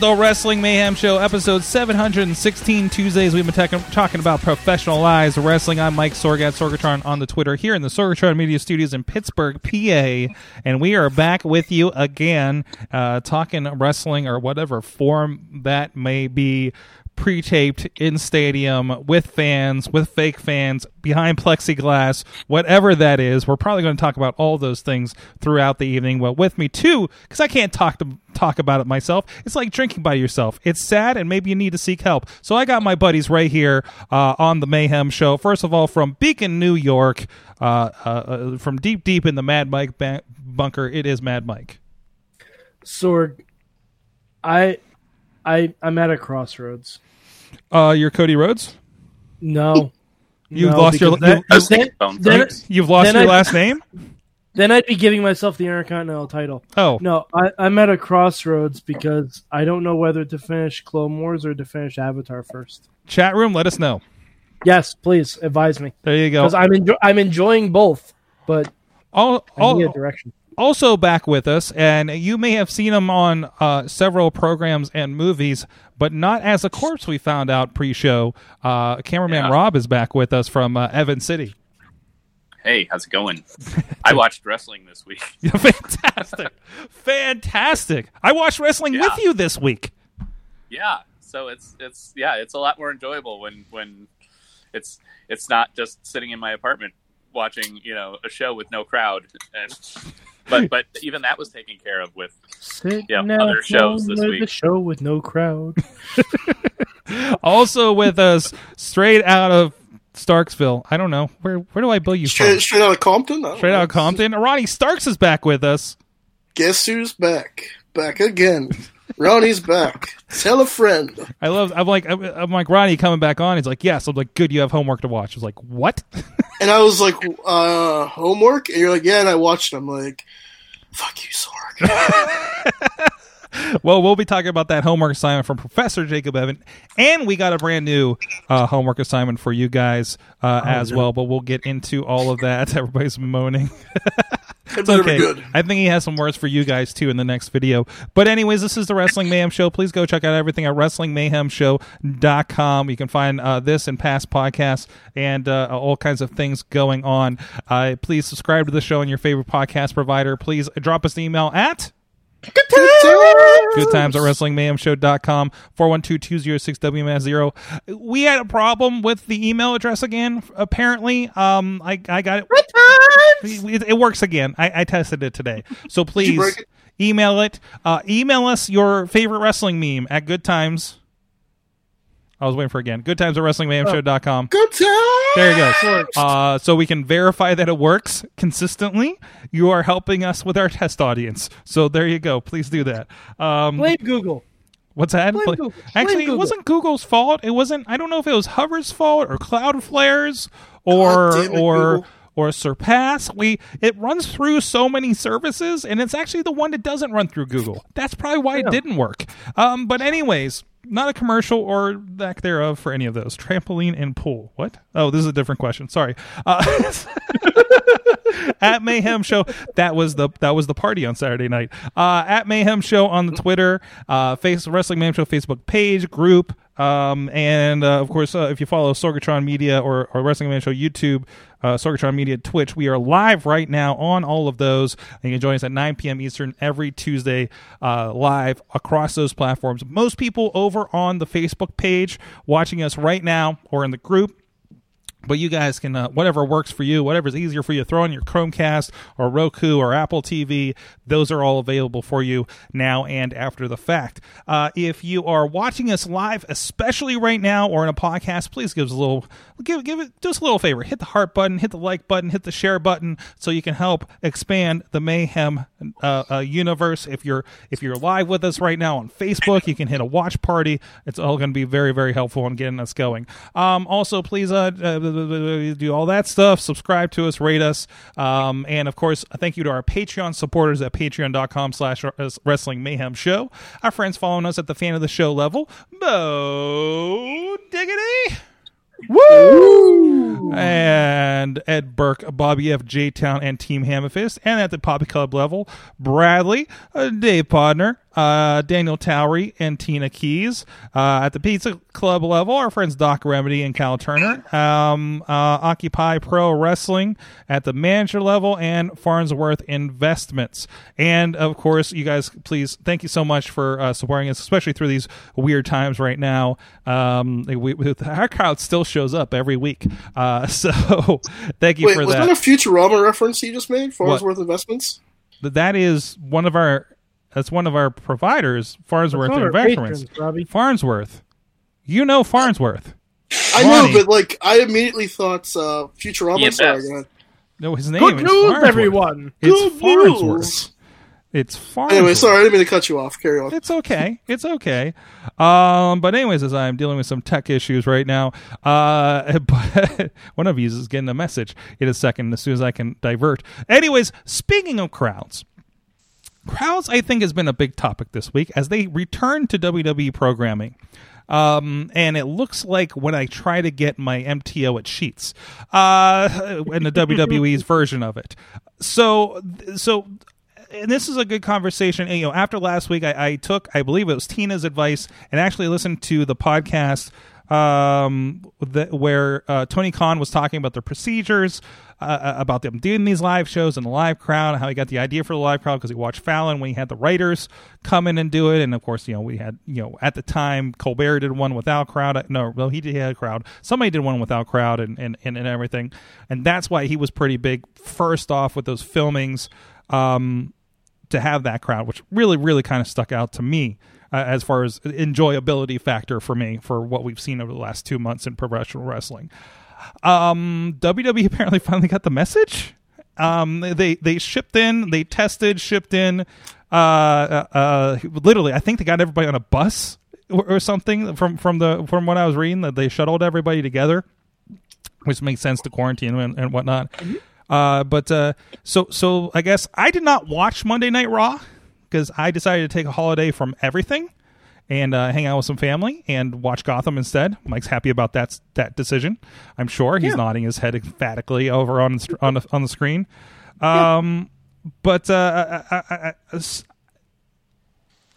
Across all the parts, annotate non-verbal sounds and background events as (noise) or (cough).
the Wrestling Mayhem Show, episode 716 Tuesdays. We've been talking about professionalized wrestling. I'm Mike Sorgat, Sorgatron on the Twitter here in the Sorgatron Media Studios in Pittsburgh, PA. And we are back with you again, uh, talking wrestling or whatever form that may be pre-taped in stadium with fans, with fake fans, behind plexiglass, whatever that is. We're probably going to talk about all those things throughout the evening. Well, with me too, because I can't talk to talk about it myself. It's like drinking by yourself. It's sad, and maybe you need to seek help. So I got my buddies right here uh, on the Mayhem Show. First of all, from Beacon, New York, uh, uh, uh, from deep, deep in the Mad Mike ba- bunker, it is Mad Mike. Sorg, I, I, I'm at a crossroads. Uh, you're Cody Rhodes. No, You've No, lost your you, that- you, then, then, you've lost your I- last name. then I'd be giving myself the Intercontinental title. Oh, No, I, I'm at a crossroads because I don't know whether to finish Clone Wars or to finish Avatar first. chat room, let us know. Yes, please advise me There you go. because I'm enjo- I'm enjoying both, but All, I need all, a direction. Also back with us, and you may have seen him on uh, several programs and movies, but not as a corpse. We found out pre-show. Uh, cameraman Yeah. Rob is back with us from uh, Evan City. Hey, how's it going? I (laughs) watched wrestling this week. (laughs) fantastic, fantastic! I watched wrestling Yeah. with you this week. Yeah, so it's it's yeah, it's a lot more enjoyable when when it's it's not just sitting in my apartment watching you know a show with no crowd. And, but (laughs) but even that was taken care of with Sitting Yeah, other shows this week. A show with no crowd. (laughs) Also with us, straight out of Starksville. I don't know where. Where do I bill you Straight, from? straight out of Compton? I Straight know. out of Compton. Ronnie Starks is back with us. Guess who's back? Back again. (laughs) Ronnie's back. Tell a friend. I love. I'm like. I'm, I'm like Ronnie coming back on. He's like, yes. I'm like, good. You have homework to watch. I was like, what? (laughs) And I was like, uh, homework? And you're like, yeah, and I watched it. I'm like, fuck you, Sorg. (laughs) well, we'll be talking about that homework assignment from Professor Jacob Evan, and we got a brand new uh, homework assignment for you guys uh, as well. But we'll get into all of that. (laughs) Everybody's moaning. It better okay. good. I think he has some words for you guys too in the next video. But anyways, this is the Wrestling Mayhem Show. Please go check out everything at WrestlingMayhemShow.com. You can find uh, this and past podcasts and uh, all kinds of things going on. Uh, please subscribe to the show on your favorite podcast provider. Please drop us an email at Good times at WrestlingMayhemShow.com, 412-206-WMS0. We had a problem with the email address again, apparently. Um, I, I got it. It, it works again. I, I tested it today. So please break it? email it. Uh, email us your favorite wrestling meme at Good Times. I was waiting for again. Good times at WrestlingMayhemShow.com. Good times. There you go. Uh, so we can verify that it works consistently. You are helping us with our test audience. So there you go. Please do that. Um, Blame Google. what's that? blame Pla- Google. Blame Actually, it Google. wasn't Google's fault. It wasn't. I don't know if it was Hover's fault or Cloudflare's or it, or. Google. Or Surpass, we it runs through so many services, and it's actually the one that doesn't run through Google. That's probably why it didn't work. Um, but anyways, not a commercial or lack thereof for any of those. Trampoline and pool. What? Oh, this is a different question. Sorry. Uh, (laughs) at Mayhem Show. That was the that was the party on Saturday night. Uh, at Mayhem Show on the Twitter, uh, face Wrestling Mayhem Show Facebook page group. Um, and uh, of course, uh, if you follow Sorgatron Media or, or Wrestling Mayhem Show YouTube, uh, Sorgatron Media Twitch, we are live right now on all of those. And you can join us at 9 p.m. Eastern every Tuesday uh, live across those platforms. Most people over on the Facebook page watching us right now or in the group But you guys can, uh, whatever works for you, whatever's easier for you, throw on your Chromecast or Roku or Apple TV. Those are all available for you now and after the fact. Uh, if you are watching us live, especially right now or in a podcast, please give us a little, give, give it, do us a little favor. Hit the heart button, hit the like button, hit the share button so you can help expand the Mayhem uh, uh, universe. If you're, if you're live with us right now on Facebook, you can hit a watch party. It's all going to be very, very helpful in getting us going. Um, also, please uh, uh, do all that stuff. Subscribe to us, rate us, um, and of course, thank you to our Patreon supporters at Patreon.com/slash Wrestling Mayhem Show. Our friends following us at the fan of the show level, Bo Diggity. Woo! And Ed Burke, Bobby F. J Town, and Team Hammerfist. And at the Poppy Club level, Bradley, uh, Dave Podner, uh, Daniel Towery, and Tina Keys. Uh, at the Pizza Club level, our friends Doc Remedy and Cal Turner. Um, uh, Occupy Pro Wrestling at the manager level, and Farnsworth Investments. And of course, you guys, please, thank you so much for uh, supporting us, especially through these weird times right now. Um, we, we, our crowd still shows up every week. Uh, (laughs) so thank you Wait, for was that. that a Futurama reference you just made? Farnsworth Investments? That is one of our that's one of our providers, Farnsworth It's on our Investments. patrons, Farnsworth. You know Farnsworth. I Ronnie. know, but like I immediately thought uh, Futurama. Yeah, sorry, best. go ahead. No, his name Good is news, Farnsworth. everyone. It's Good Farnsworth. news. It's Farnsworth. Anyway, sorry, I didn't mean to cut you off. Carry on. It's okay. It's okay. Um, but anyways, as I'm dealing with some tech issues right now, uh, (laughs) but one of you is getting a message in a second as soon as I can divert. Anyways, speaking of crowds, crowds I think has been a big topic this week as they return to WWE programming. Um, and it looks like when I try to get my MTO at Sheets, uh, in the WWE's (laughs) version of it. So, so and this is a good conversation. And, you know, after last week, I, I took, I believe it was Tina's advice, and actually listened to the podcast um, that, where uh, Tony Khan was talking about the procedures, uh, about them doing these live shows and the live crowd, how he got the idea for the live crowd because he watched Fallon when he had the writers come in and do it, and of course, you know, we had, you know, at the time Colbert did one without crowd. No, well, he did had a crowd. Somebody did one without crowd, and and, and, and everything, and that's why he was pretty big. First off, with those filmings. Um, to have that crowd, which really, really kind of stuck out to me uh, as far as enjoyability factor for me for what we've seen over the last two months in professional wrestling. Um, WWE apparently (laughs) finally got the message. Um, they they shipped in, they tested, shipped in. Uh, uh, uh, literally, I think they got everybody on a bus or, or something from from the from what I was reading that they shuttled everybody together, which makes sense to quarantine and, and whatnot. Uh, but uh, so so I guess I did not watch Monday Night Raw because I decided to take a holiday from everything and uh, hang out with some family and watch Gotham instead. Mike's happy about that that decision. I'm sure he's nodding his head emphatically over on the, on the, on the screen. Um, But uh, I, I, I, I-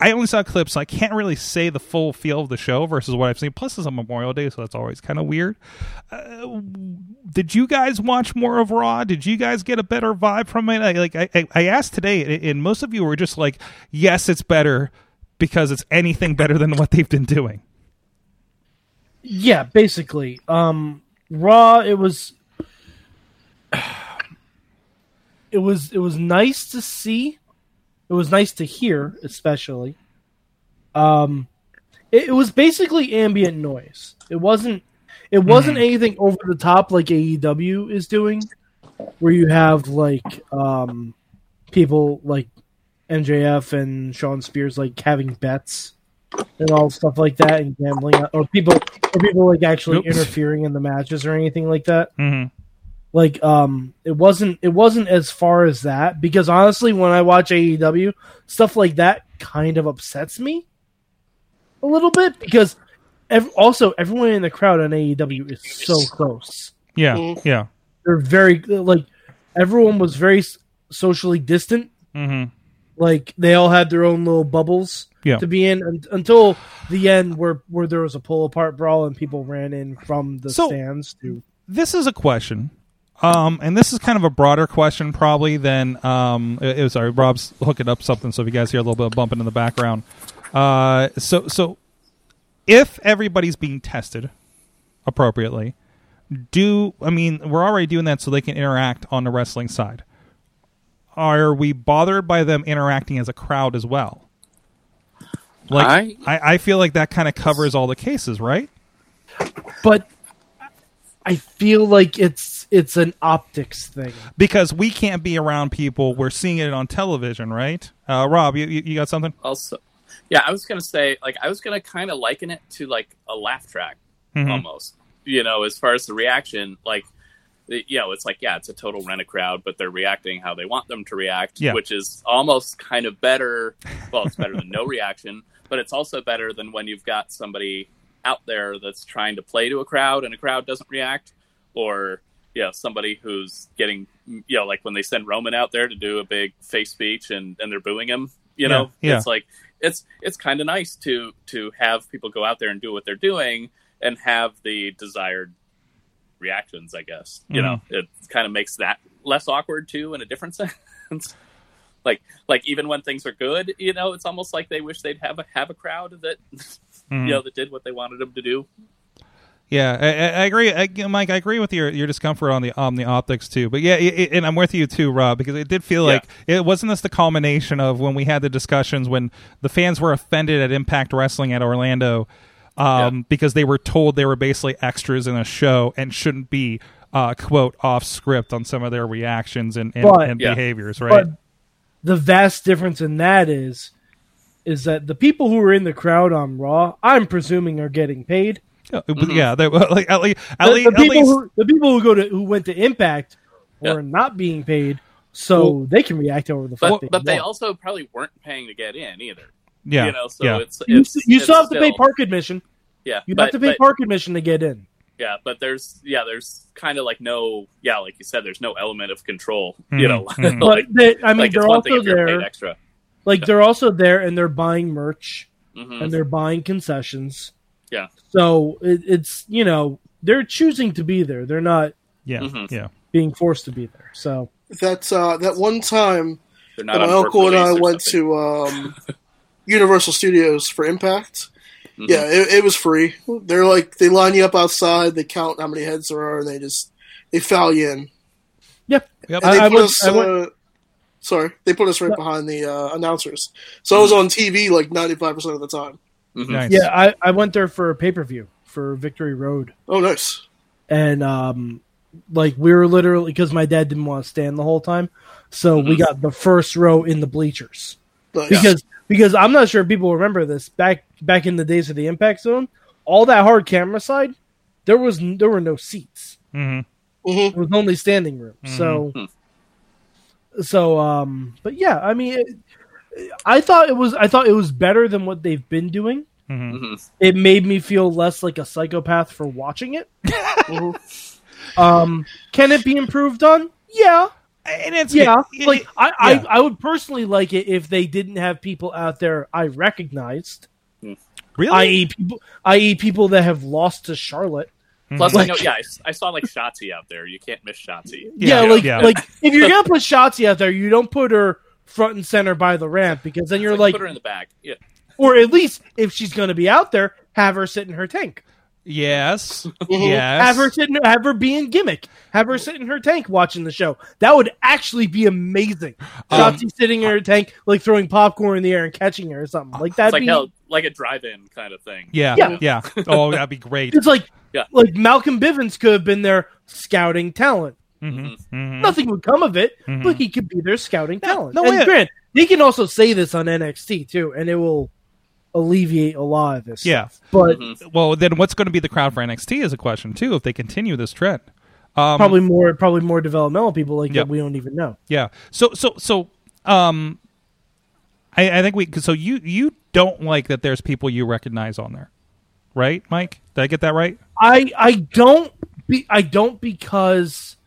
I only saw clips, so I can't really say the full feel of the show versus what I've seen. Plus, it's on Memorial Day, so that's always kind of weird. Uh, did you guys watch more of Raw? Did you guys get a better vibe from it? I, like I- I asked today, and most of you were just like, "Yes, it's better," because it's anything better than what they've been doing. Yeah, basically. Um Raw it was (sighs) it was it was nice to see. It was nice to hear, especially. Um it, it was basically ambient noise. It wasn't it wasn't anything over the top like AEW is doing where you have like um people like MJF and Shawn Spears like having bets and all stuff like that and gambling or people or people like actually Oops. interfering in the matches or anything like that Mm-hmm. like um it wasn't it wasn't as far as that because honestly when i watch aew stuff like that kind of upsets me a little bit because ev- also everyone in the crowd on aew is so close Yeah, Mhm. yeah. they're very like everyone was very socially distant Mm-hmm. Like they all had their own little bubbles Yeah. to be in un- until the end where where there was a pull apart brawl and people ran in from the So- stands to this is a question, um, and this is kind of a broader question probably than um, it, it was. Sorry, Rob's hooking up something, so if you guys hear a little bit of bumping in the background, uh, so so if everybody's being tested appropriately, do I mean we're already doing that so they can interact on the wrestling side. Are we bothered by them interacting as a crowd as well? Like I, I, feel like that kind of covers all the cases, right? But I feel like it's it's an optics thing. Because we can't be around people, we're seeing it on television, right? Uh, Rob, you, you you got something? Also, yeah, I was gonna say like I was gonna kind of liken it to like a laugh track Mhm. almost. You know, as far as the reaction, like the- you know, it's like yeah, it's a total rent a crowd, but they're reacting how they want them to react, Yeah. which is almost kind of better. Well, it's better than no (laughs) reaction, but it's also better than when you've got somebody out there that's trying to play to a crowd and a crowd doesn't react, or you know, somebody who's getting you know, like when they send Roman out there to do a big face speech and and they're booing him. You know, Yeah, yeah. it's like it's it's kind of nice to to have people go out there and do what they're doing and have the desired reactions. I guess you know it kind of makes that less awkward too in a different (laughs) sense. like like even when things are good, you know, it's almost like they wish they'd have a have a crowd that Mhm. (laughs) you know that did what they wanted them to do. Yeah, I, I I agree, I, Mike. I agree with your your discomfort on the on the optics too. But yeah, it- and I'm with you too, Rob, because it did feel Yeah. like it wasn't this the culmination of when we had the discussions when the fans were offended at Impact Wrestling at Orlando um, Yeah. because they were told they were basically extras in a show and shouldn't be uh, quote off script on some of their reactions and and, But- and Yeah. behaviors, right? But the vast difference in that is is that the people who are in the crowd on Raw, I'm presuming are getting paid. yeah, yeah, they, (laughs) like, at least, at The, least, the at people least who the people who go to who went to Impact Yeah. were not being paid, so they can react over the fuck But but they want. also probably weren't paying to get in either. Yeah, You know, so yeah. it's, You, it's you it's still have to pay park admission. Yeah, You but, have to pay but- park admission to get in. Yeah, but there's yeah, there's kind of like no yeah, like you said, there's no element of control. Mhm, You know, (laughs) mhm. But like, they, I mean, like it's they're one thing also if you're paid there. extra. Like they're also there, and they're buying merch, hmm and they're buying concessions. Yeah. So it, it's you know they're choosing to be there. They're not yeah, Mhm. yeah. being forced to be there. So That's uh, that one time They're that my uncle and I went something. to um, (laughs) Universal Studios for Impact. Mhm. Yeah, it, it was free. They're like they line you up outside, they count how many heads there are, and they just they foul you in. Yep. And I- they I put went- us. I went- uh, sorry, they put us right behind the uh, announcers, so I was on TV like ninety five percent of the time. Mhm. Nice. yeah, I, I went there for a pay per view for Victory Road, Oh, nice. and um, like we were literally because my dad didn't want to stand the whole time, so we Mhm. got the first row in the bleachers. nice. because because I'm not sure if people remember this back back in the days of the Impact Zone, all that hard camera side, there was there were no seats. hmm Mhm. It was only standing room. So so um, but yeah, I mean, it, I thought it was I thought it was better than what they've been doing. hmm Mhm. It made me feel less like a psychopath for watching it. Mhm. (laughs) Um, can it be improved on? Yeah, And it's yeah. it- like it- I, yeah. I, I would personally like it if they didn't have people out there I recognized. Hmm. really. i.e. people, i.e. people that have lost to Charlotte. Hmm. Plus, Like- I know, yeah, I saw like Shotzi out there. You can't miss Shotzi. Yeah, Yeah, like yeah. like (laughs) if you're gonna put Shotzi out there, you don't put her front and center by the ramp because then you're It's like, put her in the back. Yeah, or at least if she's gonna be out there, have her sit in her tank, yes, Mhm. yes. have her sit, in, have her be in gimmick, have her sit in her tank watching the show. That would actually be amazing. Um, sitting in her tank, like throwing popcorn in the air and catching her or something like that. like Be, hell, like a drive-in kind of thing. Yeah, Yeah. yeah. Oh, that'd be great. it's like Yeah. like Malcolm Bivens could have been there scouting talent. hmm hmm Nothing would come of it, Mhm. but he could be there scouting talent. no, and wait. Grant, he can also say this on NXT too, and it will alleviate a lot of this. Yeah. stuff. but Mhm. Well, then what's going to be the crowd for NXT is a question too. If they continue this trend, um, probably more, probably more developmental people like Yep. that we don't even know. Yeah. So so so um, I, I think we so you you don't like that there's people you recognize on there, right, Mike? Did I get that right? I I don't be I don't because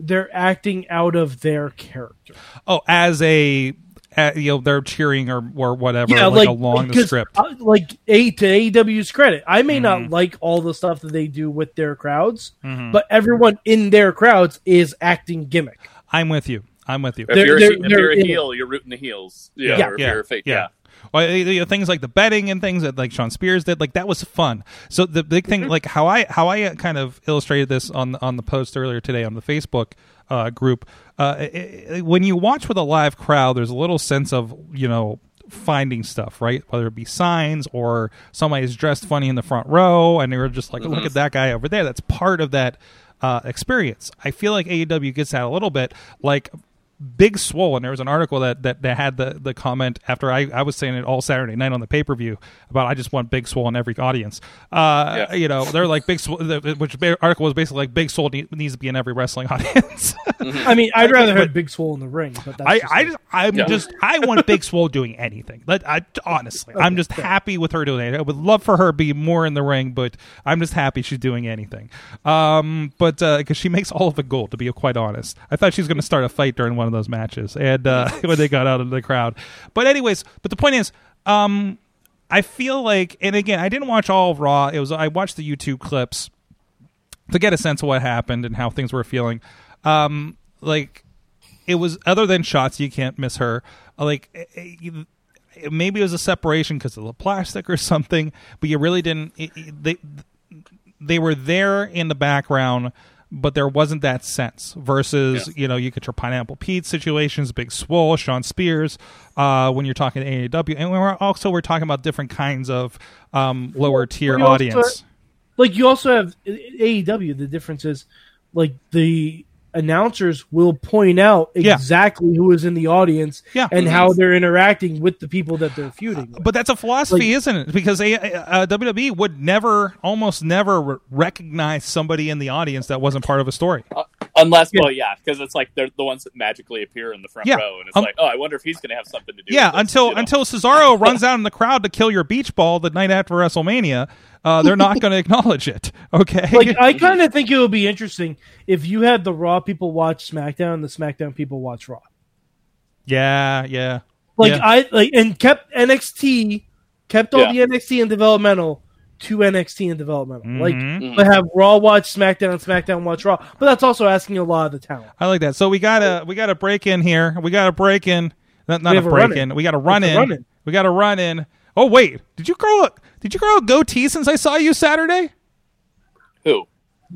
they're acting out of their character. Oh, as a uh, you know they're cheering or or whatever yeah, like, like, along the because, script. uh, like a to AEW's credit, I may Mhm. not like all the stuff that they do with their crowds, Mhm. but everyone in their crowds is acting gimmick. I'm with you. I'm with you. If They're- you're, a, they're- if they're you're a in it. heel, you're rooting the heels. Yeah, Yeah, or if yeah, you're a fake, yeah. yeah. You know, things like the betting and things that like Shawn Spears did, like that was fun. So the big thing, like how I how I uh, kind of illustrated this on on the post earlier today on the Facebook uh, group. Uh, it- it- when you watch with a live crowd, there's a little sense of you know finding stuff, right? Whether it be signs or somebody's dressed funny in the front row, and you're just like, look at that guy over there. That's part of that uh, experience. I feel like AEW gets that a little bit. Like Big Swole, and there was an article that, that, that had the, the comment after I, I was saying it all Saturday night on the pay per view about I just want Big Swole in every audience. Uh, Yeah. You know, they're like Big Swole, the- which article was basically like Big Swole need, needs to be in every wrestling (laughs) audience. I mean, I'd rather have Big Swole in the ring, but that's I, just I just, I'm Yeah. just, I want Big Swole doing anything. Let, I, honestly, I'm just happy with her doing it. I would love for her to be more in the ring, but I'm just happy she's doing anything. Um, but because she makes all of the gold, to be quite honest, I thought she was going to start a fight during one of those matches, and uh, (laughs) when they got out of the crowd. But anyways, but the point is, um, I feel like, and again, I didn't watch all of Raw. It was I watched the YouTube clips to get a sense of what happened and how things were feeling. Um, like it was other than shots, you can't miss her. Uh, Like eh, eh, you- maybe it was a separation because of the plastic or (laughs) something, but you really didn't. It, it- they they were there in the background. But there wasn't that sense versus, Yeah. you know, you get your Pineapple Pete situations, Big Swole, Shawn Spears, uh, when you're talking to AEW. And we're also, we're talking about different kinds of um, lower tier you also- audience. like you also have AEW. The difference is like the announcers will point out Yeah. exactly who is in the audience Yeah. and how they're interacting with the people that they're feuding. With. But that's a philosophy, isn't it? Because a, uh, WWE would never, almost never re- recognize somebody in the audience that wasn't part of a story. Unless, well, yeah, because it's like they're the ones that magically appear in the front Yeah. row, and it's Um, like, oh, I wonder if he's going to have something to do. Yeah, with this, until you know? until Cesaro (laughs) runs out in the crowd to kill your beach ball the night after WrestleMania, uh, they're not going (laughs) to acknowledge it. Okay, like I kind of think it would be interesting if you had the Raw people watch SmackDown and the SmackDown people watch Raw. yeah, yeah, Like Yeah. I like and kept NXT, kept all Yeah. the NXT and developmental to NXT and developmental. Mhm. Like but have Raw watch SmackDown SmackDown watch Raw. But that's also asking a lot of the talent. I like that. So we gotta we gotta break in here. We gotta break in. Not, not a have a break in. in. We gotta run It's a in. run in. We gotta run in. Oh wait, did you grow a did you grow a goatee since I saw you Saturday? who?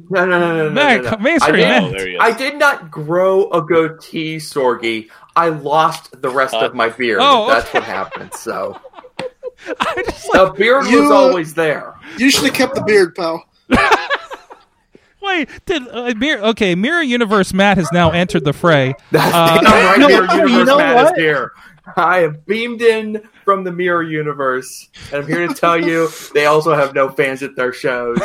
No, no, no, no, no, Matt, no, no. mainstream, I did, Oh, there he is. I did not grow a goatee, Sorgy. I lost the rest Uh, of my beard. oh, That's what happened. So (laughs) I just like, the beard You- was always there. You should have kept the beard, pal. (laughs) wait. Did uh, Mir- okay? Mirror Universe Matt has now entered the fray. (laughs) That's Uh, right no, here. no, Universe you know Matt what? is here. I have beamed in from the Mirror Universe, and I'm here to tell you they also have no fans at their shows,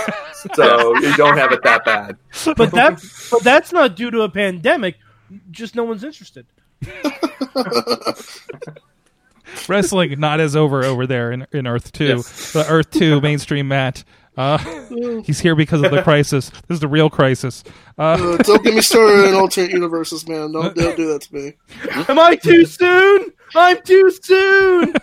so you don't have it that bad. But that but that's not due to a pandemic. Just no one's interested. (laughs) Wrestling not as over over there in, in Earth Two. The Earth Two (laughs) mainstream Matt. Uh, he's here because of the crisis. This is the real crisis. Uh, Uh, don't get me started in alternate universes, man. Don't, don't do that to me. (laughs) Am I too soon? I'm too soon.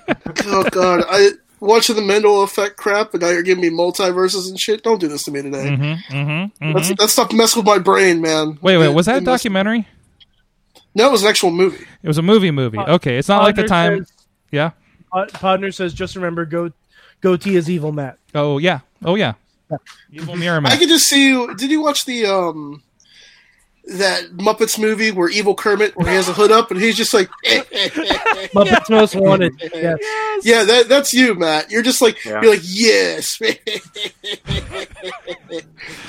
Oh god, I watching the Mandela effect crap, and now you're giving me multiverses and shit. Don't do this to me today. mhm, mhm, mhm. That's that stuff mess with my brain, man. Wait, wait. Was that a it must- documentary? No, it was an actual movie. It was a movie. Movie. Okay, it's not like the Podner time. Says- Yeah. Pod- Podner says, just remember, go goatee is evil, Matt. Oh yeah. Oh yeah. Evil Mirror I Man. could just see you. Did you watch the um that Muppets movie where Evil Kermit, where he has a hood up and he's just like, (laughs) Muppets Most Wanted. Yes. yeah, that that's you, Matt. You're just like Yeah. you're like yes, (laughs)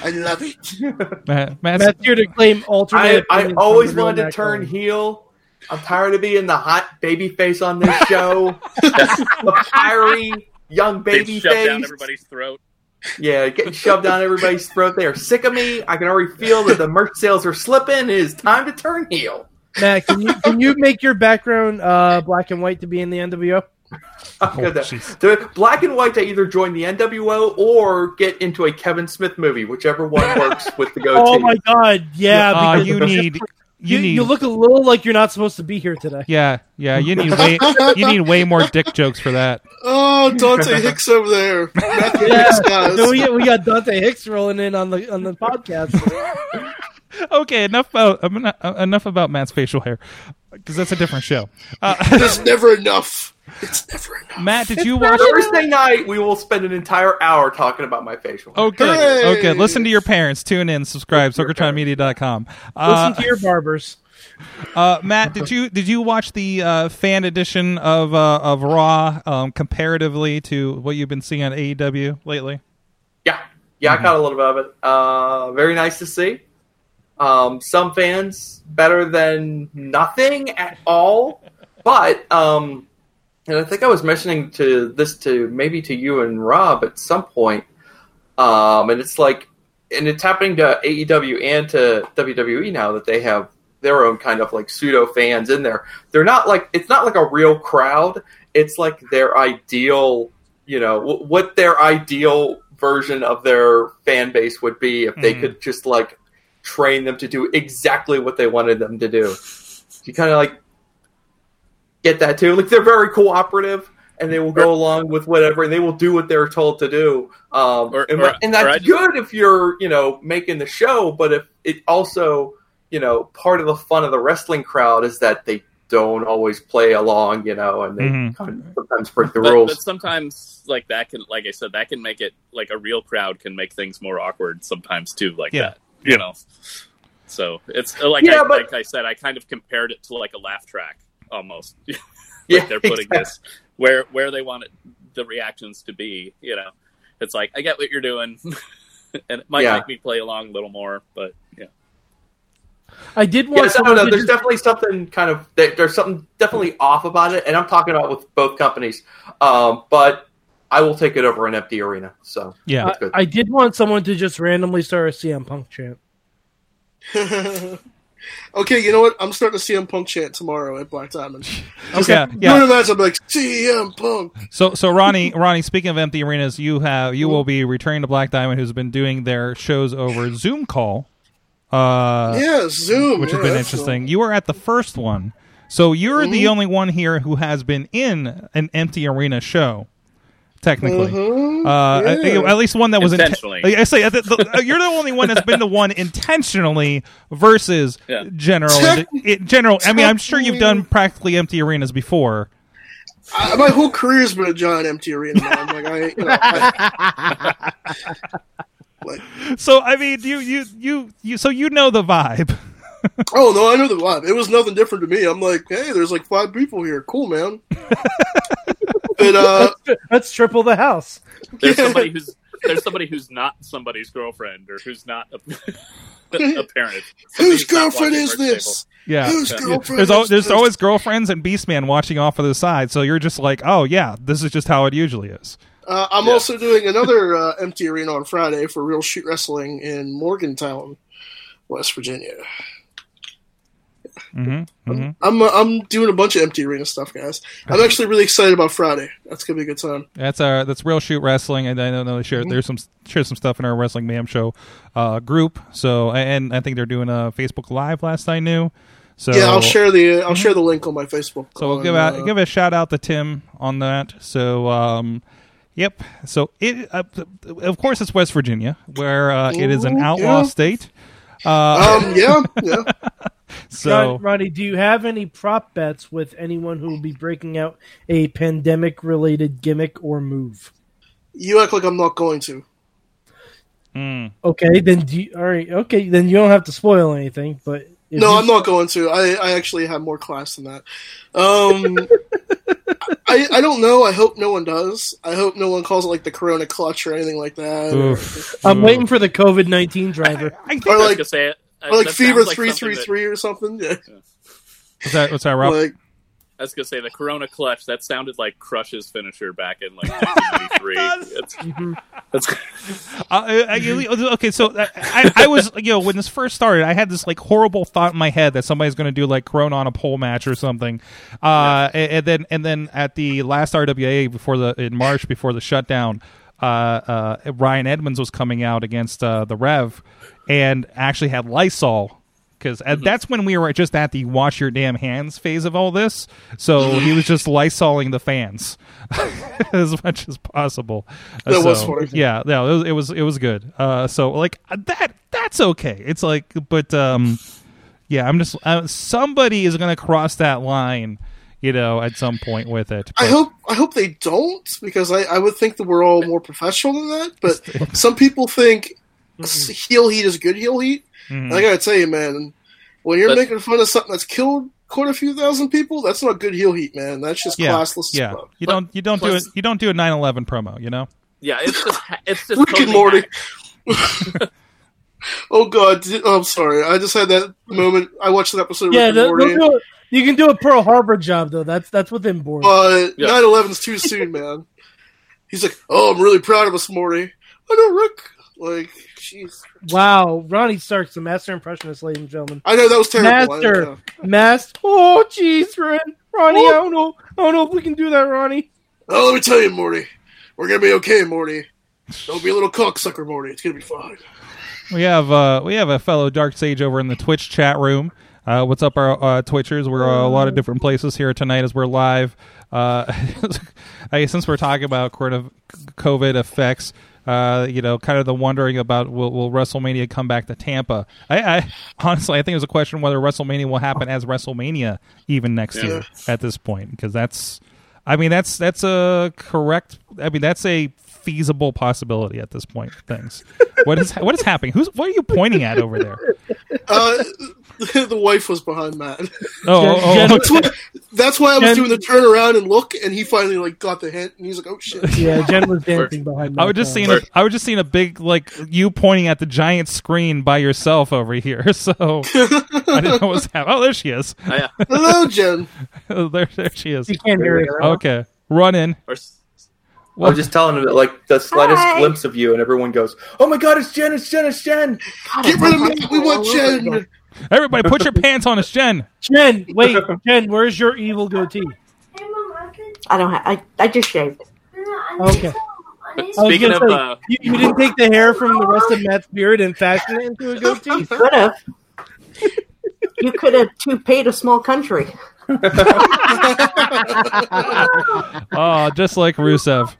I love it. Matt, Matt's, Matt's here to claim alternate. I, I always from the real wanted to turn Cohen. heel. I'm tired of being the hot baby face on this show. (laughs) the fiery young They baby shoved down everybody's throat. Yeah, getting shoved down everybody's throat. They are sick of me. I can already feel that the merch sales are slipping. It is time to turn heel. Matt, can you can you make your background uh, black and white to be in the NWO? I'm good. jeez. The black and white to either join the NWO or get into a Kevin Smith movie, whichever one works with the (laughs) goatee. Oh my god, yeah. uh, because you need. You you, need. you look a little like you're not supposed to be here today. yeah, yeah. You need way. You need way more dick jokes for that. Oh, Dante Hicks over there, Yeah. Hicks, guys. So we, got- we got Dante Hicks rolling in on the on the podcast. Okay, enough about um, enough about Matt's facial hair because that's a different show. Uh, There's never enough. It's never enough. Matt, did you watch? Thursday night, we will spend an entire hour talking about my facial. hair. Oh, good. Hooray! Oh, good. Listen to your parents. Tune in. Subscribe. SorgatronMedia.com. Uh, Listen to your barbers. (laughs) uh, Matt, did you did you watch the uh, fan edition of uh, of Raw um, comparatively to what you've been seeing on AEW lately? Yeah, yeah, I caught a little bit of it. Uh, very nice to see. Um, some fans better than nothing at all, but um, and I think I was mentioning to this to maybe to you and Rob at some point. Um, and it's like, and it's happening to AEW and to WWE now that they have their own kind of like pseudo fans in there. They're not like it's not like a real crowd. It's like their ideal, you know, w- what their ideal version of their fan base would be if they Mhm. could just like train them to do exactly what they wanted them to do. You kind of like get that too. Like they're very cooperative and they will go along with whatever and they will do what they're told to do. Um, Or- and, or- and that's just- good if you're, you know, making the show, but if it also, you know, part of the fun of the wrestling crowd is that they don't always play along, you know, and they Mhm. kind of sometimes break the but, rules. but sometimes like that can like i said that can make it like a real crowd can make things more awkward sometimes too like Yeah. that you know so it's like Yeah, I, but- like i said i kind of compared it to like a laugh track almost (laughs) like yeah, they're putting exactly. this where where they want it, the reactions to be you know it's like i get what you're doing (laughs) and it might Yeah. make me play along a little more but yeah I did want Yes, I don't know. There's just- definitely something kind of there's something definitely off about it, and I'm talking about with both companies. Um, but I will take it over an empty arena. So Yeah. that's good. I did want someone to just randomly start a CM Punk chant. (laughs) okay, you know what? I'm starting to CM Punk chant tomorrow at Black Diamond. (laughs) Okay, Yeah, Doing yeah. a match, I'm like CM Punk. So, so Ronnie, (laughs) Ronnie. Speaking of empty arenas, you have you will be returning to Black Diamond, who's been doing their shows over Zoom call, uh, yeah, Zoom, which has been interesting. You were at the first one, so you're the Mhm. only one here who has been in an empty arena show. Technically, Mhm, uh, I- yeah. at least one that was inten- Intentionally. I say uh, the, the, you're the only one that's been the one intentionally versus (laughs) Yeah. general. Tec- it, general. I mean, I'm sure you've done practically empty arenas before. I, my whole career's been a giant empty arena. Man. Like I, you know, I, (laughs) like, So I mean, you you you you. So you know the vibe. (laughs) oh no, I know the vibe. It was nothing different to me. I'm like, hey, there's like five people here. Cool, man. But uh, (laughs) Let's triple the house. there's somebody who's there's somebody who's not somebody's girlfriend or who's not a, a parent Somebody (laughs) whose girlfriend is our this? Yeah. Whose Yeah. girlfriend There's, al- there's this? always girlfriends and Beastman watching off of the side, so you're just like, oh yeah, this is just how it usually is. Uh, I'm Yeah. also doing another uh, empty arena on Friday for Real Shoot Wrestling in Morgantown, West Virginia. Mm-hmm. hmm I'm uh, I'm doing a bunch of empty arena stuff, guys. I'm actually really excited about Friday. That's gonna be a good time. That's our that's real shoot wrestling, and I don't know they share there's some share some stuff in our wrestling mayhem show uh, group. So and I think they're doing a Facebook Live last I knew. So yeah, I'll share the I'll share the link on my Facebook. So we'll on, give out uh, give a shout out to Tim on that. So um, yep. So it uh, of course it's West Virginia where uh, it is an outlaw yeah. state. Uh, um, yeah, (laughs) yeah. (laughs) so Ronnie, do you have any prop bets with anyone who will be breaking out a pandemic related gimmick or move? You act like I'm not going to. mm, Okay, then do you, all right. Okay, then you don't have to spoil anything. But No, you- I'm not going to. I, I actually have more class than that. Um, (laughs) I I don't know. I hope no one does. I hope no one calls it like the Corona clutch or anything like that. or- oof. I'm Oof. waiting for the COVID nineteen driver. I think Or I was like gonna say it. Or like Fever sounds like three that- or something. Yeah. what's that? What's that, Rob? Like I was gonna say the Corona clutch. That sounded like Crush's finisher back in like (laughs) 1993. It's, (laughs) Mhm. that's, Uh, I- I- okay, so uh, I, I was, you know, when this first started, I had this like horrible thought in my head that somebody's going to do like Corona on a pole match or something, uh, and, and then and then at the last RWA before the in March before the shutdown, uh, uh, Ryan Edmonds was coming out against uh, the Rev, and actually had Lysol. Because that's when we were just at the wash your damn hands phase of all this. So he was just lysoling the fans (laughs) as much as possible. That was funny. Yeah, yeah, it was it was, it was good. Uh, so like that that's okay. It's like, but um, yeah, I'm just uh, somebody is gonna cross that line. You know, at some point with it. I hope I hope they don't because I, I would think that we're all more professional than that. But (laughs) some people think s- heel heat is good heel heat. Mhm. And I gotta tell you, man, when you're But- making fun of something that's killed quite a few thousand people, that's not good heel heat, man. That's just yeah, classless. as yeah. fuck. You don't you don't do it. You don't do a 9/11 promo. You know. Yeah, it's just it's just Rick and Morty. (laughs) Oh god, did- oh, I'm sorry. I just had that moment. I watched an episode of Yeah, Rick and Morty, they'll do it. You can do a Pearl Harbor job though. That's that's within board. but Yeah. 9/11's too soon, man. He's like, "Oh, I'm really proud of us, Morty." I know, Rick. Like, jeez. wow, Ronnie Stark's the master impressionist, ladies and gentlemen. I know that was terrible. Master, master. Oh, jeez, Ron, Ronnie. I don't know. I don't know if we can do that, Ronnie. Oh, let me tell you, Morty. We're gonna be okay, Morty. Don't be a little cocksucker, Morty. It's gonna be fine. We have uh, we have a fellow Dark Sage over in the Twitch chat room. Uh, what's up, our uh, Twitchers? We're uh, a lot of different places here tonight as we're live. Uh, (laughs) I since we're talking about corona- COVID effects, uh, you know, kind of the wondering about will, will WrestleMania come back to Tampa? I, I honestly, I think there's a question whether WrestleMania will happen as WrestleMania even next Yeah. year at this point because that's, I mean, that's that's a correct. I mean, that's a feasible possibility at this point. Things. What is what is happening? Who's what are you pointing at over there? (laughs) Uh, (laughs) the wife was behind Matt. Oh, oh, oh, That's why, that's why I was Jen- doing the turn around and look, and he finally like got the hint, and he's like, "Oh shit!" (laughs) Yeah, Jen was dancing behind. Me. I was just seeing. A, I was just seeing a big like you pointing at the giant screen by yourself over here. (laughs) So I didn't know what was happening. Oh, there she is. Oh, yeah. Hello, Jen. there, there she is. You can't hear it. Okay, run in. Or s- I was just telling him that, like the slightest Hi. glimpse of you, and everyone goes, "Oh my god, it's Jen! It's Jen! It's Jen!" Get rid of Matt. We want Jen. Everybody, put your (laughs) pants on. It's Jen. Jen, wait, (laughs) Jen, where's your evil goatee? I don't have. I, I just shaved. Okay. but speaking of say, uh, you, you didn't take the hair from the rest of Matt's beard and fashion it into a goatee. Could have. you could have too paid a small country. Oh, (laughs) just like Rusev.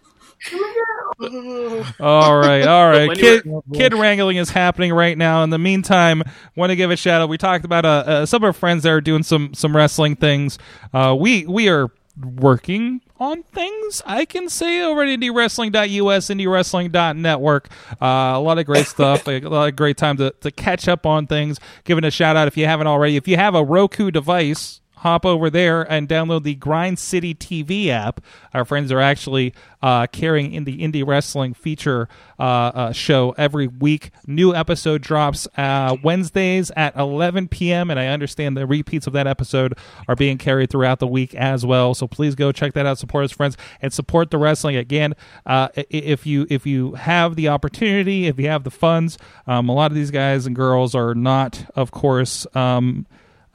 All right, all right. Kid, kid wrangling is happening right now. In the meantime, want to give a shout out. We talked about uh, uh, some of our friends that are doing some some wrestling things. Uh, we we are working on things. I can say over at IndieWrestling.us, IndieWrestling.network. Uh, a lot of great stuff. (laughs) a lot of great time to to catch up on things. Giving a shout out if you haven't already. If you have a Roku device hop over there and download the Grind City TV app. Our friends are actually uh, carrying in the indie wrestling feature uh, uh, show every week. New episode drops uh, Wednesdays at 11 p.m. And I understand the repeats of that episode are being carried throughout the week as well. So please go check that out. Support us, friends, and support the wrestling again. Uh, if you if you have the opportunity, if you have the funds, um, a lot of these guys and girls are not, of course. Um,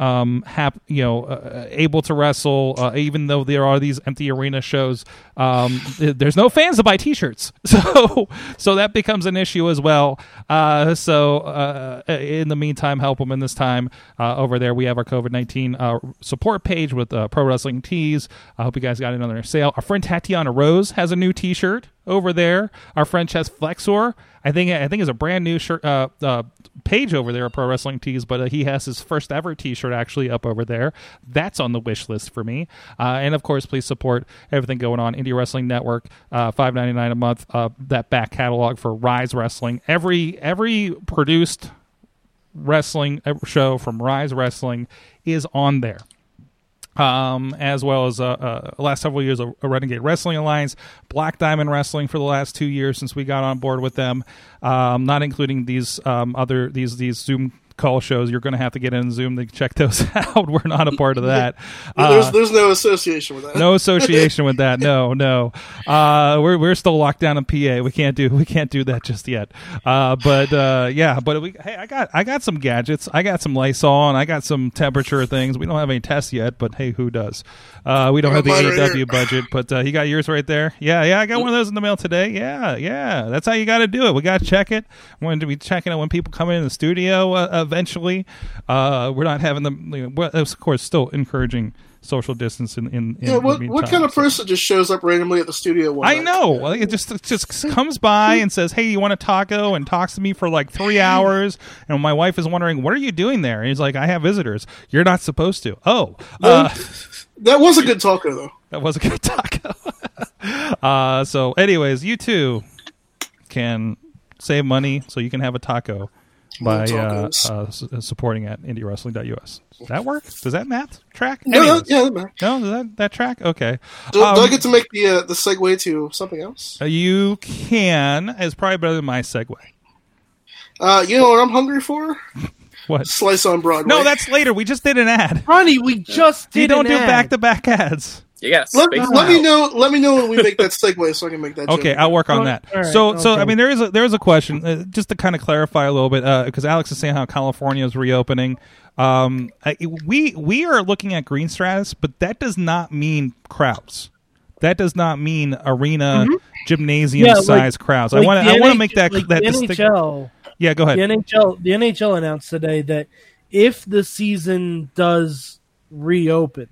um, hap, you know, uh, able to wrestle, uh, even though there are these empty arena shows. Um, there's no fans to buy T-shirts, (laughs) so so that becomes an issue as well. Uh, so uh, in the meantime, help them in this time uh, over there. We have our COVID nineteen uh, support page with uh, Pro Wrestling Tees. I hope you guys got their sale. Our friend Tatiana Rose has a new T-shirt over there. Our friend Chess Flexor, I think I think is a brand new shirt uh, uh, page over there at Pro Wrestling Tees, but uh, he has his first ever T-shirt actually up over there. That's on the wish list for me. Uh, and of course, please support everything going on Indie Wrestling Network, uh, five ninety nine a month. Uh, that back catalog for Rise Wrestling. Every every produced wrestling show from Rise Wrestling is on there um, as well as uh, uh, last several years of Renegade Wrestling Alliance, Black Diamond Wrestling for the last two years since we got on board with them. Um, not including these um, other these these Zoom call shows. You're going to have to get in Zoom to check those (laughs) out. We're not a part of that. there's Uh, there's no association with that. no association with that. (laughs) No, no. Uh, we're we're still locked down in PA. We can't do we can't do that just yet. Uh, but uh, yeah, but we hey, I got I got some gadgets. I got some Lysol and I got some temperature things. We don't have any tests yet, but hey, who does? Uh, we don't have the mine right AEW (laughs) budget, but uh, you got yours right there. Yeah, yeah. I got one of those in the mail today. Yeah, yeah. That's how you got to do it. We got to check it. We're going to be checking it when people come in the studio. Uh, eventually, uh, we're not having them. You know, well, of course, still encouraging social distance in in, in Yeah, the what what kind of person just shows up randomly at the studio one I night? know. Like, it just it just comes by and says, "Hey, you want a taco?" and talks to me for like three (laughs) hours. And my wife is wondering, "What are you doing there?" And he's like, "I have visitors. You're not supposed to." Oh, uh, That was a good taco though. that was a good (laughs) taco. uh, so, anyways, you too can save money so you can have a taco by uh, uh, supporting at indiewrestling.us. Does that work? Does that math track? No, Anyways. yeah, that matters. No, does that that track? Okay. Do, do I Um, get to make the uh, the segue to something else? Uh, You can. It's probably better than my segue. Uh, you know what I'm hungry for? (laughs) What? Slice on Broadway. No, that's later. We just did an ad. Ronnie, we just did You don't an do back to back ads. Yes. Let, let me know. Let me know when we make that segue so I can make that. Okay, joke. I'll work on Oh, that. all right, so, so. I mean, there is a there is a question uh, just to kind of clarify a little bit because Alex is saying how California is reopening. Um, I, we we are looking at green stratus, but that does not mean crowds. That does not mean arena gymnasium Mm-hmm. Yeah, like- size crowds. I want to I want to make that like that distinction. Yeah, go ahead. The NHL, the NHL announced today that if the season does reopen,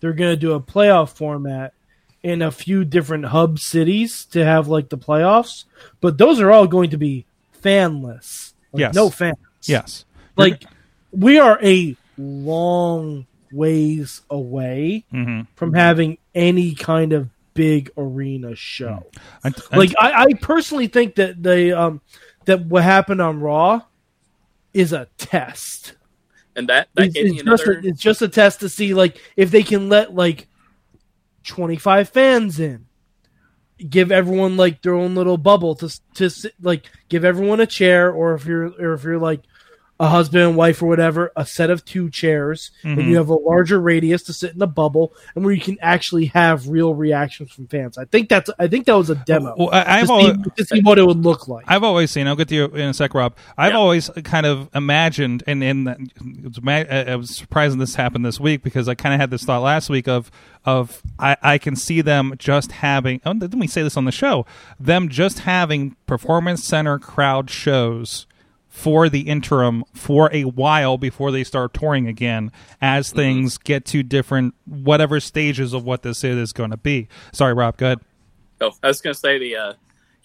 they're going to do a playoff format in a few different hub cities to have like the playoffs. But those are all going to be fanless. Like, Yes. no fans. yes, Like we are a long ways away Mhm. from having any kind of big arena show I- I- like I, I personally think that the um that what happened on Raw is a test. and that that It's, me just a, it's just a test to see like if they can let like twenty five fans in, give everyone like their own little bubble to to like give everyone a chair, or if you're or if you're like a husband and wife or whatever, a set of two chairs, Mhm. and you have a larger radius to sit in the bubble, and where you can actually have real reactions from fans. I think that's I think that was a demo Well, I, I've see, always, to see what it would look like. I've always seen. I'll get to you in a sec, Rob. I've Yeah. always kind of imagined, and and it was ma- I was surprised this happened this week because I kind of had this thought last week of of I, I can see them just having. Oh, didn't we say this on the show? Them just having performance center crowd shows for the interim for a while before they start touring again as things get to different whatever stages of what this is going to be. Sorry, Rob. Go ahead. Oh, I was gonna say the uh,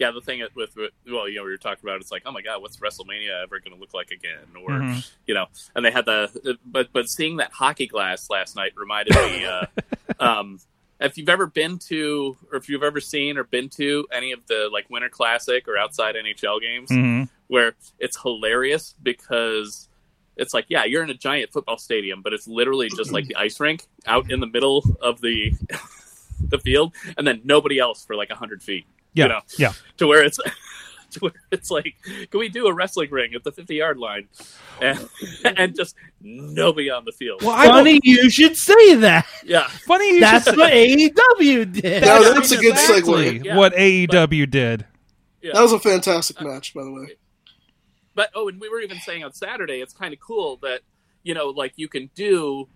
yeah the thing with, with well you know we were talking about it's like oh my god what's WrestleMania ever gonna look like again or Mhm. you know and they had the but but seeing that hockey glass last night reminded me uh, (laughs) um, if you've ever been to or if you've ever seen or been to any of the like Winter Classic or outside NHL games Mhm. Where it's hilarious because it's like yeah you're in a giant football stadium but it's literally just like the ice rink out in the middle of the (laughs) the field and then nobody else for like 100 feet Yeah, you know yeah. (laughs) to where it's (laughs) to where it's like can we do a wrestling ring at the 50 yard line and and just nobody on the field Well, I don't- Funny you should say that. yeah Funny you That's should what AEW did. No, Yeah, that's a I mean, good exactly segue. Yeah, what AEW did. yeah That was a fantastic match, by the way. But oh and we were even saying on saturday it's kind of cool that you know like you can do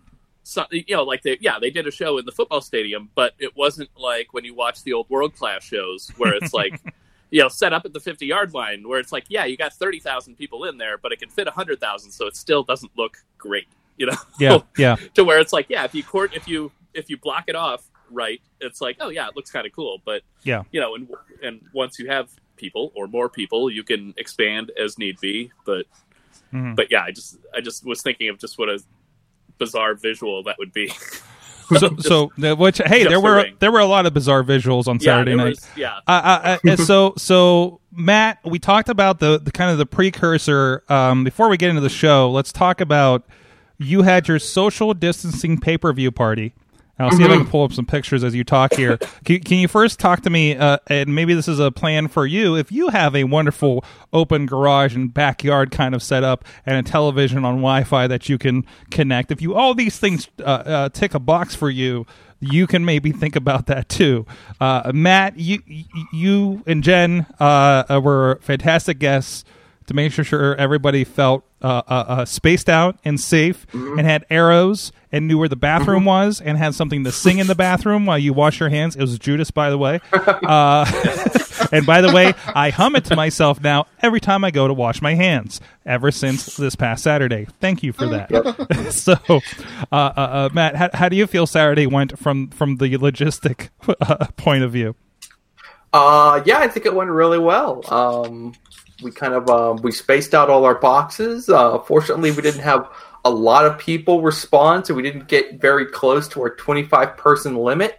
something you know like they yeah they did a show in the football stadium but it wasn't like when you watch the old world class shows where it's like (laughs) you know set up at the 50 yard line where it's like yeah you got 30,000 people in there but it can fit 100,000 so it still doesn't look great you know Yeah, (laughs) yeah. to where it's like yeah if you court if you if you block it off right it's like oh yeah it looks kind of cool but Yeah. you know and and once you have people or more people you can expand as need be but Mhm. but yeah i just i just was thinking of just what a bizarre visual that would be (laughs) So, so the- which hey, there were ring. there were a lot of bizarre visuals on Saturday there night. was- yeah Uh, uh, uh, so so Matt, we talked about the, the kind of the precursor. Um, before we get into the show, let's talk about you had your social distancing pay per view party. I'll see if I can pull up some pictures as you talk here. (laughs) Can, can you first talk to me? Uh, and maybe this is a plan for you. If you have a wonderful open garage and backyard kind of setup and a television on Wi-Fi that you can connect, if you all these things uh, uh, tick a box for you, you can maybe think about that too. Uh, Matt, you you and Jen uh, were fantastic guests to make sure everybody felt uh, uh, uh, spaced out and safe, Mm-hmm. and had arrows and knew where the bathroom was, and had something to sing in the bathroom while you wash your hands. It was Judas, by the way. (laughs) Uh, (laughs) and by the way, I hum it to myself now every time I go to wash my hands. Ever since this past Saturday, thank you for that. (laughs) so, uh, uh, uh, Matt, how, how do you feel Saturday went from from the logistic uh, point of view? Uh, yeah, I think it went really well. Um, we kind of um, we spaced out all our boxes. Uh, fortunately, we didn't have a lot of people respond, so we didn't get very close to our 25 person limit.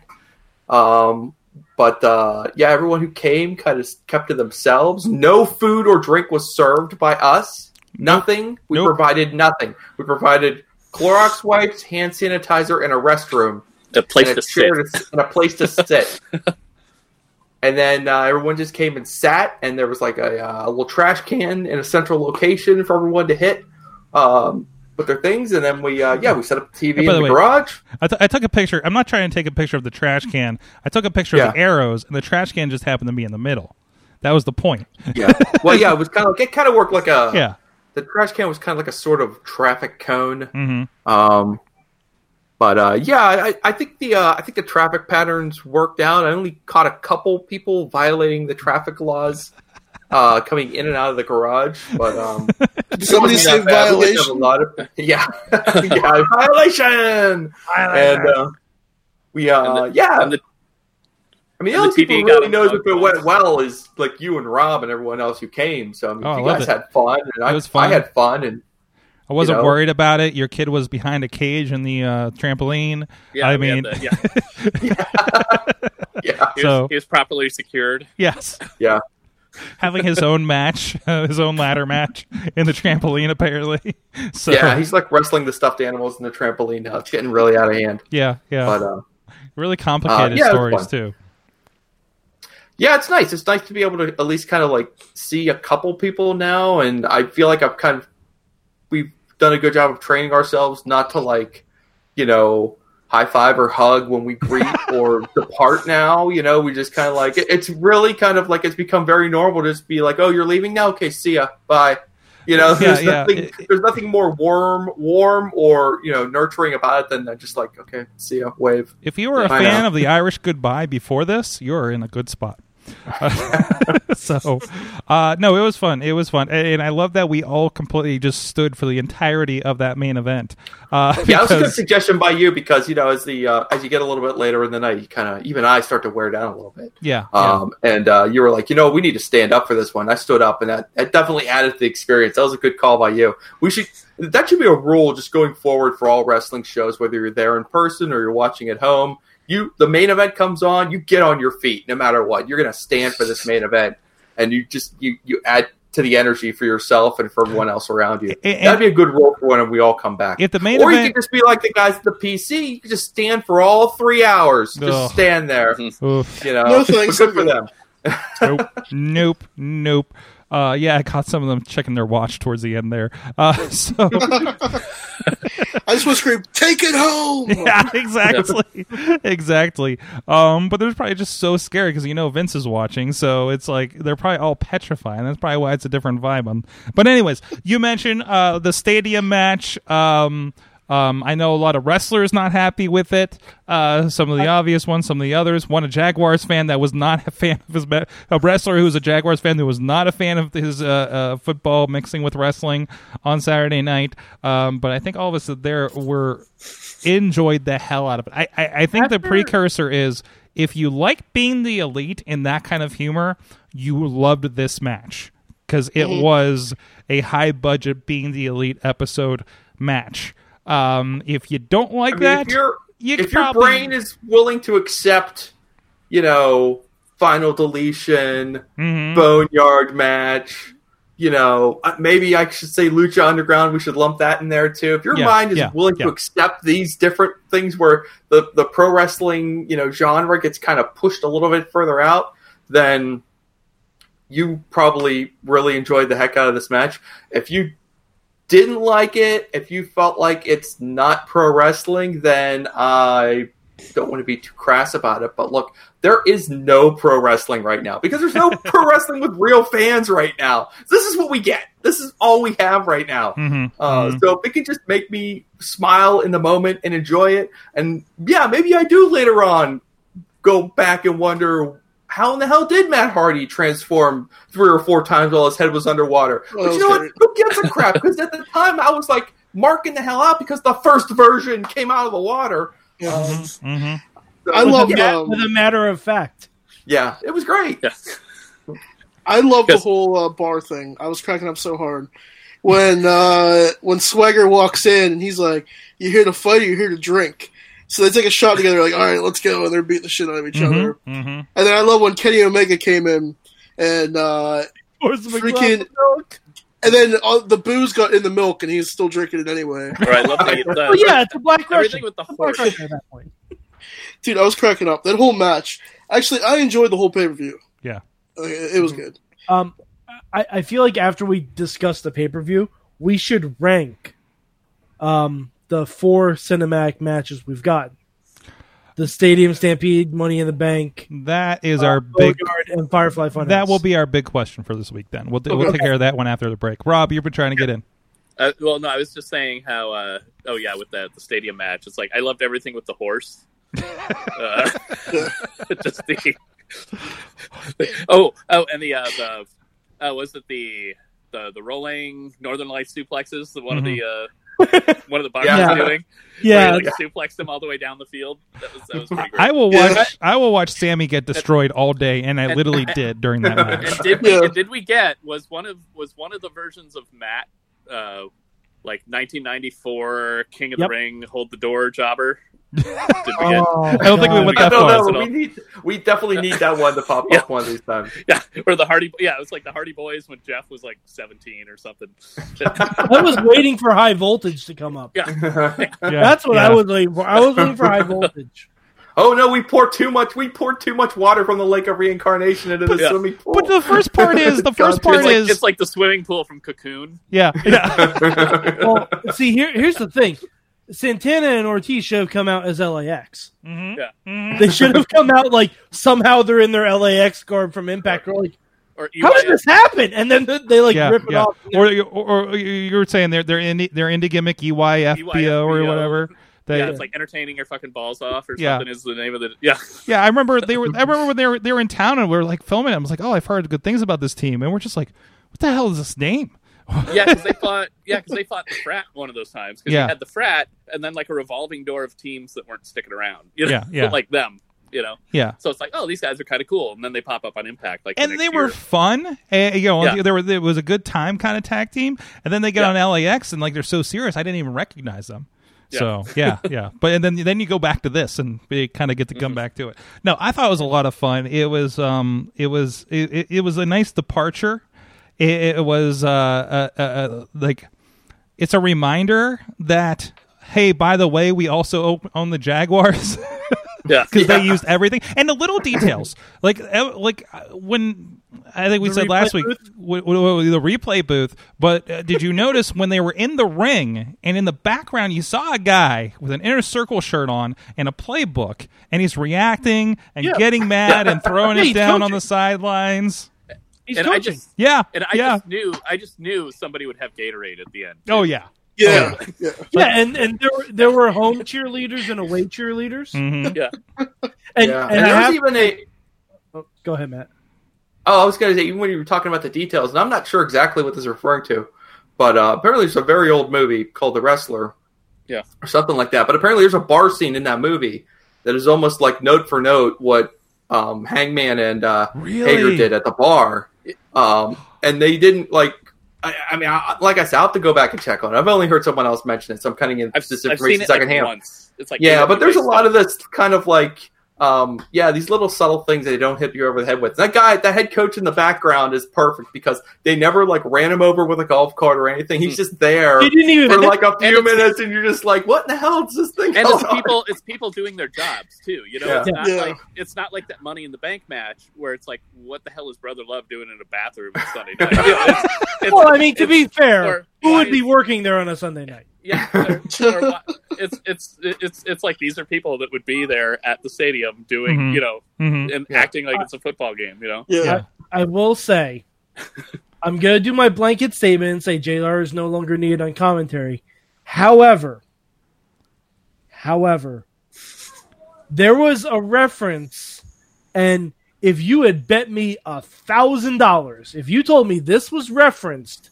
Um, but uh, yeah, everyone who came kind of kept to themselves. No food or drink was served by us. Nothing. We Nope. provided nothing. We provided Clorox wipes, hand sanitizer, and a restroom A place and to a sit. to- and a place to (laughs) sit. And then uh, everyone just came and sat, and there was like a, uh, a little trash can in a central location for everyone to hit um, with their things. And then we, uh, yeah, we set up the TV in the, the way- garage. I, t- I took a picture. I'm not trying to take a picture of the trash can. I took a picture of the arrows, and the trash can just happened to be in the middle. That was the point. Yeah, well, yeah, it was kind of like it kind of worked like a (laughs) Yeah. The trash can was kind of like a sort of traffic cone. hmm Um, but uh, yeah, I, I think the uh, I think the traffic patterns worked out. I only caught a couple people violating the traffic laws uh, coming in and out of the garage, but um, (laughs) somebody it say wasn't that bad. We did have violation? A lot of (laughs) yeah, (laughs) yeah, violation, and uh, we uh, And the- yeah. and the- I mean, the only people who really knows if it went well is like you and Rob and everyone else who came. So I mean, Oh, you loved guys it. had fun, and I, was fun. I had fun, and I wasn't know? worried about it. Your kid was behind a cage in the uh, trampoline. Yeah, I mean, the- yeah, (laughs) yeah, he, So- was, he was properly secured. yes, yeah. (laughs) having his own match, uh, his own ladder match in the trampoline, apparently. (laughs) So Yeah, he's like wrestling the stuffed animals in the trampoline now. It's getting really out of hand. yeah, yeah. But uh, really complicated yeah, stories too. yeah, it's nice. It's nice to be able to at least kind of like see a couple people now, and I feel like I've kind of we've done a good job of training ourselves not to like, you know, high five or hug when we greet (laughs) or depart. Now, you know, we just kind of like it, it's really kind of like it's become very normal to just be like, oh, you're leaving now, okay, see ya, bye. You know, Yeah, there's yeah. nothing. It- there's nothing more warm, warm, or you know, nurturing about it than just like, okay, see ya, wave. If you were a fan of the Irish Goodbye before this, you're in a good spot. (laughs) so, uh, no, it was fun. It was fun, and, I love that we all completely just stood for the entirety of that main event. Uh, Yeah, that was a good suggestion by you because you know as the uh, as you get a little bit later in the night, you kind of even I start to wear down a little bit. yeah, yeah. Um, and uh, you were like, you know, we need to stand up for this one. I stood up, and that, that definitely added to the experience. That was a good call by you. We should that should be a rule just going forward for all wrestling shows, whether you're there in person or you're watching at home. You the main event comes on, you get on your feet no matter what. You're gonna stand for this main event, and you just you you add to the energy for yourself and for everyone else around you. And- That'd be a good role for when we all come back. if the main or you could just be like the guys at the PC. You could just stand for all three hours. Just stand there. Oof. You know, No thanks, (laughs) But good for them. (laughs) nope, nope, nope. Uh, yeah, I caught some of them checking their watch towards the end there. Uh, (laughs) so I just want to scream, "Take it home!" (laughs) yeah, (laughs) exactly, exactly. Um, but they're probably just so scared because you know Vince is watching, so it's like they're probably all petrified. And that's probably why it's a different vibe. On, but anyways, you mentioned uh, the stadium match. Um, um, I know a lot of wrestlers not happy with it. Uh, some of the obvious ones, some of the others. One a Jaguars fan that was not (laughs) a fan of his a wrestler who was a Jaguars fan who was not a fan of his uh, uh, football mixing with wrestling on Saturday night. Um, but I think all of us there were enjoyed the hell out of it. I, I, I think the precursor is if you like being the elite in that kind of humor, you loved this match because it was a high budget being the elite episode match. Um, if you don't like I mean, that, if your you if your brain is willing to accept, you know, final deletion, Mhm. boneyard match, you know, uh, maybe I should say Lucha Underground. We should lump that in there too. If your Yeah, mind is yeah, willing yeah. to accept these different things, where the the pro wrestling you know genre gets kind of pushed a little bit further out, then you probably really enjoyed the heck out of this match. If you didn't like it, if you felt like it's not pro wrestling, then I don't want to be too crass about it, but look, there is no pro wrestling right now because there's no (laughs) pro wrestling with real fans right now. This is what we get. This is all we have right now. Mhm, Uh, mhm. So if it can just make me smile in the moment and enjoy it, and yeah, maybe I do later on go back and wonder how in the hell did Matt Hardy transform three or four times while his head was underwater? Oh, but you know what? okay. Who gives a crap? Because at the time I was like marking the hell out because the first version came out of the water. Yeah. Mhm. So- I love yeah, um, With a matter of fact, yeah, it was great. Yeah. I love the whole uh, bar thing. I was cracking up so hard when uh, when Swagger walks in and he's like, "You here to fight or you here to drink?" So they take a shot together, like, "All right, let's go," and they're beating the shit out of each other. Mhm, mhm. And then I love when Kenny Omega came in and uh, the Freaking- and then uh, the booze got in the milk and he's still drinking it anyway. Or I love the, the Oh yeah, it's a black everything Russian. with the horse. At that point. (laughs) Dude, I was cracking up. That whole match. Actually, I enjoyed the whole pay per view. Yeah. it, it was good. Um, I, I feel like after we discuss the pay per view, we should rank um the four cinematic matches we've gotten. The Stadium Stampede, Money in the Bank, That is uh, our big. Bogart, and Firefly Funhouse. That will be our big question for this week. Then we'll we'll take care of that one after the break. Rob, you've been trying to get in. Uh, well, no, I was just saying how. Uh, oh yeah, with the the stadium match, it's like I loved everything with the horse. (laughs) uh, (laughs) just the. (laughs) oh oh, and the uh, the uh, was it the the the rolling Northern Lights suplexes? The one of the uh, (laughs) one of the boxers Yeah. doing. (laughs) yeah. where he, like suplexed him all the way down the field. That was that was pretty great. I will Yeah. watch. I will watch Sammy get destroyed all day, and I And- literally (laughs) did during that match. and did we Yeah. and did we get was one of was one of the versions of Matt uh like 1994 King of Yep. the Ring hold the door jobber? Did we get? Oh, I don't think we went that don't far. know. We need. We definitely need that one to pop (laughs) Yeah. up one of these times. (laughs) Yeah, or the Hardy. Yeah, it was like the Hardy Boys when Jeff was like 17 or something. (laughs) I was waiting for high voltage to come up. Yeah, Yeah, That's what yeah. I was waiting for. I was waiting for high voltage. oh no, we poured too much. We poured too much water from the lake of reincarnation into the Yeah. swimming pool. But the first part is the first part it's like, is it's like the swimming pool from Cocoon. yeah yeah. Well, see, here, here's the thing: Santana and Ortiz should have come out as LAX. Mhm. Yeah. Mhm. They should have come out like somehow they're in their LAX garb from Impact. We're like, Or how did this happen? And then they, they like yeah, rip it yeah. off. Or, or, or you were saying they're they're indie they're indie gimmick EYFBO or whatever. They, yeah, it's like entertaining your fucking balls off or Yeah. something is the name of the yeah. Yeah, I remember they were. I remember when they were they were in town and we were like filming. it. I was like, oh, I've heard good things about this team, and we're just like, what the hell is this name? (laughs) Yeah, because they fought. Yeah, because they fought the frat one of those times. Because Yeah. they had the frat, and then like a revolving door of teams that weren't sticking around. You know? Yeah, yeah. (laughs) like them. You know, Yeah, so it's like, oh, these guys are kind of cool, and then they pop up on Impact. Like, and next they were fun. And, you know, Yeah. there were it was a good time kind of tag team, and then they get Yeah. on LAX and like they're so serious, I didn't even recognize them. Yeah. So yeah, yeah, (laughs) but and then then you go back to this and we kind of get to come Mm-hmm. back to it. No, I thought it was a lot of fun. It was um, it was it, it, it was a nice departure. It, it was uh, uh, uh, uh, like it's a reminder that hey, by the way, we also own- own the Jaguars. (laughs) yeah, because they used everything and the little details (laughs) like like uh, when i think we The said last week booth? w- w- w- the replay booth but uh, did you notice when they were in the ring and in the background you saw a guy with an inner circle shirt on and a playbook and he's reacting and Yeah. getting mad and (laughs) throwing Yeah, us down on coaching. the sidelines He's and I just yeah and I yeah just knew I just knew somebody would have Gatorade at the end. oh yeah Yeah, yeah. yeah, and, and there were there were home cheerleaders and away cheerleaders. Mhm. (laughs) Yeah, And, yeah. and, And I there was even a. oh, go ahead, Matt. Oh, I was going to say, even when you were talking about the details, and I'm not sure exactly what this is referring to, but uh, apparently there's a very old movie called The Wrestler. Yeah. Or something like that. But apparently there's a bar scene in that movie that is almost like note for note what um, Hangman and uh, Really? Hager did at the bar. Um, and they didn't, like, I, I mean, I, like I said, I'll have to go back and check on it. I've only heard someone else mention it, so I'm cutting in I've, this I've information seen it like secondhand. once. It's like Yeah, but there's a lot stuff. of this kind of like, um, yeah, these little subtle things that they don't hit you over the head with. That guy, that head coach in the background is perfect because they never like ran him over with a golf cart or anything. He's just there He didn't even for like a few it's- minutes, and you're just like, what in the hell is this thing? and it's on? people it's people doing their jobs too you know Yeah. it's not Yeah. like it's not like that money in the bank match where it's like what the hell is brother love doing in a bathroom on sunday night (laughs) it's, it's- Well, I mean, to be fair, who would be working there on a Sunday night? Yeah, (laughs) or- or wha- it's it's it's it's like these are people that would be there at the stadium doing Mhm. you know Mhm. and acting like it's a football game. You know, Yeah. Yeah. I will say, (laughs) I'm gonna do my blanket statement and say JR is no longer needed on commentary. However, however, there was a reference, and if you had bet me a thousand dollars, if you told me this was referenced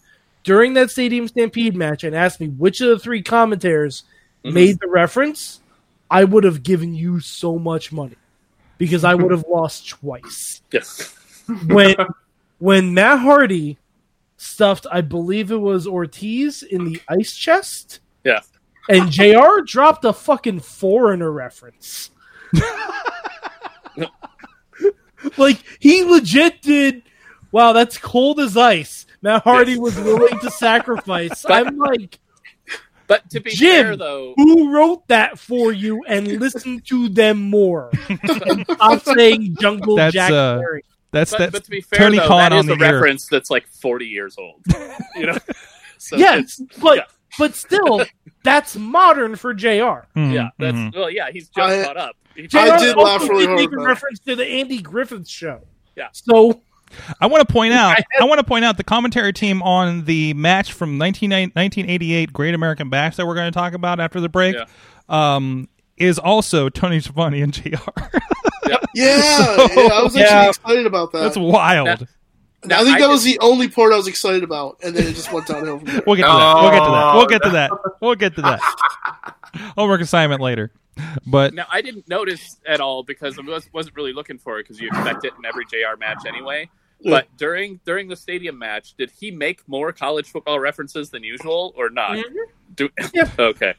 during that Stadium Stampede match and asked me which of the three commentators mm-hmm. made the reference, I would have given you so much money because I would have (laughs) lost twice yes, (laughs) when when Matt Hardy stuffed, I believe it was Ortiz in the ice chest, yeah. and Jr. dropped a fucking foreigner reference. (laughs) like he legit did. Wow, that's cold as ice. Matt Hardy was willing to sacrifice. I'm like, But to be Jim. fair, though, who wrote that for you? And listen to them more. (laughs) and stop saying Jungle That's, Jack. uh, Perry. That's but, that's but to be fair, Tony though, Khan that on is the a ear. reference that's like forty years old. You know, (laughs) so yes, but yeah. but still, that's modern for Jr. Mhm, yeah, that's mhm. well, yeah, he's just I- caught up. He JR I did also laugh really did hard make a reference to the Andy Griffith show. Yeah. So I want to point (laughs) out. I want to point out the commentary team on the match from 19, 1988 Great American Bash that we're going to talk about after the break. Yeah. Um, is also Tony Schiavone and Jr. (laughs) Yeah, yeah, I was actually Yeah. excited about that. That's wild. Now- Now, I think I that did- was the only part I was excited about, and then it just went downhill from there. We'll get to that. We'll get to that. Oh, We'll get to that. We'll get to that. Homework assignment later. (laughs) But Now I didn't notice at all because I was, wasn't really looking for it because you expect it in every JR match anyway. But during during the stadium match, did he make more college football references than usual or not? Do, (laughs) okay,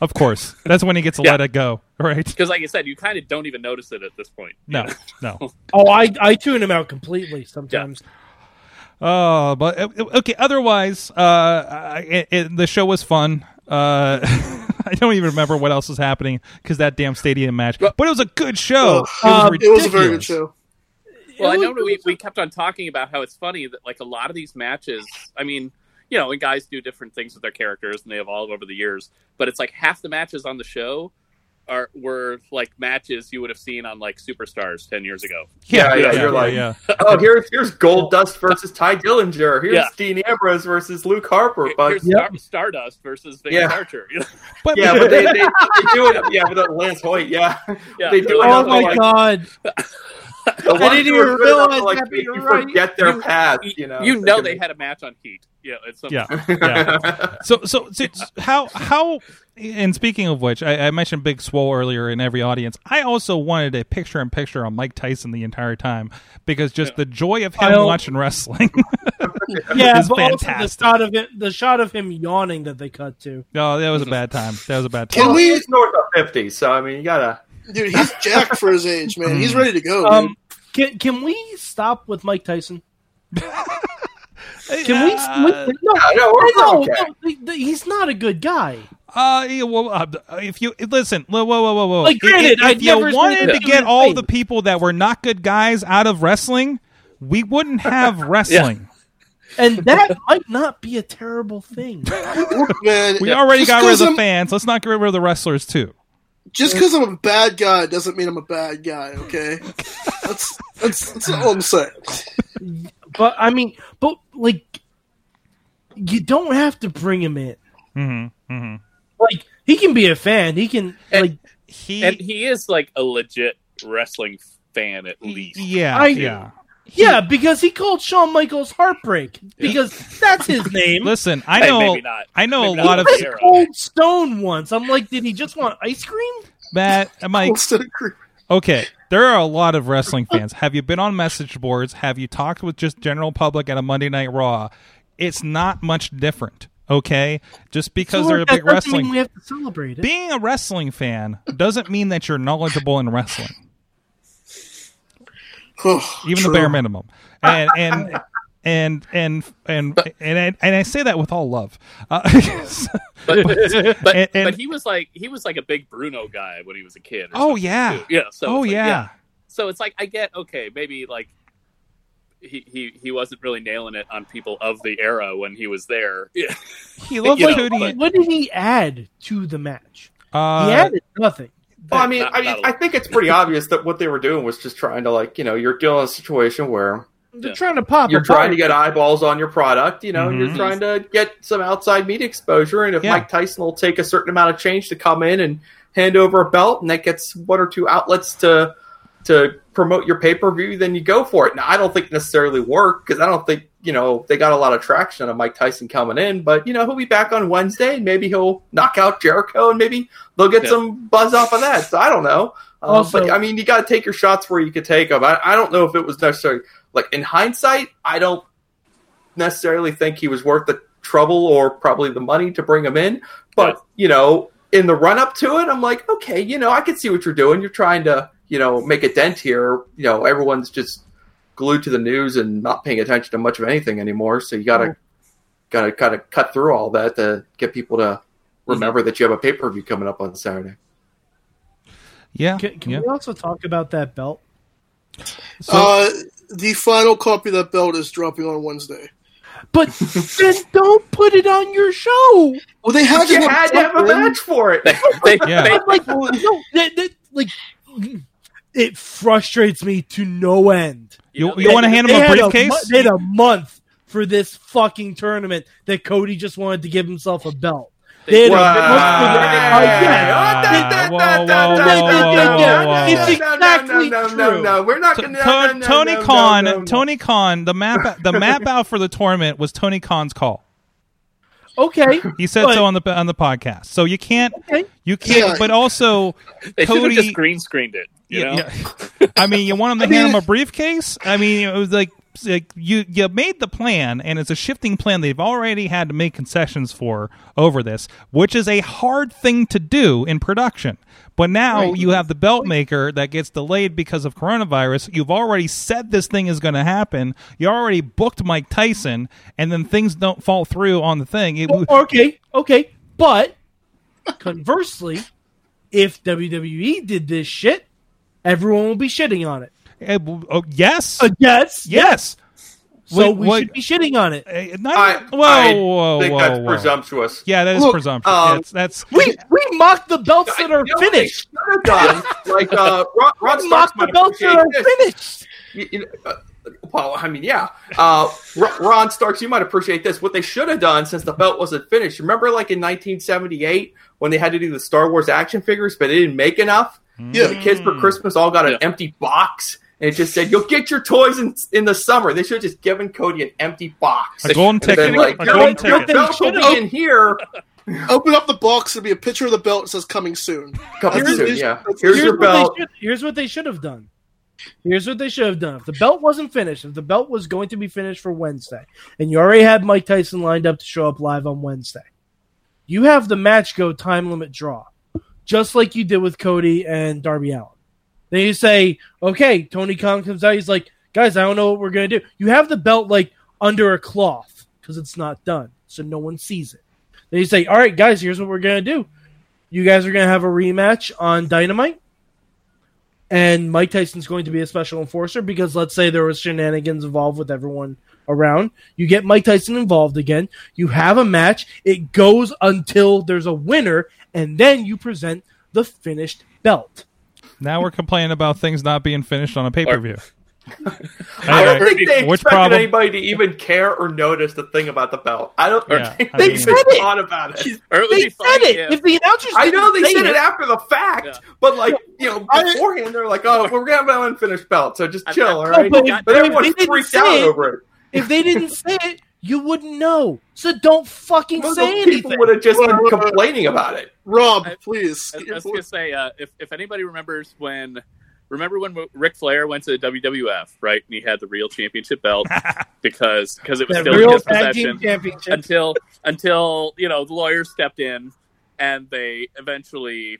of course, that's when he gets to Yeah. let it go, right? (laughs) because like I said, you kind of don't even notice it at this point. No, no. oh, I I tune him out completely sometimes. Oh, but uh, okay. Otherwise, uh, it, it, the show was fun. Uh, (laughs) I don't even remember what else was happening because that damn stadium match. But it was a good show. Oh, it was, um, It was a very good show. Well, I know we, we kept on talking about how it's funny that like a lot of these matches. I mean, you know, and guys do different things with their characters and they evolve over the years. But it's like half the matches on the show are were like matches you would have seen on like Superstars ten years ago. Yeah, yeah, yeah, you're like- yeah. (laughs) Oh, here's here's Goldust versus Tye Dillinger. Here's Yeah. Dean Ambrose versus Luke Harper. But Here's Yep. Star- Stardust versus Vegas Yeah. Archer. (laughs) But, yeah, but they, (laughs) they, they do it. Yeah, with Lance Hoyt. Yeah, Yeah. they do it Oh my like, god! The ones didn't even good enough to, realize like that, but make you're right. forget their past. You know, you know they had a match on Heat. Yeah, it's some, yeah, yeah. So, so, so how how and speaking of which, I, I mentioned Big Swole earlier in every audience. I also wanted a picture in picture on Mike Tyson the entire time because just the joy of him I'll- watching wrestling. (laughs) (laughs) Yeah, It's but also the fantastic. shot of it, the shot of him yawning that they cut to. no, that was a bad time. That was a bad time. Can we- he's north of fifty, so I mean, you gotta. Dude, he's jacked for his age, man. He's ready to go. Um, dude. can can we stop with Mike Tyson? Can (laughs) Can we? Uh, we no, no, we're no, okay. no, the- the- he's not a good guy. Uh, well, uh, if you listen, whoa, whoa, whoa, whoa, whoa. Like, granted, if, if I'd you wanted to get all the people that were not good guys out of wrestling, we wouldn't (laughs) have wrestling. And that might not be a terrible thing. (laughs) (laughs) man, We already got rid of 'cause the I'm- fans. Let's not get rid of the wrestlers too. Just because I'm a bad guy doesn't mean I'm a bad guy. Okay, that's that's, that's all I'm saying. But I mean, but like, you don't have to bring him in. Mm-hmm, mm-hmm. Like, he can be a fan. He can And- like. He, and he is like a legit wrestling fan at least. yeah, I- yeah. Yeah, because he called Shawn Michaels heartbreak because that's his (laughs) name. Listen, I Hey, know, maybe not. I know Maybe a not lot of the. Cold Stone once. I'm like, did he just want ice cream? Matt, uh, Mike. Instead of cre- Okay, there are a lot of wrestling fans. Have you been on message boards? Have you talked with just general public at a Monday Night Raw? It's not much different. Okay, just because So they're a big wrestling mean we have to celebrate it. being a wrestling fan doesn't mean that you're knowledgeable in wrestling, (sighs) even true. the bare minimum. And and and and and and I, and I say that with all love. Uh, (laughs) But, (laughs) (laughs) but, And- and- but he was like he was like a big Bruno guy when he was a kid. oh yeah, too. yeah. So oh it's like, yeah. So it's like I get okay, maybe like he, he he wasn't really nailing it on people of the era when he was there. Yeah. (laughs) He looked like know, Cody. but- What did he add to the match? uh, he added nothing. Well, I mean, Not- I mean, not a I think it's pretty obvious that what they were doing was just trying to like, you know, you're dealing a situation where They're Yeah. trying to pop. you're a trying to get eyeballs on your product. You know, Mhm. you're trying to get some outside media exposure, and if Yeah. Mike Tyson will take a certain amount of change to come in and hand over a belt, and that gets one or two outlets to to promote your pay per view, then you go for it. Now, I don't think necessarily work because I don't think you know they got a lot of traction on Mike Tyson coming in, but you know he'll be back on Wednesday, and maybe he'll knock out Jericho, and maybe they'll get Yeah. some buzz off of that. So I don't know. Um, Also- but I mean, you got to take your shots where you could take them. I, I don't know if it was necessary. like in hindsight. I don't necessarily think he was worth the trouble or probably the money to bring him in. But you know, in the run up to it, I'm like, okay, you know, I can see what you're doing. You're trying to, you know, make a dent here. You know, everyone's just glued to the news and not paying attention to much of anything anymore. So you gotta gotta kind of cut through all that to get people to remember that you have a pay per view coming up on Saturday. yeah, Can, can yeah. we also talk about that belt? So- uh, the final copy of that belt is dropping on Wednesday. But (laughs) then don't put it on your show. Well, they had You to had to have a match for it. They, they, (laughs) Yeah. like no, that, that, like it frustrates me to no end. You, know, you want to hand him a had briefcase? mo- they had a month for this fucking tournament that Cody just wanted to give himself a belt. They a whoa. It's exactly no, no, true. no, no. We're not going To- to. Tony Khan, Tony Khan, the map, the map out for the tournament was Tony Khan's call. Okay, (laughs) He said But- so on the on the podcast. So you can't, okay. you can't. Yeah. But also, (laughs) they should have Cody- just green screened it. You Yeah, know? yeah. (laughs) I mean, you want him to I hand mean- him a briefcase? I mean, it was like, like you you made the plan, and it's a shifting plan. They've already had to make concessions for over this, which is a hard thing to do in production. But now Right. you have the belt maker that gets delayed because of coronavirus. You've already said this thing is going to happen. You already booked Mike Tyson, and then things don't fall through on the thing. It, oh, Okay, okay, but conversely, if WWE did this shit, everyone will be shitting on it. It- oh, yes, Uh, yes, yes. So Wait, we what- should be shitting on it. Uh, not- I, whoa, I whoa, think whoa, that's whoa. presumptuous. Yeah, that is Look, presumptuous. um, that's that's We we mock the belts that are You know finished. done? like uh, (laughs) Ron, Ron We Starks mock the belts that are this. finished. You- you know, uh, well, I mean, yeah. Uh, Ron Ron Starks, you might appreciate this. What they should have done since the belt wasn't finished. Remember, like in 1978, when they had to do the Star Wars action figures, but they didn't make enough. Yeah. The kids for Christmas all got an Yeah. empty box, and it just said, "You'll get your toys in in the summer." They should have just given Cody an empty box. a golden And ticket. then, like, a "Your- golden your ticket. belt will be in here. (laughs) Open up the box. There'll be a picture of the belt that says "Coming soon." Coming Here's- soon, here's- yeah. here's Here's your belt. should- here's what they should have done. Here's what they should have done. If the belt wasn't finished, if the belt was going to be finished for Wednesday, and you already had Mike Tyson lined up to show up live on Wednesday, you have the match go time limit draw, just like you did with Cody and Darby Allin. Then you say, okay, Tony Khan comes out. He's like, guys, I don't know what we're gonna do. You have the belt like under a cloth because it's not done, so no one sees it. Then you say, all right, guys, here's what we're gonna do. You guys are gonna have a rematch on Dynamite and Mike Tyson's going to be a special enforcer because let's say there was shenanigans involved with everyone around. You get Mike Tyson involved again. You have a match. It goes until there's a winner, and then you present the finished belt. Now we're complaining about things not being finished on a pay per view. I don't think they Which expected problem? anybody to even care or notice the thing about the belt. I don't Yeah, think I they mean- said it. thought about it. Or it They said funny it. if- If the announcers, I know they said it after the fact, Yeah. but like you know I- beforehand, they're like, "Oh, we're gonna have an unfinished belt, so just chill, I- all No, but But, if- everyone they didn't freaked say out it- over it. if they didn't say it, you wouldn't know. So don't fucking Most say of the people anything. would have just been Well, uh, complaining about it. Rob, I- please. I, I was voice- gonna say, uh, if if anybody remembers when, remember when Ric Flair went to the WWF, right? And he had the real championship belt (laughs) because because it was That still in real his possession until until you know the lawyers stepped in and they eventually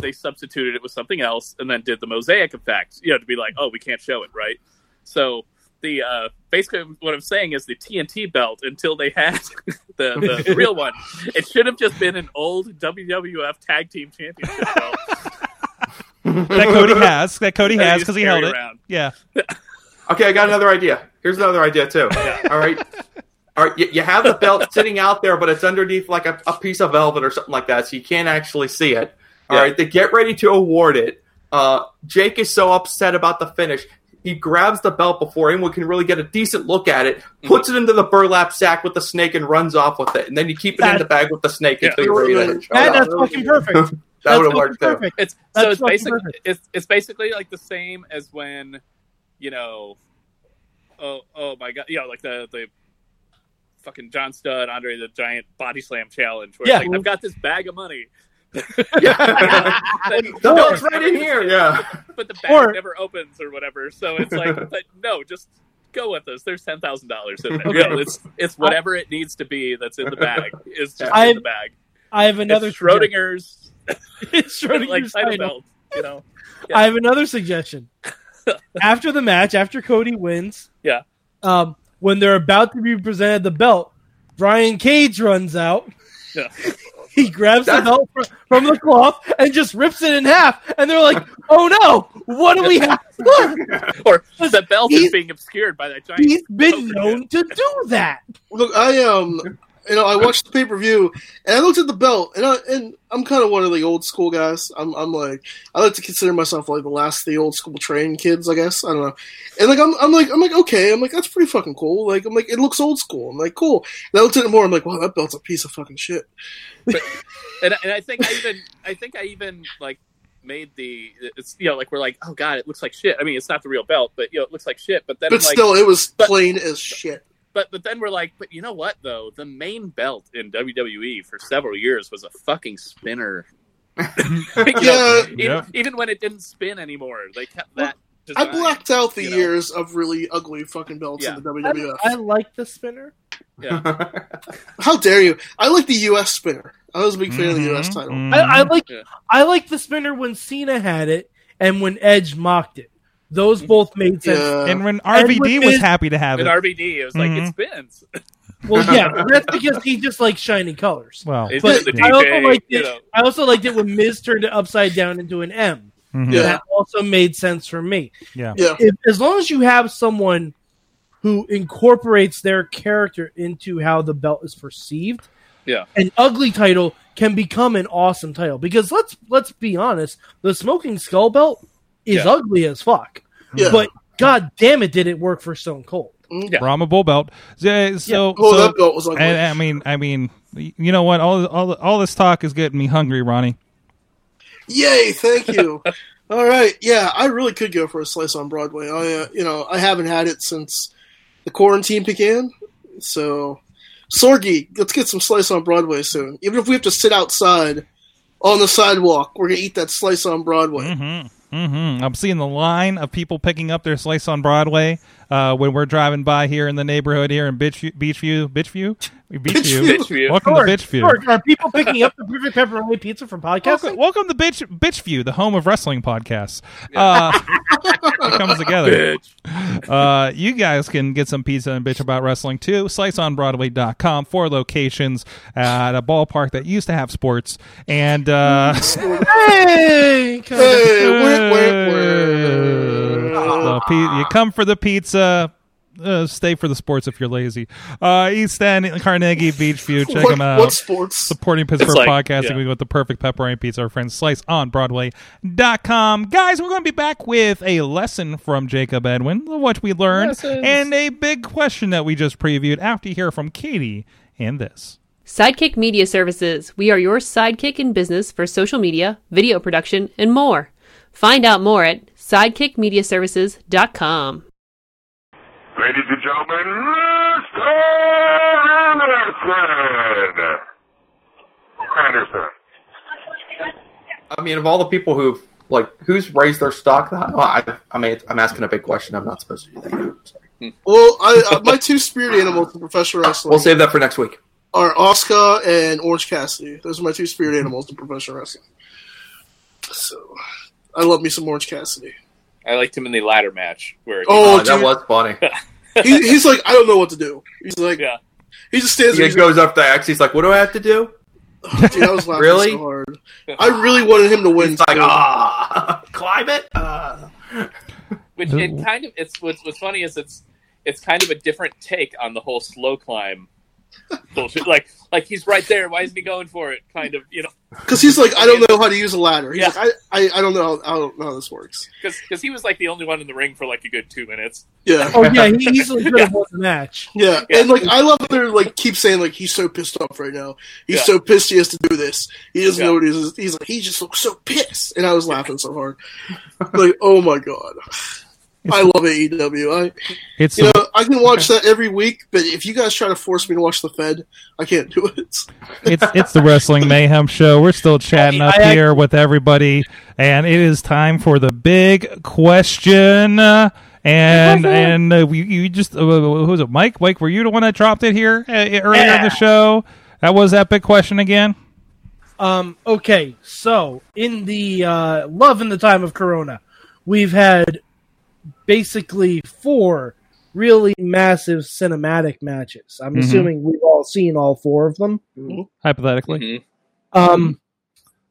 they substituted it with something else and then did the mosaic effect, you know, to be like, oh, we can't show it, right? So the uh, basically what I'm saying is the TNT belt until they had (laughs) the, the real one, it should have just been an old WWF Tag Team Championship belt. that Cody has. That Cody That has because he held it. around. Yeah. (laughs) Okay, I got another idea. Here's another idea too. All right. All right, you, you have the belt sitting out there, but it's underneath like a, a piece of velvet or something like that, so you can't actually see it. All Yeah. right, they get ready to award it. Uh, Jake is so upset about the finish. He grabs the belt before anyone can really get a decent look at it, mm-hmm. puts it into the burlap sack with the snake, and runs off with it. And then you keep it in the bag with the snake Yeah. until you're ready to show (laughs) That, that's off. fucking perfect. That That's would have fucking worked too. perfect. It's That's so it's fucking basically it's it's basically like the same as when, you know, oh oh my god, you know, like the the fucking John Studd Andre the Giant body slam challenge where Yeah. it's like I've got this bag of money. Yeah. (laughs) But- the belt's right in here. Yeah. but the bag Or- never opens or whatever. So it's like, (laughs) but no, just go with us. There's ten thousand dollars in there. (laughs) Okay. You know, it's it's whatever it needs to be that's in the bag is just I- in the bag. I have another it's Schrodinger's It's Schrodinger's like title title. belt. You know, I have another suggestion. after the match, after Cody wins, Yeah. um, when they're about to be presented the belt, Brian Cage runs out. Yeah. He grabs the belt fr- from the cloth and just rips it in half. And they're like, "Oh no! What do we have?" (laughs) or the belt is being obscured by that giant. He's been known to do that. Look, I um, you know, I watched the pay per view and I looked at the belt, and I and I'm kind of one of the old school guys. I'm I'm like I like to consider myself like the last of the old school trained kids, I guess. I don't know. And like I'm I'm like I'm like okay, I'm like that's pretty fucking cool. Like I'm like it looks old school. I'm like cool. And I looked at it more. I'm like wow, that belt's a piece of fucking shit. and, and I think I even I think I even like made the it's you know like we're like oh god it looks like shit. I mean it's not the real belt, but you know it looks like shit. But then But I'm like, still, it was but- plain as shit. But but then we're like, but you know what though? The main belt in WWE for several years was a fucking spinner. (laughs) You know, Yeah. even, Yep. even when it didn't spin anymore, they kept that. I design, blacked out the you know? years of really ugly fucking belts Yeah. in the I, WWF. I like the spinner. Yeah. (laughs) How dare you? I like the U.S. spinner. I was a big fan of the U.S. Mhm, title. mhm. I, I like Yeah. I like the spinner when Cena had it and when Edge mocked it. Those both made sense. Yeah. and when And RVD with was his- happy to have In it. RVD, it was like Mhm. it spins. (laughs) Well, yeah, that's (laughs) because he just likes shiny colors. well, It's But the I also DJ, liked you it. know. I also liked it when Miz turned it upside down into an M. mhm. Yeah. That also made sense for me. Yeah. If, as long as you have someone who incorporates their character into how the belt is perceived, Yeah. an ugly title can become an awesome title. Because let's let's be honest, the smoking skull belt is Yeah. ugly as fuck. Yeah. But god damn it, did it work for Stone Cold? Yeah. Brahma Bull Belt. So, so, Oh, so- that belt was ugly. and, I mean, I mean, you know what? All all all this talk is getting me hungry, Ronnie. Yay! Thank you. (laughs) All right, yeah, I really could go for a slice on Broadway. I, uh, you know, I haven't had it since the quarantine began. So, Sorgi, let's get some slice on Broadway soon. Even if we have to sit outside on the sidewalk, we're gonna eat that slice on Broadway. Mm-hmm. Mm-hmm. I'm seeing the line of people picking up their slice on Broadway uh, when we're driving by here in the neighborhood here in Beechview. Beechview. Beechview. Beechview. Bitch view. Welcome Sure, to Bitchview. sure. Are people picking up the perfect pepperoni pizza from podcasting? Welcome, welcome to Bitch Bitchview, the home of wrestling podcasts. Uh, (laughs) it comes together. Bitch. Uh, you guys can get some pizza and bitch about wrestling too. SliceOnBroadway.com. Four locations at a ballpark that used to have sports. And uh, Hey, come (laughs) Hey, wah, wah, wah. The (laughs) pi- you come for the pizza. Uh, stay for the sports if you're lazy. Uh, East End, Carnegie, Beechview. Check what, them out. what sports? supporting Pittsburgh like- podcasting yeah. with the perfect pepperoni pizza. Our friends Slice on Broadway.com. Guys, we're going to be back with a lesson from Jacob Edwin, what we learned, Lessons. and a big question that we just previewed after you hear from Katie and this. Sidekick Media Services. We are your sidekick in business for social media, video production, and more. Find out more at sidekickmediaservices.com. Ladies and gentlemen, Mr. Anderson. Anderson. I mean, of all the people who've like who's raised their stock, that well, I, I mean, I'm asking a big question. I'm not supposed to do that. Well, I, uh, my two spirit animals in professional wrestling We'll save that for next week. are Oscar and Orange Cassidy. Those are my two spirit animals in professional wrestling. So, I love me some Orange Cassidy. I liked him in the ladder match where Oh, Oh, that was funny. (laughs) He, he's like, I don't know what to do. He's like, yeah. he just stands He there. He's goes up the X. He's like, "What do I have to do?" like, Dude, I was laughing Really? so hard. I really wanted him to win. He's like, too. "Ah, (laughs) climb it." Uh. Which it kind of it's what's what's funny is it's it's kind of a different take on the whole slow climb bullshit. Like like he's right there. Why isn't he going for it? Kind of you know Because he's like, I don't know how to use a ladder. He's Yeah. like, I, I, I don't know. How, I don't know how this works. because he was like the only one in the ring for like a good two minutes. Yeah. Oh yeah, he (laughs) easily could have won the match. Yeah, Yeah. and like I love that they're like keep saying like he's so pissed off right now. He's Yeah. so pissed he has to do this. He doesn't Yeah. know what he's. He's like he just looks so pissed, and I was laughing so hard. like oh my god, (laughs) I love AEW. I It's you know I can watch that every week, but if you guys try to force me to watch the Fed, I can't do it. (laughs) it's it's the Wrestling Mayhem Show. We're still chatting up I- I- here with everybody, and it is time for the big question. Uh, And and uh, we, you just uh, who was it, Mike? Mike, were you the one that dropped it here uh, earlier in the show? That was that big question again. Um, okay, so in the uh, love in the time of Corona, we've had basically four really massive cinematic matches. I'm Mhm. assuming we've all seen all four of them. Hypothetically, Mhm. Um,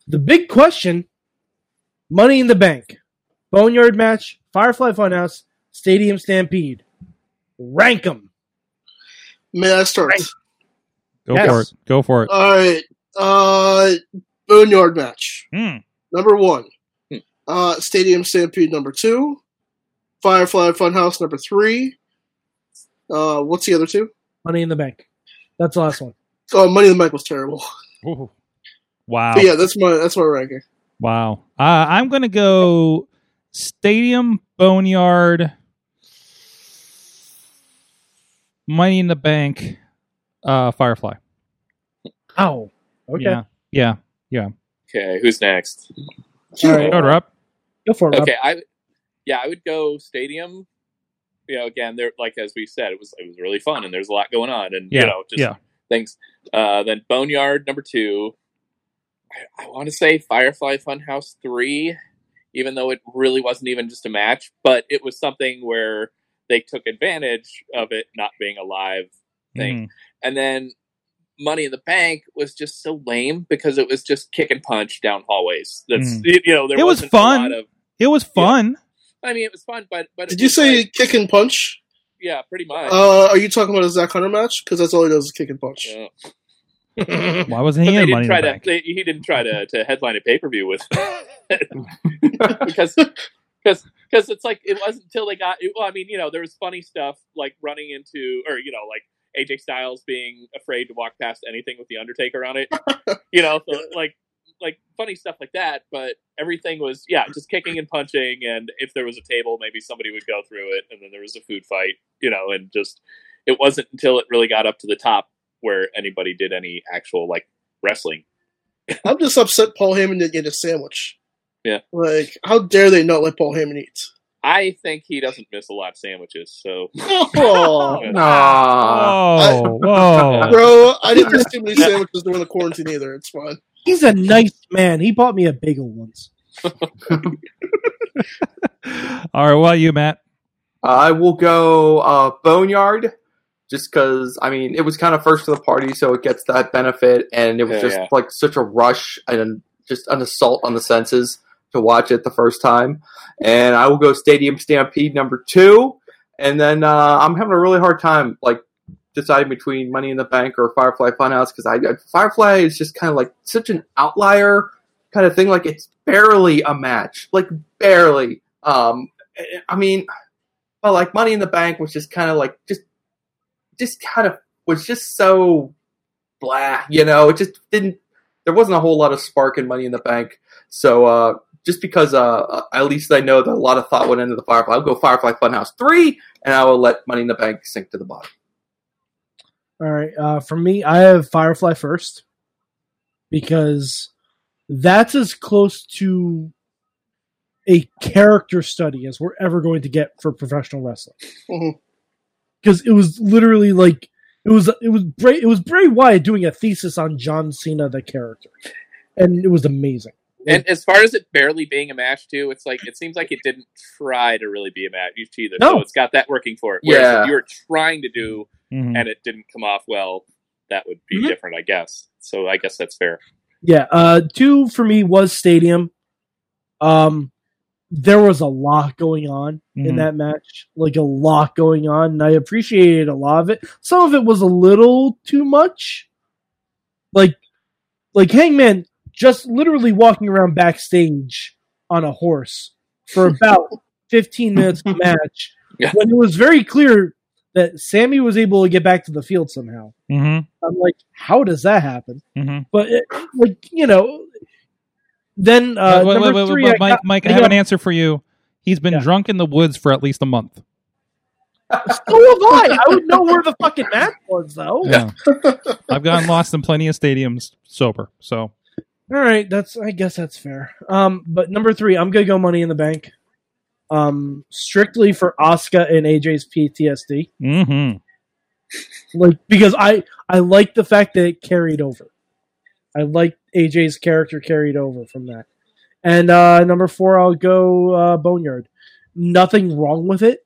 the big question: Money in the Bank, Boneyard match, Firefly Funhouse, Stadium Stampede. Rank them. May I start? Right. go Yes. for it. Go for it. All right. Uh, Boneyard match Hmm. number one. Hmm. Uh, Stadium Stampede number two. Firefly Funhouse number three. Uh, what's the other two? Money in the Bank. That's the last one. Oh, Money in the Bank was terrible. (laughs) Ooh. Wow. But yeah, that's my that's my ranking. Wow. Uh, I'm going to go Stadium Boneyard, Money in the Bank, uh, Firefly. Oh. Okay. Yeah. Yeah. Okay, who's next? All right. Order up. Go for it. Rob. Okay, I yeah, I would go stadium. You know, again, there like as we said, it was it was really fun and there's a lot going on and Yeah, you know just yeah. things. Uh, then Boneyard number two. I, I want to say Firefly Funhouse three, even though it really wasn't even just a match, but it was something where they took advantage of it not being a live thing. Mhm. And then Money in the Bank was just so lame because it was just kick and punch down hallways. That's Mm. you know there It was fun. A lot of, It was fun. I mean, it was fun, but but Did you say like- kick and punch? yeah, pretty much. Uh, are you talking about a Zack Hunter match? Because that's all he does is kick and punch. Yeah. (laughs) Why wasn't he they in didn't in try the to. Bank? They, he didn't try to, to headline a pay per view with (laughs) because because because it's like it wasn't until they got. Well, I mean, you know, there was funny stuff like running into or you know like AJ Styles being afraid to walk past anything with the Undertaker on it. (laughs) you know, so like like funny stuff like that. But everything was yeah, just kicking and punching, and if there was a table, maybe somebody would go through it, and then there was a food fight. You know, and just it wasn't until it really got up to the top where anybody did any actual like wrestling. (laughs) I'm just upset Paul Heyman didn't get a sandwich. Yeah. Like, how dare they not let Paul Heyman eat? I think he doesn't miss a lot of sandwiches, so (laughs) Oh, (laughs) Nah. Oh, whoa. bro, I didn't miss too many sandwiches during the quarantine either. It's fine. He's a nice man. He bought me a bagel once. All right, what about you, Matt? I will go uh, Boneyard, just because I mean it was kind of first to the party, so it gets that benefit, and it was Yeah, just yeah. like such a rush and just an assault on the senses to watch it the first time. And I will go Stadium Stampede number two, and then uh, I'm having a really hard time like deciding between Money in the Bank or Firefly Funhouse because I, I Firefly is just kind of like such an outlier kind of thing. Like it's barely a match, like barely. Um, I mean, but like Money in the Bank was just kind of like just, just kind of was just so blah, you know. It just didn't. There wasn't a whole lot of spark in Money in the Bank, so uh, just because uh, at least I know that a lot of thought went into the Firefly, I'll go Firefly Funhouse three, and I will let Money in the Bank sink to the bottom. All right. Uh, for me, I have Firefly first because that's as close to a character study as we're ever going to get for professional wrestling. Mhm. Because it was literally like it was it was Bray it was Bray Wyatt doing a thesis on John Cena the character, and it was amazing. And as far as it barely being a match too, it's like it seems like it didn't try to really be a match either. No. So it's got that working for it. Whereas Yeah. if you were trying to do Mhm. and it didn't come off well, that would be Mhm. different, I guess. So I guess that's fair. Yeah, uh two for me was Stadium. Um there was a lot going on in Mhm. that match, like a lot going on, and I appreciated a lot of it. Some of it was a little too much, like like Hangman just literally walking around backstage on a horse for about (laughs) 15 minutes of the match Yeah. when it was very clear that Sammy was able to get back to the field somehow. hmm I'm like, how does that happen? hmm But it, like you know, then uh, wait, wait, number wait, wait, three, I Mike, got- Mike, I I have got- an answer for you. He's been Yeah. drunk in the woods for at least a month. So have I. I would know where the fucking match was, though. Yeah. I've gotten lost in plenty of stadiums sober. So All right, that's. I guess that's fair. Um, but number three, I'm gonna go Money in the Bank. Um, strictly for Asuka and AJ's PTSD, Mm-hmm. like because I I like the fact that it carried over. I like AJ's character carried over from that. And uh, number four, I'll go uh, Boneyard. Nothing wrong with it,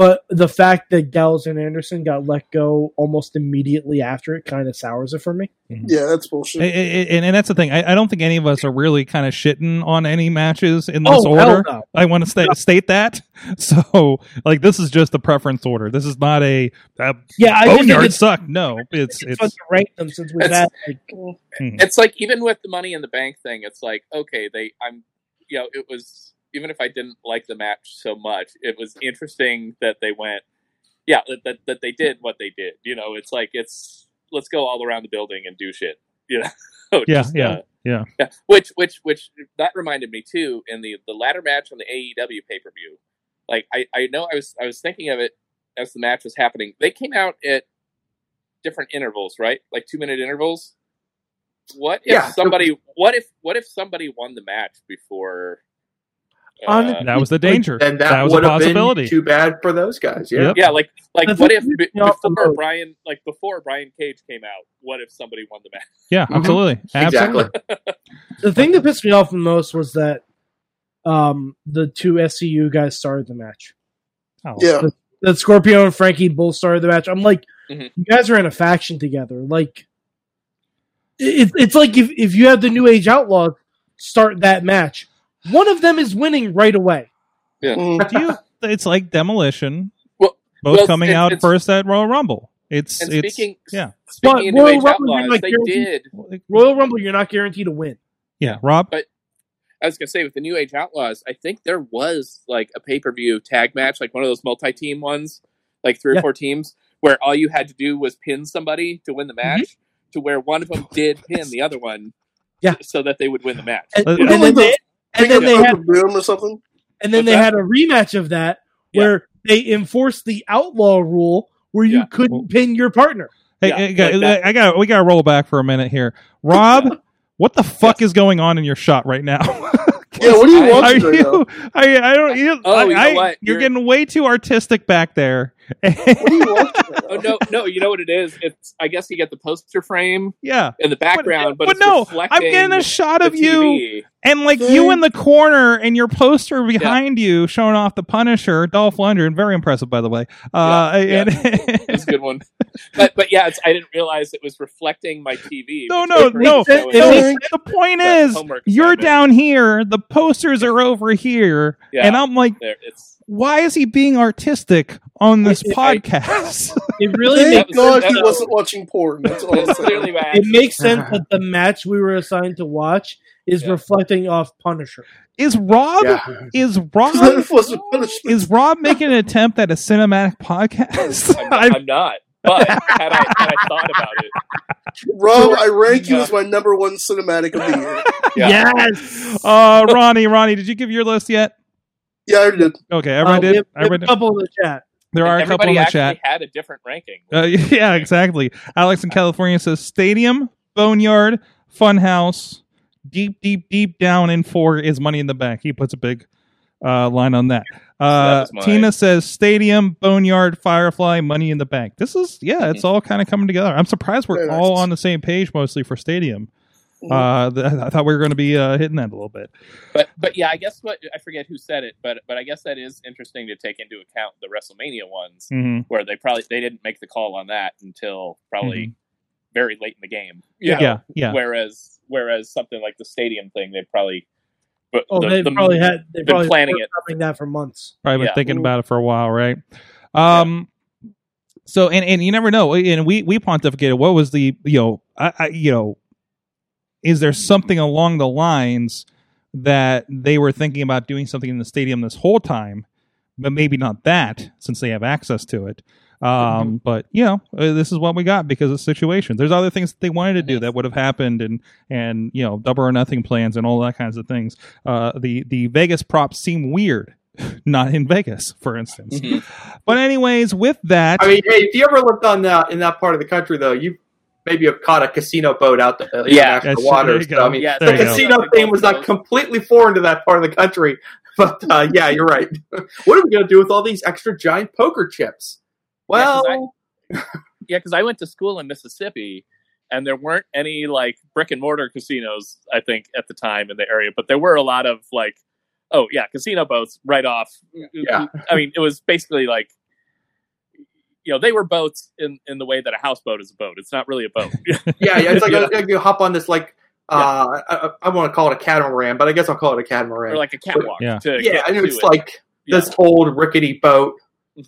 but the fact that Gallows and Anderson got let go almost immediately after it kind of sours it for me. Mm-hmm. Yeah, that's bullshit. and, and that's the thing. I, I don't think any of us are really kind of shitting on any matches in this Oh, hell order. no. I want to sta- state that. (laughs) So, like, this is just the preference order. This is not a, a Yeah, I just think boneyard suck. No, it's it's it's. fun to rank them since we've It's- had like mm-hmm. It's like even with the money in the bank thing, it's like okay, they I'm you know it was even if I didn't like the match so much, it was interesting that they went, yeah, that that, that they did what they did. You know, it's like it's let's go all around the building and do shit. You know, (laughs) Yeah, Just, yeah, uh, yeah. yeah. Which which which that reminded me too in the the ladder match on the AEW pay per view. Like I I know I was I was thinking of it as the match was happening. They came out at different intervals, right? Like two minute intervals. What if Yeah. somebody? What if? What if somebody won the match before? Uh, That was the danger. And that, was a would have possibility. been too bad for those guys. Yeah. Yep. yeah, like like The what if that be- pissed me off the before Brian like before Brian Cage came out? What if somebody won the match? Yeah, absolutely, absolutely. Exactly. the thing that pissed me off the most was that um the two SCU guys started the match. Oh. yeah, That Scorpio and Frankie both started the match. I'm like, Mhm. you guys are in a faction together. Like, it, it's like if if you have the New Age Outlaw start that match, one of them is winning right away. Mm. Do you? It's like demolition. Well- both well, coming it's- out first at Royal Rumble. It's And it's speaking, yeah. speaking But Royal Age Rumble, you're Outlaws, like they guaranteed- did. Royal Rumble, you're not guaranteed to win. Yeah, Rob. But- I was gonna say with the New Age Outlaws, I think there was like a pay per view tag match, like one of those multi team ones, like three or four teams, where all you had to do was pin somebody to win the match. To where one of them did pin the other one, Yeah. so that they would win the match. And, Uh, and then they and then they had the broom or something. and then What's they that? had a rematch of that where they enforced the outlaw rule where you Yeah. couldn't pin your partner. Hey, Yeah, hey, guys, like. I got. We got to roll back for a minute here. Rob, (laughs) what the fuck is going on in your shot right now? (laughs) Yeah, what are you I- Are watching right now? I, I don't. You, Oh, I, you know I- what? You're, You're- getting way too artistic back there. What are you watching right (laughs) Oh no, no! You know what it is? It's I guess you get the poster frame yeah, in the background, but, but it's no, I'm getting a shot of you TV. and like you in the corner and your poster behind you showing off the Punisher, Dolph Lundgren. Very impressive, by the way. Uh, Yeah, and- It's a (laughs) good one. But but yeah, it's, I didn't realize it was reflecting my TV. No, no, no, It. The point is, you're assignment. down here. The posters are over here, Yeah. and I'm like, There, it's why is he being artistic on this I- podcast? (laughs) It really Thank makes God that he was- wasn't watching porn. That's all I'm clearly my it makes (laughs) sense that the match we were assigned to watch is Yeah. reflecting off Punisher. is Rob? Yeah. Is (laughs) Rob? was is Rob making an attempt at a cinematic podcast? I'm, not- I'm not. But had I had I thought about it, Rob, I rank you as my number one cinematic of the year. yeah. Yes. uh, Ronnie, Ronnie, did you give your list yet? Yeah, I already did. Okay, Uh, everyone we did. have- we have Everyone a did. couple in the chat. There are a couple everybody in the actually chat. had a different ranking. Uh, (laughs) yeah, exactly. Alex in California says Stadium, Boneyard, Funhouse, deep, deep, deep down in four is Money in the Bank. He puts a big uh, line on that. Uh, was my- Tina says Stadium, Boneyard, Firefly, Money in the Bank. This is yeah, it's all kind of coming together. I'm surprised we're Very nice. all on the same page mostly for Stadium. Uh, th- I thought we were going to be uh, hitting that a little bit. But but yeah, I guess what I forget who said it, but but I guess that is interesting to take into account the WrestleMania ones hmm where they probably they didn't make the call on that until probably very late in the game. Yeah, know? yeah. Whereas whereas something like the stadium thing, they probably but Oh, the- they the- probably had they been probably planning it. covering that for months. Probably been Yeah. thinking about it for a while, right? Um. So and and you never know. And we we pontificated. What was the you know I, I you know is there something along the lines that they were thinking about doing something in the stadium this whole time, but maybe not that since they have access to it. Um, but you know, uh, this is what we got because of the situation. There's other things that they wanted to do that would have happened, and and you know, double or nothing plans and all that kinds of things. Uh, the the Vegas props seem weird, (laughs) not in Vegas, for instance. But anyways, with that, I mean, hey, if you ever lived on that in that part of the country, though, you maybe have caught a casino boat out the uh, Yeah. in the That's- water. there So. I mean, Yeah, the you go. casino thing was not completely foreign to that part of the country. (laughs) But uh, yeah, you're right. (laughs) what are we going to do with all these extra giant poker chips? Well, Yeah, because I went to school in Mississippi, and there weren't any like brick and mortar casinos. I think at the time in the area, but there were a lot of like, oh yeah, casino boats right off. Yeah. I mean, it was basically like, you know, they were boats in in the way that a houseboat is a boat. It's not really a boat. (laughs) yeah, yeah, it's like, Yeah. like you hop on this like uh, I, I want to call it a catamaran, but I guess I'll call it a catamaran. or like a catwalk. Yeah. To yeah, get and to it's it. like Yeah. this old rickety boat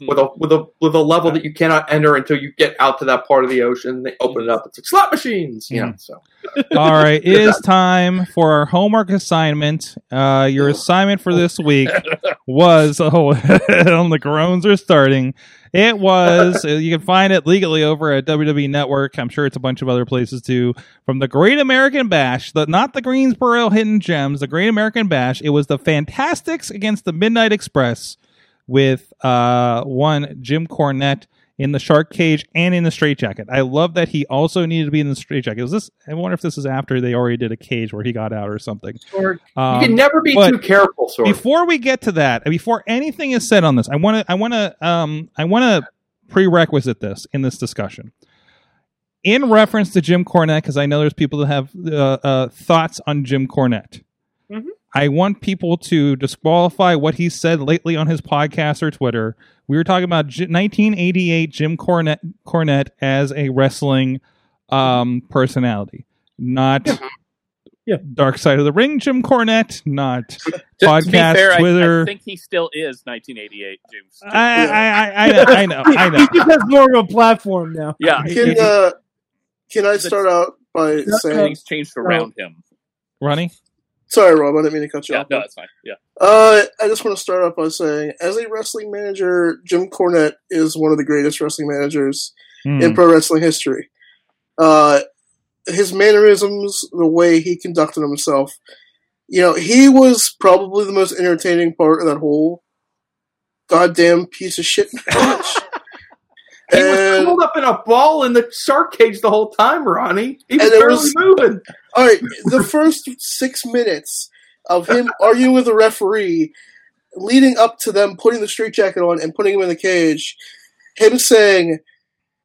Mhm. with a with a with a level that you cannot enter until you get out to that part of the ocean. They open it up. It's like slot machines, you know. So (laughs) all right, it is time for our homework assignment. Uh, your assignment for this week (laughs) was oh, (laughs) the groans are starting. It was uh, you can find it legally over at WWE Network. I'm sure it's a bunch of other places too. From the Great American Bash, the not the Greensboro Hidden Gems, the Great American Bash. It was the Fantastics against the Midnight Express with uh one Jim Cornette in the shark cage and in the straitjacket. I love that he also needed to be in the straitjacket. Was this? I wonder if this is after they already did a cage where he got out or something. Um, you can never be too careful, sort before we get to that, before anything is said on this, I want to, I want to, um, I want to prerequisite this in this discussion. In reference to Jim Cornette, because I know there's people that have uh, uh, thoughts on Jim Cornette. I want people to disqualify what he said lately on his podcast or Twitter. We were talking about 1988 Jim Cornette, Cornette as a wrestling um, personality, not Yeah. Dark Side of the Ring Jim Cornette, not To- to be podcast, fair, Twitter. I, think he still is 1988, James. I, I, I, I, I know, I know. (laughs) he just has more of a platform now. yeah, Can uh, can I start out by saying? things changed around him. Ronnie, Sorry, Rob. I didn't mean to cut you Yeah, off. no, that's fine. Yeah, Uh, I just want to start off by saying, as a wrestling manager, Jim Cornette is one of the greatest wrestling managers Hmm. in pro wrestling history. Uh, his mannerisms, the way he conducted himself, you know, he was probably the most entertaining part of that whole goddamn piece of shit match. (laughs) He was And- curled up in a ball in the shark cage the whole time, Ronnie. He was barely was- moving. All right, the first six minutes of him arguing with the referee, leading up to them putting the straitjacket on and putting him in the cage, him saying,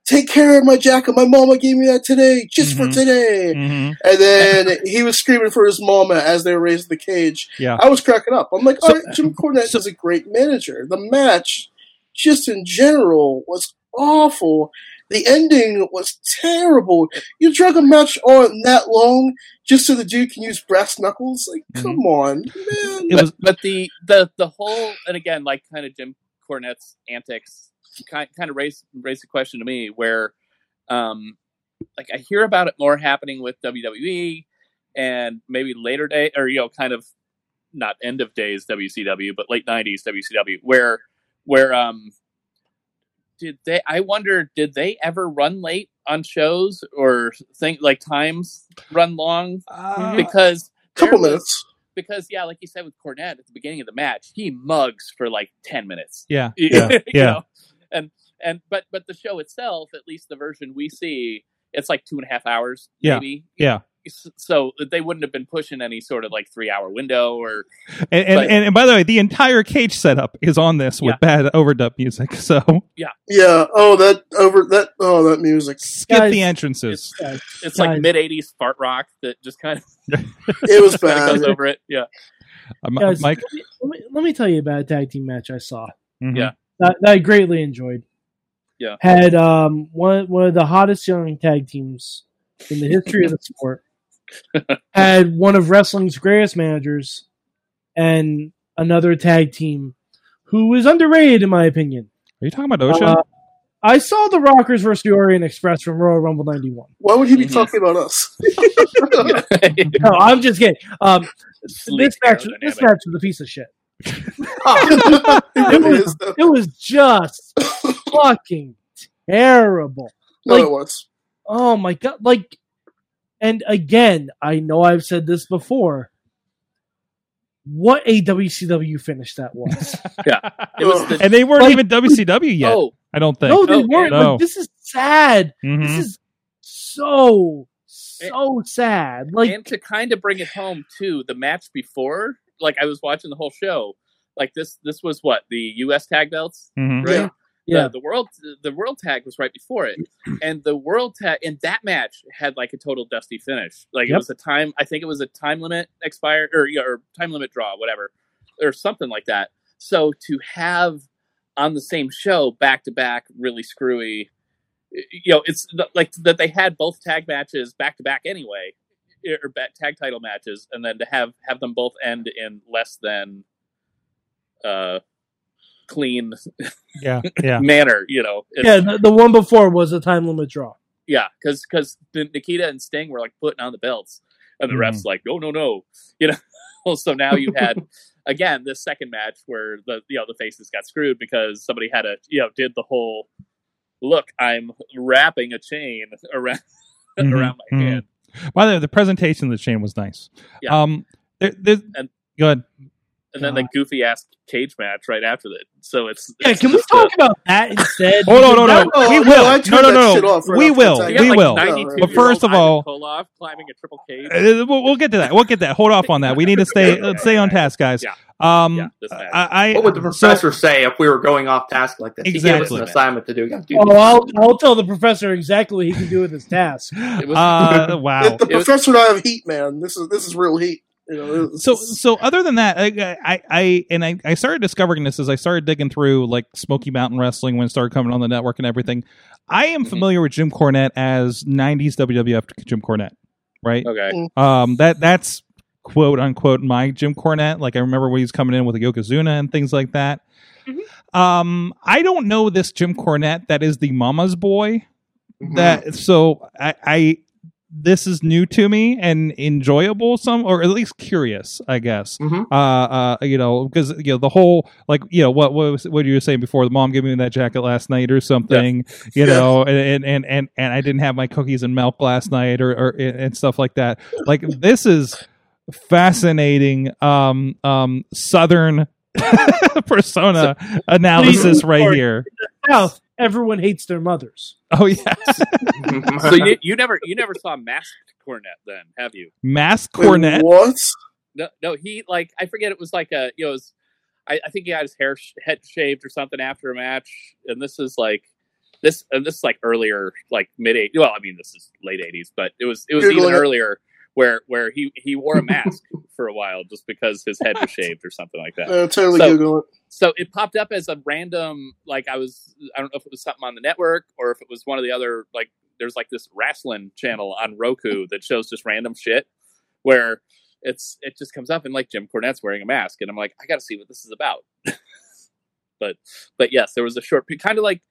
"Take care of my jacket. My mama gave me that today, just Mhm. for today." Mhm. And then he was screaming for his mama as they were raising the cage. Yeah. I was cracking up. I'm like, So- all right, Jim Cornette is a great manager. The match, just in general, was awful. The ending was terrible. You drug a match on that long just so the dude can use brass knuckles? Like, Mhm. come on, man. It was but the the the whole and again, like kind of Jim Cornette's antics, kind kind of raised raised a question to me where, um, like I hear about it more happening with WWE and maybe later day or you know kind of not end of days WCW but late nineties WCW where where um did they I wonder did they ever run late on shows or think like times run long uh, because couple there was- minutes. because yeah, like you said with Cornette at the beginning of the match, he mugs for like ten minutes. yeah, (laughs) You yeah, yeah. know? And and but but the show itself, at least the version we see, it's like two and a half hours, Yeah, maybe. yeah. S- So they wouldn't have been pushing any sort of like three hour window or And, and, But- and, and by the way, the entire cage setup is on this with bad overdub music. So Yeah. Yeah. Oh, that over that. Oh, that music. skip Guys, the entrances. Guys, it's like mid eighties fart rock that just kind of, (laughs) It was kind of goes bad. over it. Yeah. Um, guys, Mike, let me, let me let me tell you about a tag team match I saw Mhm. Yeah. that, that I greatly enjoyed. Yeah. had um one one of the hottest young tag teams in the history of the sport. Had one of wrestling's greatest managers and another tag team who is underrated in my opinion. Are you talking about OSHA? Uh, I saw the Rockers versus the Orient Express from Royal Rumble '91. Why would he be Mhm. talking about us? (laughs) No, I'm just kidding. Um, this match, this match was a piece of shit. (laughs) it really is, though. It was just (coughs) fucking terrible. No, Like, it was. oh my god! Like, and again, I know I've said this before. What a WCW finish that was! (laughs) yeah, It was the (laughs) and they weren't Like- even WCW yet. oh I don't think. no, they Oh, weren't. no. Like, this is sad. Mhm. This is so so sad. Like, and to kind of bring it home too, the match before, like I was watching the whole show. Like this, this was what the U.S. tag belts, Mhm. right? Yeah. Yeah. The, the world, the world tag was right before it, (clears throat) and the world tag in that match had like a total dusty finish. Like it was a time, I think it was a time limit expired or, yeah, or time limit draw, whatever, or something like that. So to have on the same show back to back really screwy, you know, it's like that they had both tag matches back to back anyway, or tag title matches, and then to have have them both end in less than uh clean Yeah, (laughs) yeah. manner, you know. It's- yeah, the, the one before was a time limit draw. yeah, because because Nikita and Sting were like putting on the belts, and the refs like, no, no, no, (laughs) you know. so now you had (laughs) again this second match where the you know the faces got screwed because somebody had a you know did the whole look, I'm wrapping a chain around Mhm, around my mhm. hand. By the way, the presentation of the chain was nice. Yeah. Um, there, there's, And- go ahead. And then the goofy ass cage match right after that. So it's Yeah, it's can we talk a- about that instead? (laughs) Hold on, no, no, No, we will. No, no, no, no. right We will. the You tag. got We like will. But first of all- Koloff climbing a triple cage. Uh, we'll, we'll get to that. We'll get that. Hold off on that. We need to stay let's (laughs) stay on task, guys. Yeah. Um, Yeah. I, I What would the so- professor say if we were going off task like this? He gave us Exactly. an assignment to do. We gotta do Oh. I'll, I'll tell the professor exactly what he can do with his task. It was- uh, (laughs) wow. The, the It was- professor and I have heat, man. This is this is real heat. You know, it's- so so other than that I, I i and I, I started discovering this as i started digging through like smoky mountain wrestling when it started coming on the network and everything i am Mhm. familiar with jim cornette as 90s wwf jim cornette right okay. um that that's quote unquote my jim cornette like i remember when he's coming in with a yokozuna and things like that um i don't know this jim cornette that is the mama's boy Mhm. that so I, I this is new to me and enjoyable some or at least curious i guess Mhm. uh uh you know because you know the whole like you know what what, was, what you were saying before the mom gave me that jacket last night or something you Yeah. know and, and and and i didn't have my cookies and milk last night or, or and stuff like that like this is fascinating um um southern (laughs) persona analysis right Sorry. here South, everyone hates their mothers. oh yeah (laughs) So you, you never you never saw masked Cornette then, have you? mask Wait, Cornette What? No, no. He like I forget. It was like a you know. Was, I, I think he had his hair sh- head shaved or something after a match, and this is like this and this is like earlier, like mid eight. Well, I mean this is late eighties, but it was it was Googling even it. earlier where where he he wore a (laughs) mask for a while just because his head was shaved or something like that. Uh, totally So- Google it. so it popped up as a random like i was i don't know if it was something on the network or if it was one of the other like there's like this wrestling channel on roku that shows just random shit where it's it just comes up and like jim cornette's wearing a mask and i'm like i gotta see what this is about (laughs) but but yes there was a short kind of like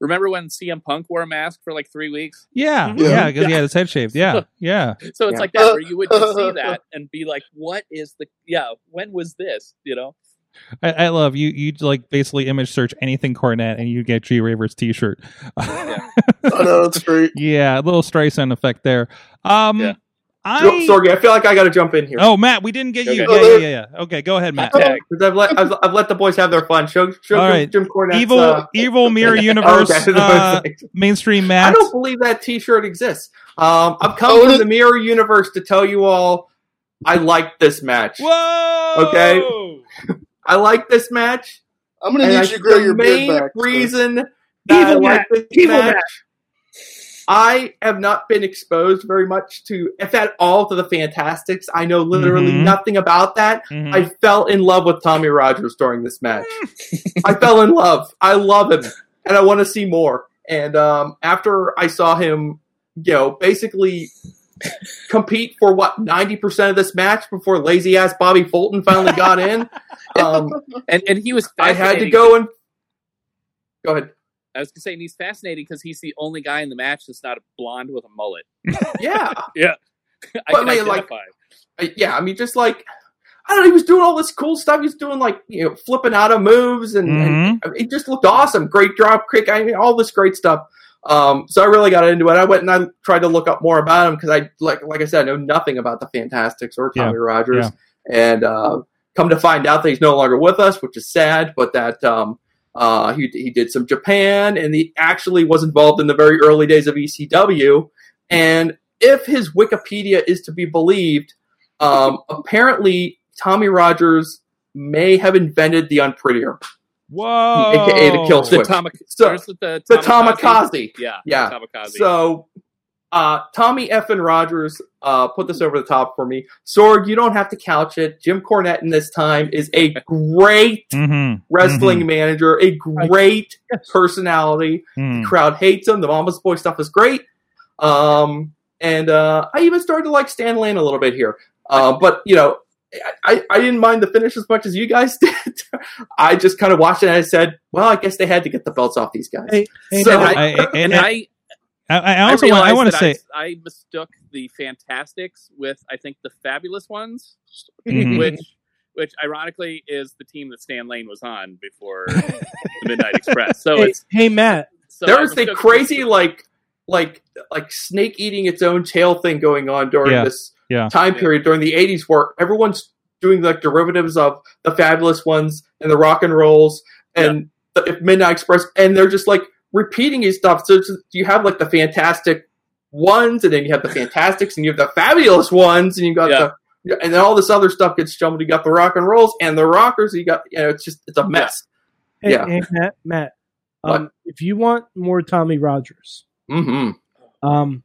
remember when cm punk wore a mask for like three weeks Yeah, Yeah. yeah, because he had his head shaved. Yeah, (laughs) yeah. so it's Yeah. like that where (laughs) you would just see that and be like what is the yeah when was this you know I, I love you. You like basically image search anything Cornette, and you get G Raver's T-shirt. (laughs) I know it's great. yeah, a little Streisand effect there. Um, Yeah. I Sorry, I feel like I got to jump in here. oh Matt, we didn't get you. Okay. Yeah, yeah, yeah, yeah. Okay, go ahead, Matt. (laughs) Because I've let I've, I've let the boys have their fun. Show show All right. Jim Cornette. Evil, uh, evil mirror (laughs) universe. okay. uh, mainstream Matt. I don't believe that T-shirt exists. Um, I'm come Oh, from the mirror universe to tell you all I like this match. Whoa. Okay. I like this match. I'm gonna need you to think grow your main beard back. reason that I Evil like Matt. this Evil match, Matt. I have not been exposed very much to, if at all, to the Fantastics. I know literally Mhm. nothing about that. Mhm. I fell in love with Tommy Rogers during this match. (laughs) I fell in love. I love him, and I want to see more. And um, after I saw him, you know, basically compete for what ninety percent of this match before lazy ass Bobby Fulton finally got in. (laughs) Um, and and he was. I had to go and go ahead. I was gonna say and he's fascinating because he's the only guy in the match that's not a blonde with a mullet. (laughs) Yeah, (laughs) Yeah, I But, can I mean, like- Uh, yeah. I mean, just like I don't know, he was doing all this cool stuff. He was doing like you know flipping out of moves, and, and I mean, it just looked awesome. Great drop kick. I mean, all this great stuff. Um, so I really got into it. I went and I tried to look up more about him because I like like I said, I know nothing about the Fantastics or Tommy Yeah, Rogers, and uh, come to find out that he's no longer with us, which is sad. But that um, uh, he he did some Japan, and he actually was involved in the very early days of ECW. And if his Wikipedia is to be believed, um, apparently Tommy Rogers may have invented the unprettier, Whoa. aka the kill The switch. Tama- So- there's the, the Tomikaze. Yeah, Yeah. Tomikaze. So, uh, Tommy F. and Rogers uh, put this over the top for me. Sorg, you don't have to couch it. Jim Cornette in this time is a (laughs) great Mhm. wrestling Mhm. manager, a great Yes. personality. Mhm. Crowd hates him. The Mama's Boy stuff is great. Um, and uh, I even started to like Stan Lane a little bit here. Uh, but, you know, I, I didn't mind the finish as much as you guys (laughs) did. I just kind of watched it and I said, well, I guess they had to get the belts off these guys. Hey, hey, So- Matt, I, I- and and I, I, I, I also want, I want to say, I, I mistook the Fantastics with I think the Fabulous Ones, Mhm. which which ironically is the team that Stan Lane was on before (laughs) the Midnight Express. So hey, it's hey, Matt. so there was the mistook- crazy like like like snake eating its own tail thing going on during Yeah. this Yeah. time Yeah. period during the 80s where everyone's doing like derivatives of the fabulous ones and the rock and rolls and the midnight express and they're just like repeating these stuff so it's, you have like the fantastic ones and then you have the fantastics and you have the fabulous ones and you got Yeah. the and then all this other stuff gets jumbled you got the rock and rolls and the rockers you got you know it's just it's a mess Hey, Yeah. hey, Matt. Matt. Um, if you want more Tommy Rogers, hmm um,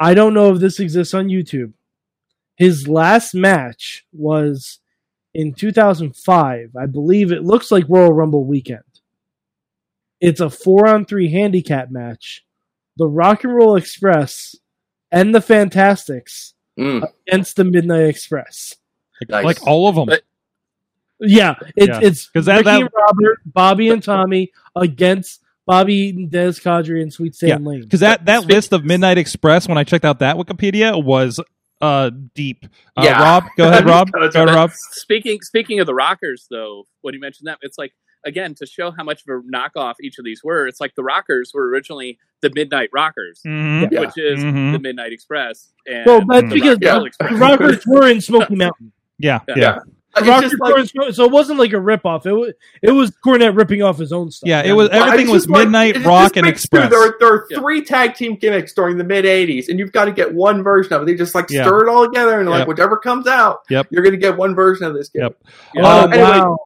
I don't know if this exists on YouTube. His last match was in 2005. I believe it looks like Royal Rumble weekend. It's a four on three handicap match. The Rock and Roll Express and the Fantastics mm. against the Midnight Express. Nice. like all of them. But- Yeah, it's Yeah. it's 'Cause that- Ricky that- Robert, Bobby and Tommy against Bobby Eaton, Des Cadre, and Sweet Stan Lane. Because that, that Speak- list of Midnight Express, when I checked out that Wikipedia, was uh deep. Uh, Yeah. Rob, go (laughs) ahead, Rob. Go ahead. Rob. Speaking speaking of the Rockers, though, when you mentioned that, it's like again to show how much of a knockoff each of these were. It's like the Rockers were originally the Midnight Rockers, Mhm. Yeah. which is Mhm. the Midnight Express. And Well, that's the because Rock Yeah. The Rockers were in Smoky (laughs) Mountain. Yeah, yeah, Yeah. yeah. Rockers like- were in Smoky, so it wasn't like a ripoff. It was it was Cornette ripping off his own stuff. Yeah, it was everything it's was just like- Midnight Rock and makes sense. Express. There, are- there are Yeah. three tag team gimmicks during the mid '80s, and you've got to get one version of it. They just like Yeah. stir it all together, and like Yep. whichever comes out, Yep. you're going to get one version of this gimmick. Yep. Oh Uh, anyway, wow!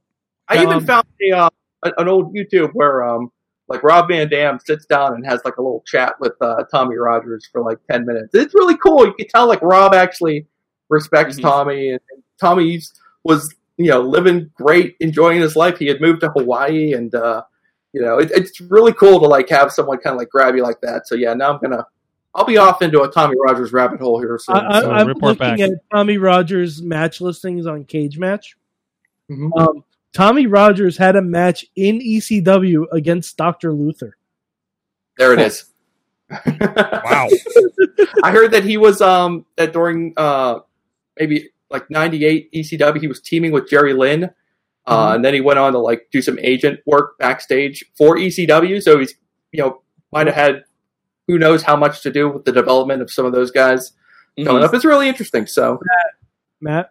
I even Um, found a, uh, an old YouTube where um like Rob Van Dam sits down and has like a little chat with uh, Tommy Rogers for like ten minutes. It's really cool. You can tell like Rob actually respects Mhm. Tommy, and, and Tommy was you know living great, enjoying his life. He had moved to Hawaii, and uh, you know it, it's really cool to like have someone kind of like grab you like that. So yeah, now I'm gonna. I'll be off into a Tommy Rogers rabbit hole here soon. I, I, so. I'm report looking back. at Tommy Rogers match listings on Cage Match. Mhm. Um, Tommy Rogers had a match in ECW against Doctor Luther. There it is. (laughs) Wow. I heard that he was um that during uh maybe like '98 ECW he was teaming with Jerry Lynn, uh, Mhm. and then he went on to like do some agent work backstage for ECW. So he's you know might have had who knows how much to do with the development of some of those guys coming Mhm. up. It's really interesting. So Matt,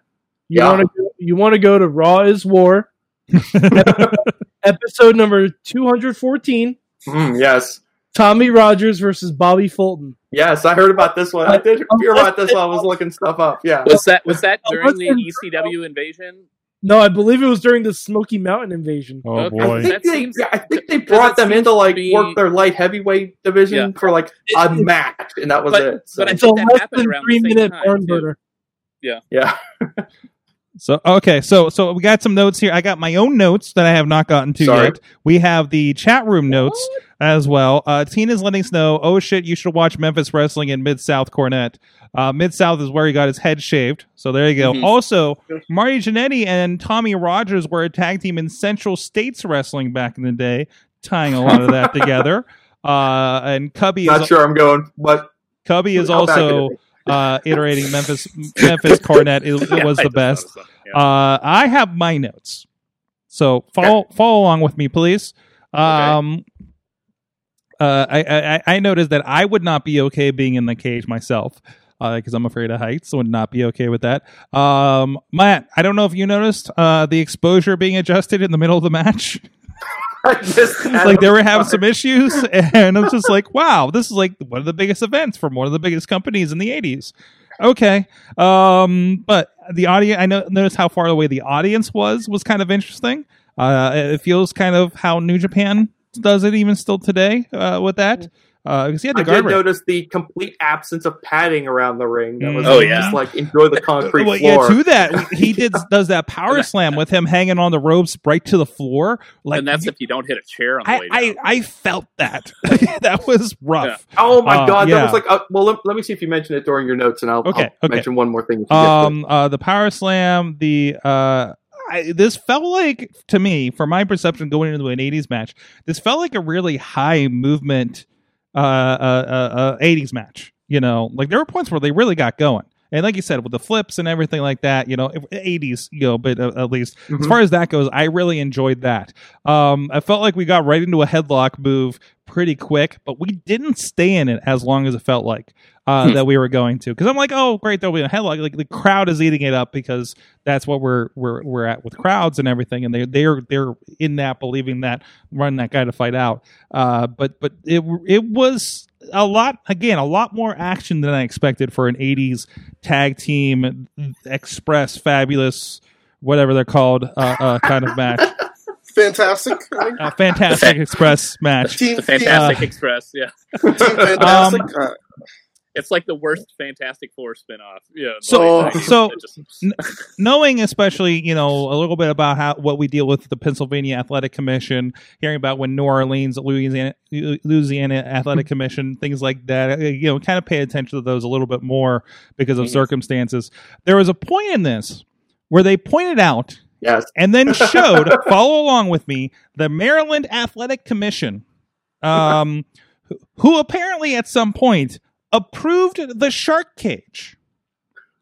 you Yeah. want to you want to go to Raw is War, (laughs) episode number two hundred fourteen. mm, yes. Tommy Rogers versus Bobby Fulton. Yes, I heard about this one. I did hear about this while I was looking stuff up. Yeah. Was that was that Uh, during the what's ECW invasion? No, I believe it was during the Smoky Mountain invasion. Oh Okay. I boy. think, That they, seems- yeah, I think they brought them in seems to like be- work their light heavyweight division Yeah. for like a match, and that was But- it. So, but I It's a that less happened than around three the same minute time, barn too. burner. yeah. (laughs) So okay, so so we got some notes here. I got my own notes that I have not gotten to Sorry. yet. We have the chat room notes as well. Uh, Tina's letting us know. Oh shit, you should watch Memphis Wrestling in Mid South Cornette. Uh, Mid South is where he got his head shaved. So there you go. Mhm. Also, Marty Jannetty and Tommy Rogers were a tag team in Central States Wrestling back in the day, tying a lot of that (laughs) together. Uh, and Cubby is Not sure I'm going, but Cubby is How bad could also uh, iterating Memphis Memphis Cornette. It, (laughs) Yeah, was the best. Yeah. Uh, I have my notes, so follow follow along with me, please. Um, uh, I, I I noticed that I would not be okay being in the cage myself because I'm afraid of heights. Would not be okay with that. Um, Matt, I don't know if you noticed uh, the exposure being adjusted in the middle of the match. (laughs) (laughs) That. like they were having some issues, (laughs) and I'm just like, wow, this is like one of the biggest events from one of the biggest companies in the '80s. Okay, um, but the audience, I know, noticed how far away the audience was was kind of interesting. Uh, it feels kind of how New Japan does it even still today uh, with that. Uh, because you had I the did guardrail. notice the complete absence of padding around the ring. That was Mm. Oh, just yeah. like enjoy the (laughs) concrete well, floor. yeah, to that (laughs) he did does that power slam with him hanging on the ropes right to the floor. Like and that's if you don't hit a chair on the I, way I down. I felt that (laughs) that was rough. Oh my Uh, god, yeah. that was like. Uh, well, let, let me see if you mention it during your notes, and I'll, Okay, I'll okay. mention one more thing. If you get um uh the power slam the uh I, this felt like to me from my perception going into an 80s match this felt like a really high movement uh uh, uh, uh 80s match you know? Like there were points where they really got going. And like you said with the flips and everything like that you know 80s you know but uh, at least. As Mhm. far as that goes i really enjoyed that. Um i felt like we got right into a headlock move pretty quick but we didn't stay in it as long as it felt like uh, Hmm. that we were going to because I'm like, oh great, there'll be a headlock. Like the crowd is eating it up because that's what we're we're we're at with crowds and everything, and they they're they're in that believing that running that guy to fight out. Uh, but but it it was a lot again a lot more action than I expected for an '80s tag team express fabulous whatever they're called uh, uh, kind of match. (laughs) Fantastic. Uh, fantastic express match. Team, the Fantastic Uh, Express, yeah. team, team (laughs) fantastic. Um, Uh, It's like the worst Fantastic Four spinoff. Yeah. So- like, (laughs) so- it just- knowing especially you know a little bit about how what we deal with the Pennsylvania Athletic Commission, hearing about when New Orleans, Louisiana, Louisiana Athletic Commission, things like that, uh, you know, kind of pay attention to those a little bit more because of Mhm. circumstances. There was a point in this where they pointed out yes, and then (laughs) showed follow along with me the Maryland Athletic Commission, um, who- who apparently at some point approved the shark cage.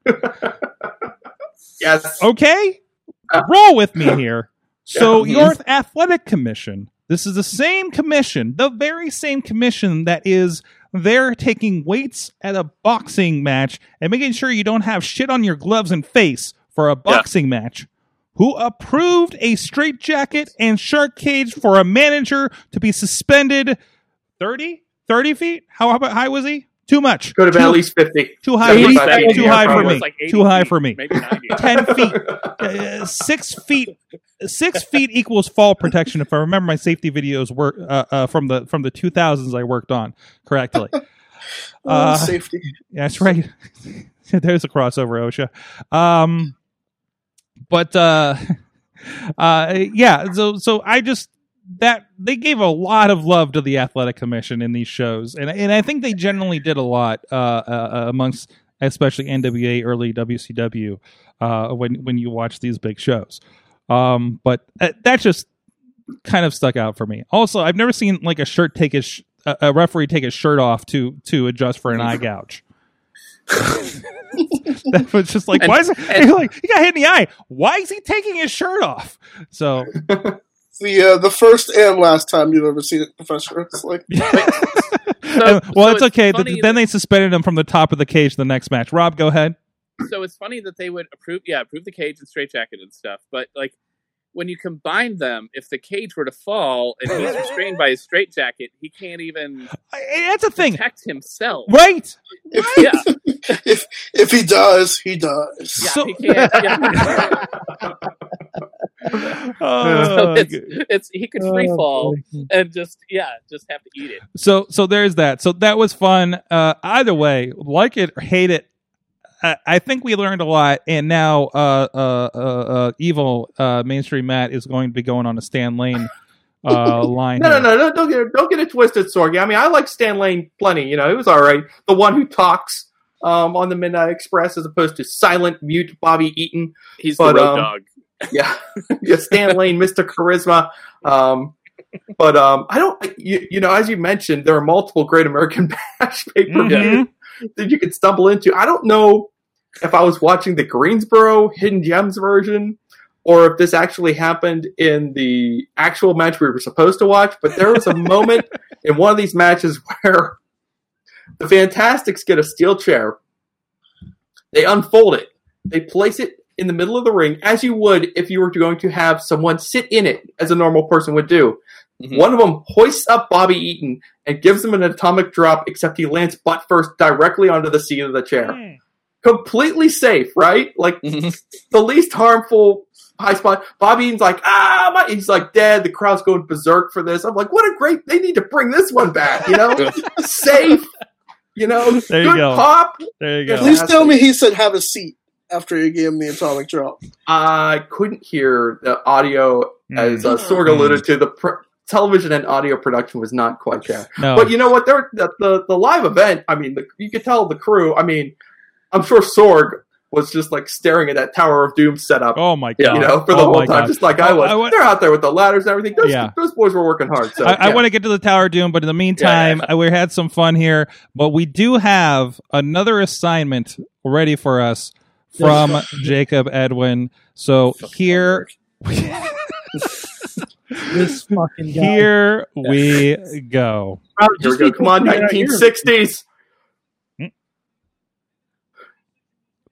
(laughs) yes. Okay? Uh, Roll with me here. (laughs) So, Yeah. your Athletic Commission, this is the same commission, the very same commission that is there taking weights at a boxing match and making sure you don't have shit on your gloves and face for a boxing match. Who approved a straitjacket and shark cage for a manager to be suspended 30? 30 feet? How about high was he? Too much. Could have been Too- at least fifty. Too high. It was 85 like- feet, Too yeah, high for probably. me. it was like 80 Too high feet, for me. Maybe 90. (laughs) 10 feet. Uh, six feet. Six feet equals fall protection. If I remember my safety videos work uh, uh, from the from the 2000s, I worked on correctly. (laughs) oh, Uh, safety. That's right. (laughs) There's a crossover, OSHA. Um, but uh, uh, yeah. So so I just that they gave a lot of love to the athletic commission in these shows, and and I think they generally did a lot uh, uh, amongst especially NWA early WCW uh, when when you watch these big shows. Um, but uh, that just kind of stuck out for me. Also, I've never seen like a shirt take his sh- a a referee take his shirt off to to adjust for an eye gouge. (laughs) that was just like, And- why is it? and- (laughs) like, he got hit in the eye. Why is he taking his shirt off? So (laughs) The uh, the first and last time you've ever seen it, Professor. It's like And- well, so it's okay. funny Th- then they suspended him from the top of the cage the next match. Rob, go ahead. so it's funny that they would approve, yeah, approve the cage and straitjacket and stuff. But like when you combine them, if the cage were to fall and he's restrained by his straitjacket, he can't even I- That's a thing, protect himself. right? if, Yeah, (laughs) if if he does, he does. yeah, So- he can't. Yeah. (laughs) (laughs) (laughs) (laughs) Oh, so it's, it's he could free fall and just yeah, just have to eat it. so so there's that. So that was fun. Uh, either way, like it or hate it, I, I think we learned a lot, and now uh, uh, uh, uh, evil uh, mainstream Matt is going to be going on a Stan Lane (laughs) uh, line. No, no, no, no, don't get it, don't get it twisted, Sorgi. I mean, I like Stan Lane plenty. You know, he was all right. The one who talks um, on the Midnight Express, as opposed to silent, mute Bobby Eaton. He's But, the road um, dog. Yeah, (laughs) yeah, Stan Lane, Mister Charisma. Um, but um, I don't, you, you know, as you mentioned, there are multiple Great American (laughs) Bash pay per view Mhm. that you could stumble into. I don't know if I was watching the Greensboro Hidden Gems version or if this actually happened in the actual match we were supposed to watch, but there was a (laughs) moment in one of these matches where the Fantastics get a steel chair, they unfold it, they place it in the middle of the ring, as you would if you were going to have someone sit in it, as a normal person would do. Mhm. One of them hoists up Bobby Eaton and gives him an atomic drop, except he lands butt first directly onto the seat of the chair. Completely safe, right? Like the least harmful high spot. Bobby Eaton's like, ah, my, he's like dead. The crowd's going berserk for this. I'm like, what a great, they need to bring this one back, you know? (laughs) safe, you know? There you good go. pop. There you go. Please tell me he said have a seat after you gave him the atomic drop. I couldn't hear the audio, as uh, Sorg Mm. alluded to. The pr- television and audio production was not quite there. No. But you know what? There, the, the the live event. I mean, the, you could tell the crew. I mean, I'm sure Sorg was just like staring at that Tower of Doom setup. oh my god! You know, for the Oh whole time, God. just like I was. I wa- They're out there with the ladders and everything. Those, Yeah. those boys were working hard. So I, I want to get to the Tower of Doom, but in the meantime, Yeah, uh, we had some fun here. But we do have another assignment ready for us from Jacob Edwin. So here, (laughs) This fucking guy. here we go. Wow, Here we go. Come on, 1960s.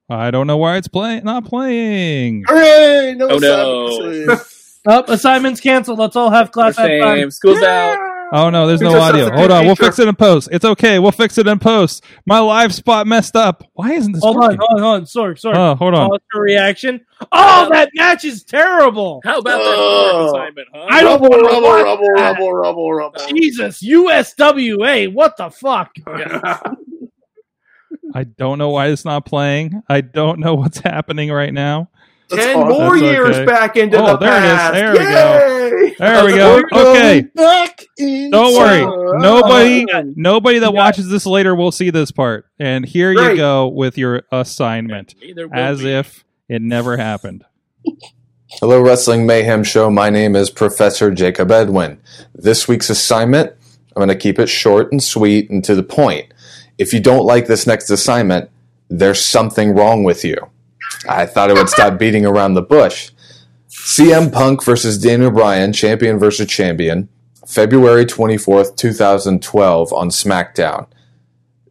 I don't know why it's playing, not playing. Hooray! No Oh, no. assignments. (laughs) Oh, assignment's canceled. Let's all have class at time. Shame. School's out. Oh no, there's no audio. Hold on, we'll fix it in post. It's okay, we'll fix it in post. My live spot messed up. Why isn't this Hold on, working? hold on, hold on. Sorry, sorry. Oh, hold on. Pause for reaction. Oh, that match is terrible. How about that Oh. homework assignment, huh? I don't Rubble, wanna rubble, watch rubble, that. rubble, rubble, rubble. Jesus, USWA. What the fuck? (laughs) I don't know why it's not playing. I don't know what's happening right now. That's Ten awesome. more That's years okay. back into Oh, the there it is. past. There we Yay! There we go. Okay. Back in Don't worry. time. Nobody oh, nobody that Yeah. watches this later will see this part. And here you go with your assignment. As we. if it never happened. (laughs) Hello, Wrestling Mayhem Show. My name is Professor Jacob Edwin. This week's assignment, I'm going to keep it short and sweet and to the point. If you don't like this next assignment, there's something wrong with you. I thought I would stop (laughs) beating around the bush. CM Punk versus Daniel Bryan, champion versus champion, February 24th, 2012 on SmackDown.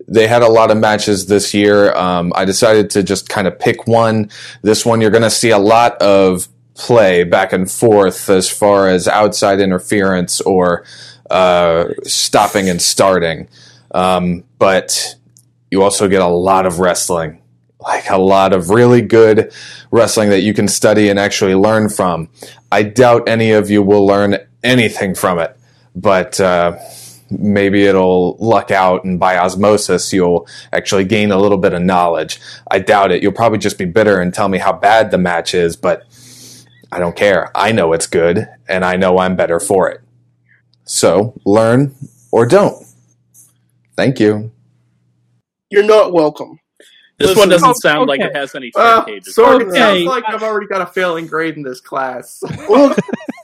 They had a lot of matches this year. Um, I decided to just kind of pick one. This one, you're going to see a lot of play back and forth as far as outside interference or uh, stopping and starting. Um, but you also get a lot of wrestling, like a lot of really good wrestling that you can study and actually learn from. I doubt any of you will learn anything from it, but uh, maybe it'll luck out and by osmosis you'll actually gain a little bit of knowledge. I doubt it. You'll probably just be bitter and tell me how bad the match is, but I don't care. I know it's good and I know I'm better for it. So learn or don't. Thank you. You're not welcome. This Listen- one doesn't sound like it has any Uh, cages. Sorg, it Okay. sounds like I've already got a failing grade in this class. (laughs) Well,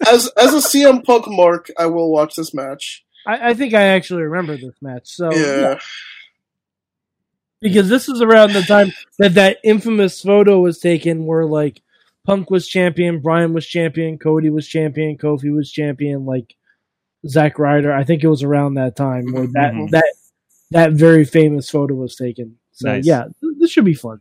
as as a CM Punk mark, I will watch this match. I, I think I actually remember this match. So Yeah. (laughs) because this is around the time that that infamous photo was taken, where like Punk was champion, Bryan was champion, Cody was champion, Kofi was champion, like Zack Ryder. I think it was around that time where that Mhm. that that very famous photo was taken. So Nice. yeah, th- this should be fun.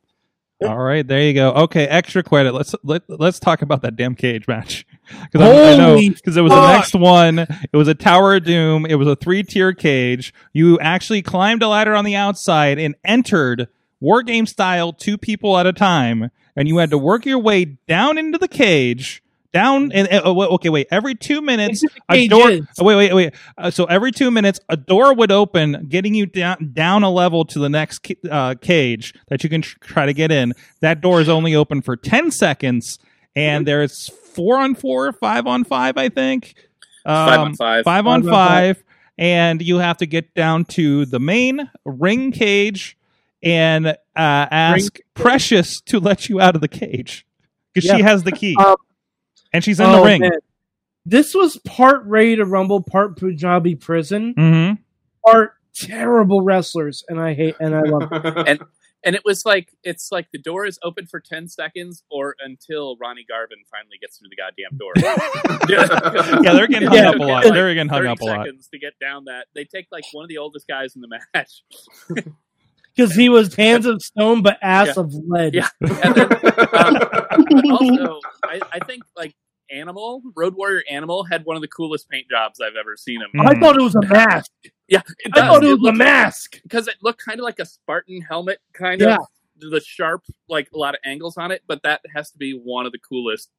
All right, there you go. Okay, extra credit. Let's let, let's talk about that damn cage match (laughs) because I know because it was the next one. It was a Tower of Doom. It was a three tier cage. You actually climbed a ladder on the outside and entered war game style, two people at a time, and you had to work your way down into the cage down and uh, oh, okay, wait. Every two minutes, a door. oh, wait, wait, wait. Uh, so every two minutes, a door would open, getting you down down a level to the next ca- uh, cage that you can tr- try to get in. That door is only open for ten seconds, and there's four on four, five on five, I think. Five on Um, five. Five on Five five. five, and you have to get down to the main ring cage and uh, ask Precious to let you out of the cage because she has the key Um, and she's in Oh, the ring. man. This was part Ready to Rumble, part Punjabi prison, hmm part terrible wrestlers, and I hate and I love. It. (laughs) and it was like it's like the door is open for 10 seconds or until ronnie garvin finally gets through the goddamn door (laughs) Yeah, they're getting hung Yeah. up a lot. Like They're getting hung up a lot. seconds to get down that they take like one of the oldest guys in the match (laughs) Because he was hands of stone but ass Yeah. of lead. yeah and then, um, also I, I think like animal road warrior animal had one of the coolest paint jobs i've ever seen him I thought it was a mask. (laughs) yeah I thought it was a mask. because it looked kind of like a Spartan helmet, kind Yeah. of the sharp, like a lot of angles on it. But that has to be one of the coolest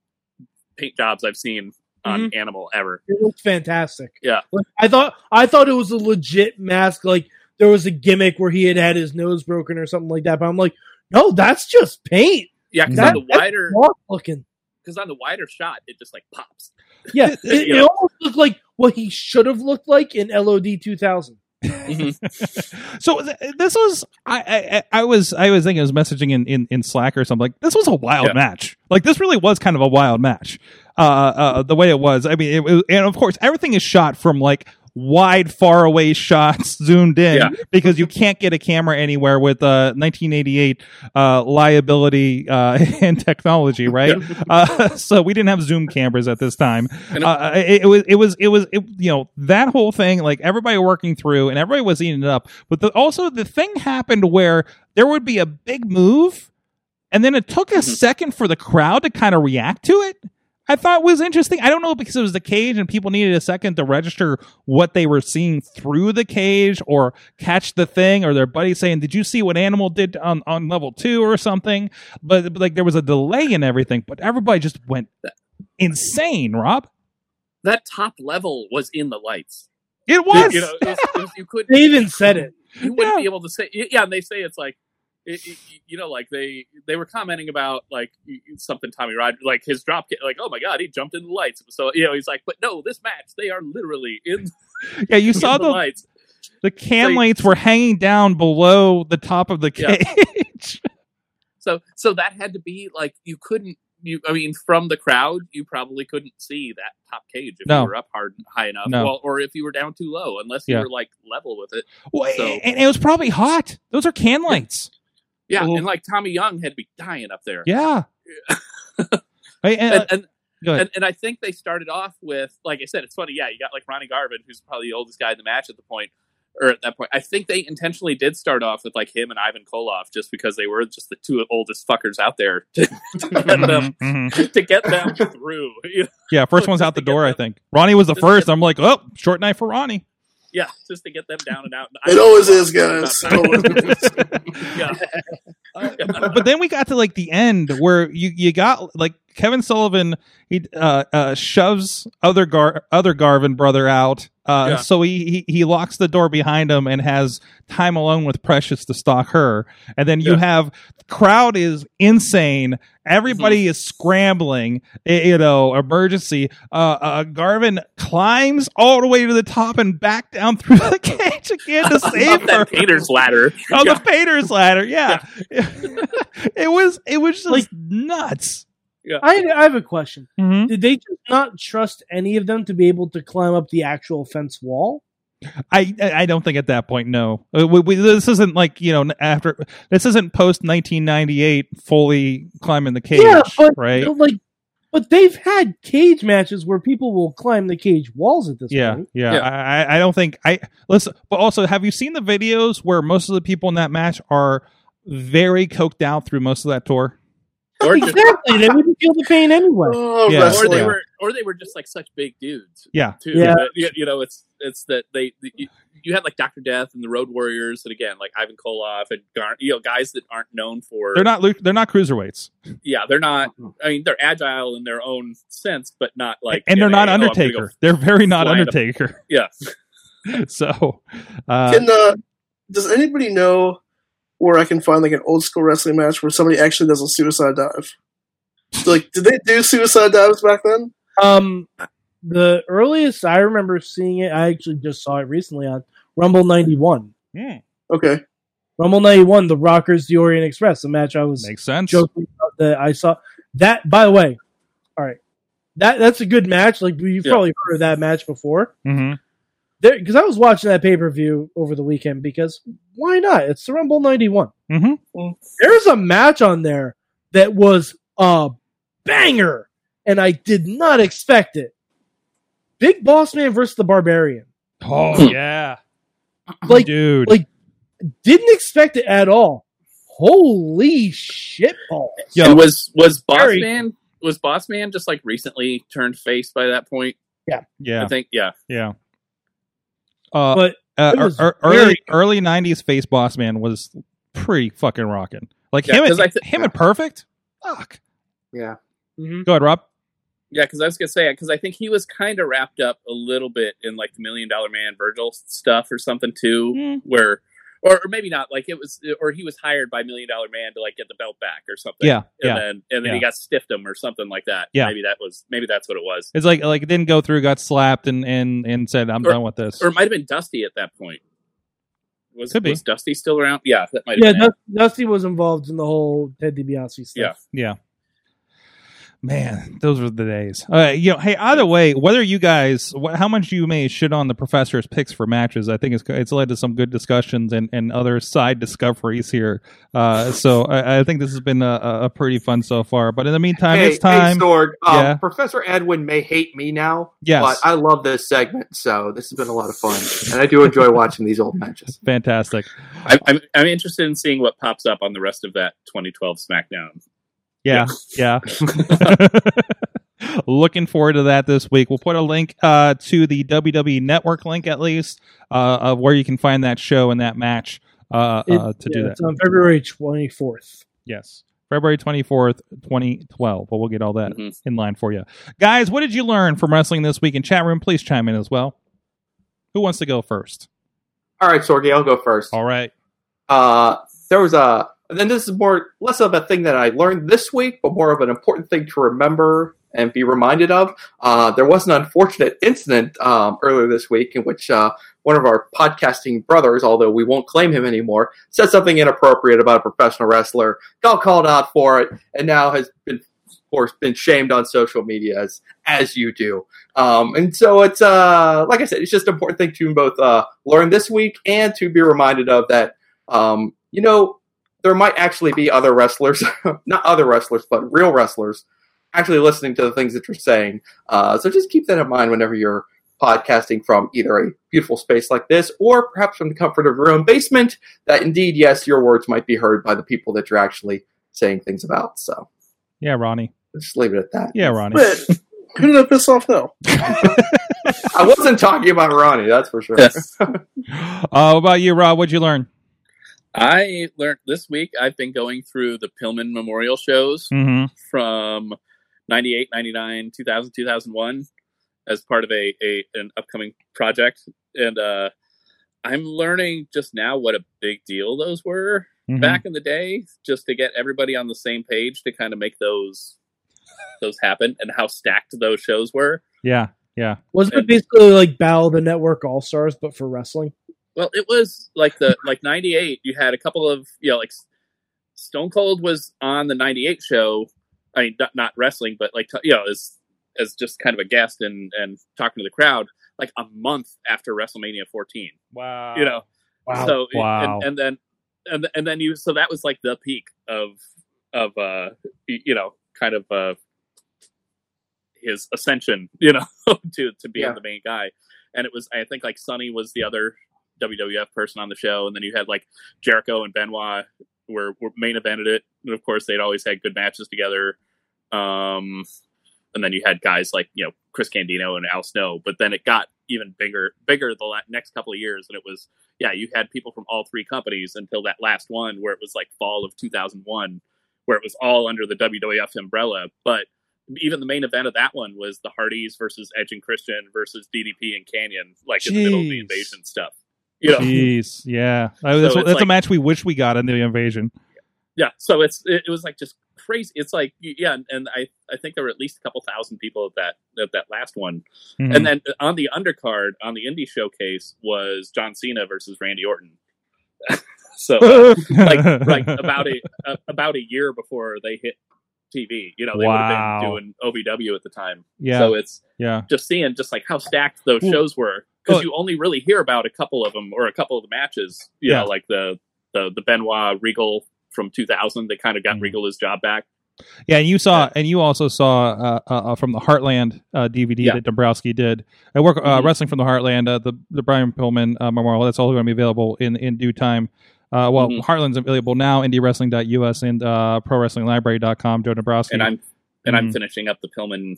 paint jobs I've seen on mm-hmm. Animal ever. It looked fantastic. Yeah. Like, I thought I thought it was a legit mask. Like there was a gimmick where he had had his nose broken or something like that. But I'm like, no, that's just paint. Yeah, because That- the wider, looking. Because on the wider shot, it just like pops. Yeah, (laughs) it, it almost looked like what he should have looked like in LOD 2000. (laughs) So th- this was I, I I I was I was thinking I was messaging in, in, in Slack or something like this was a wild Yeah. match like this really was kind of a wild match uh, uh the way it was I mean it, was- and of course everything is shot from like wide far away shots (laughs) zoomed in Yeah. because you can't get a camera anywhere with uh 1988 uh liability uh (laughs) and technology right? (laughs) Uh so we didn't have zoom cameras at this time. Uh, it, it was it was it was it, you know that whole thing like everybody working through and everybody was eating it up. But the, also the thing happened where there would be a big move and then it took a second for the crowd to kind of react to it i thought was interesting i don't know because it was the cage and people needed a second to register what they were seeing through the cage or catch the thing or their buddy saying did you see what animal did on, on level two or something but, but like there was a delay in everything but everybody just went insane rob That top level was in the lights. it was You know, it was, it was, you could They even said it. you wouldn't Yeah. be able to say yeah and they say it's like it, it- you know like they they were commenting about like something tommy Rod, like his drop kick like oh my god he jumped in the lights so you know he's like but no this match they are literally in, (laughs) yeah you (laughs) in saw the, the lights The So- lights were hanging down below the top of the Yeah. cage. (laughs) so so that had to be like you couldn't you i mean from the crowd you probably couldn't see that top cage if No. you were up hard high enough No. well, or if you were down too low unless you Yeah. were like level with it Well, So- and it was probably hot. Those are can lights. Yeah Well- and like tommy young had to be dying up there Yeah. (laughs) Right, and- and, and go. And, and I think they started off with, like I said, it's funny. Yeah, you got like Ronnie Garvin, who's probably the oldest guy in the match at the point, or at that point. I think they intentionally did start off with like him and Ivan Koloff, just because they were just the two oldest fuckers out there (laughs) to, to get them Mhm, mhm. to get them through. (laughs) Yeah, first one's out the door, I think. Ronnie was the first. I'm like, oh, short night for Ronnie. Yeah, just to get them down and out. It always is, guys. It always yeah. but then we got to like the end where you you got like Kevin Sullivan he uh, uh shoves other Gar other Garvin brother out uh Yeah. so he, he he locks the door behind him and has time alone with Precious to stalk her and then you Yeah. have crowd is insane everybody is scrambling you know emergency uh, uh Garvin climbs all the way to the top and back down (laughs) through the cage again to (laughs) save her painter's ladder. on Yeah. the painter's ladder. Yeah, (laughs) it was it was just Like- nuts. I, I have a question. Mhm. Did they just not trust any of them to be able to climb up the actual fence wall? I I I don't think at that point. No, Uh, we, we, this isn't like you know after this isn't post nineteen ninety eight fully climbing the cage, yeah, but right? like, but they've had cage matches where people will climb the cage walls at this Yeah, point. yeah. Yeah. I, I- I don't think I listen. But also, have you seen the videos where most of the people in that match are very coked out through most of that tour? Or just Exactly, they wouldn't feel the pain anyway. Oh, Yeah. or wrestling. they were or they were just like such big dudes Yeah. too Yeah. You, you know it's it's that they you, you had like Doctor Death and the Road Warriors, and again like Ivan Koloff and Gar- you know guys that aren't known for They're not. They're not cruiserweights, yeah they're not. I mean they're agile in their own sense, but not like and they're in not a, "Oh, I'm go Undertaker. they're very not flying up- Undertaker. Yeah, (laughs) So, uh, Can uh, does anybody know where I can find like an old school wrestling match where somebody actually does a suicide dive? Like, did they do suicide dives back then? Um, the earliest I remember seeing it, I actually just saw it recently on Rumble '91. hmm, Okay, Rumble '91, the Rockers, the Orient Express, the match I was makes sense. joking about that I saw. That, by the way, all right, that that's a good match. Like you've Yeah. probably heard of that match before. hmm There, because I was watching that pay per view over the weekend. Because why not? It's the Rumble '91. hmm There's a match on there that was a banger, and I did not expect it. Big Boss Man versus the Barbarian. Oh yeah, (clears throat) Like, dude. like- didn't expect it at all. Holy shit balls! Yo, and was was Boss Very- Man was Boss Man just like recently turned face by that point? Yeah, yeah, I think yeah. yeah. Uh, But uh, it was ear- very- early early '90s face boss man was pretty fucking rocking. Like Yeah, him, 'cause and, I thi- him and Perfect. Fuck. Yeah. mhm. Go ahead, Rob. Yeah, because I was gonna say because I think he was kind of wrapped up a little bit in like the Million Dollar Man Virgil stuff or something too, Mm. where or, or maybe not like it was or he was hired by Million Dollar Man to like get the belt back or something. Yeah, and yeah. then and then yeah. he got stiffed him or something like that. Yeah. maybe that was maybe that's what it was, It's like like it didn't go through, got slapped, and and and said, "I'm Or- done with this." or it might have been Dusty at that point. Was, Could be. was Dusty still around? Yeah, that might Yeah, been. Dusty, Dusty was involved in the whole Ted DiBiase stuff. Yeah. Yeah. Man, those were the days. Uh, you know, hey, either way, whether you guys, wh- how much you may shit on the professor's picks for matches, I think it's it's led to some good discussions and, and other side discoveries here. Uh, so I, I think this has been a, a a pretty fun so far. But in the meantime, hey, it's time. Hey, Sorg, um, Yeah. Professor Edwin may hate me now, Yes. but I love this segment, so this has been a lot of fun, and I do enjoy watching these old matches. Fantastic. I'm, I'm I'm interested in seeing what pops up on the rest of that 2012 SmackDown. Yeah, yeah. (laughs) (laughs) Looking forward to that this week. We'll put a link uh, to the WWE Network link at least uh, of where you can find that show and that match uh, It- uh, to yeah, do that. It's on February twenty fourth. Yes. February 24th, 2012. But we'll get all that Mhm. in line for you. Guys, what did you learn from wrestling this week in chat room? Please chime in as well. Who wants to go first? All right, Sorgy, I'll go first. All right. uh, there was a and then this is more less of a thing that I learned this week, but more of an important thing to remember and be reminded of. Uh, there was an unfortunate incident um, earlier this week in which uh, one of our podcasting brothers, although we won't claim him anymore, said something inappropriate about a professional wrestler, got called out for it, and now has been, of course, been shamed on social media as as you do. Um, and so it's uh, like I said, it's just an important thing to both uh, learn this week and to be reminded of that. Um, you know, there might actually be other wrestlers, (laughs) not other wrestlers, but real wrestlers, actually listening to the things that you're saying. Uh, so just keep that in mind whenever you're podcasting from either a beautiful space like this or perhaps from the comfort of your own basement. That indeed, yes, your words might be heard by the people that you're actually saying things about. So Yeah, Ronnie. just leave it at that. Yeah, Ronnie. Wait, who did I piss off now? (laughs) I wasn't talking about Ronnie, that's for sure. (laughs) uh, what about you, Rob? What'd you learn? I learned this week. I've been going through the Pillman Memorial shows Mm-hmm. from 98, 99, 2000, 2001 as part of a, a an upcoming project, and uh, I'm learning just now what a big deal those were Mm-hmm. back in the day, just to get everybody on the same page to kind of make those those happen, and how stacked those shows were. Yeah, yeah. Wasn't it basically like Battle of the Network All Stars, but for wrestling? Well, it was like the like '98. You had a couple of you know like Stone Cold was on the '98 show. I mean, not, not wrestling, but like you know, as as just kind of a guest and and talking to the crowd, like a month after WrestleMania 14. Wow. You know, Wow. so Wow. and, and then and and then you so that was like the peak of of uh you know kind of uh his ascension you know (laughs) to to being Yeah. the main guy and it was i think like sunny was the other wwf person on the show and then you had like jericho and benoit were, were main evented it and of course they'd always had good matches together um and then you had guys like you know chris candido and al snow but then it got even bigger bigger the la- next couple of years, and it was yeah, you had people from all three companies until that last one where it was like fall of 2001, where it was all under the WWF umbrella. But even the main event of that one was the Hardys versus Edge and Christian versus DDP and Kanyon, like in the middle of the invasion stuff. You know, Jeez, yeah, Uh, So that's, that's a match we wish we got in the invasion. yeah. So it's it, it was like just crazy. It's like yeah and i i think there were at least a couple thousand people at that at that last one. Mhm. and then on the undercard on the indie showcase was john cena versus randy orton. (laughs) So uh, (laughs) like like about a, about a year before they hit tv you know they Wow. would have been doing ovw at the time. Yeah. so it's yeah, just seeing just like how stacked those Well, shows were because you only really hear about a couple of them or a couple of the matches you Yeah. know like the the the benoit regal from 2000 they kind of got Mhm. regal his job back yeah. And you saw, and you also saw uh, uh, uh, from the Heartland uh, DVD Yeah. that Dombrowski did. I work uh, Mhm. wrestling from the Heartland, uh, the the Brian Pillman uh, Memorial. That's all going to be available in in due time. Uh, well, Mhm. Heartland's available now, IndieWrestling.us and uh, ProWrestlingLibrary.com. Joe Dombrowski. and i'm and i'm Mhm. finishing up the pillman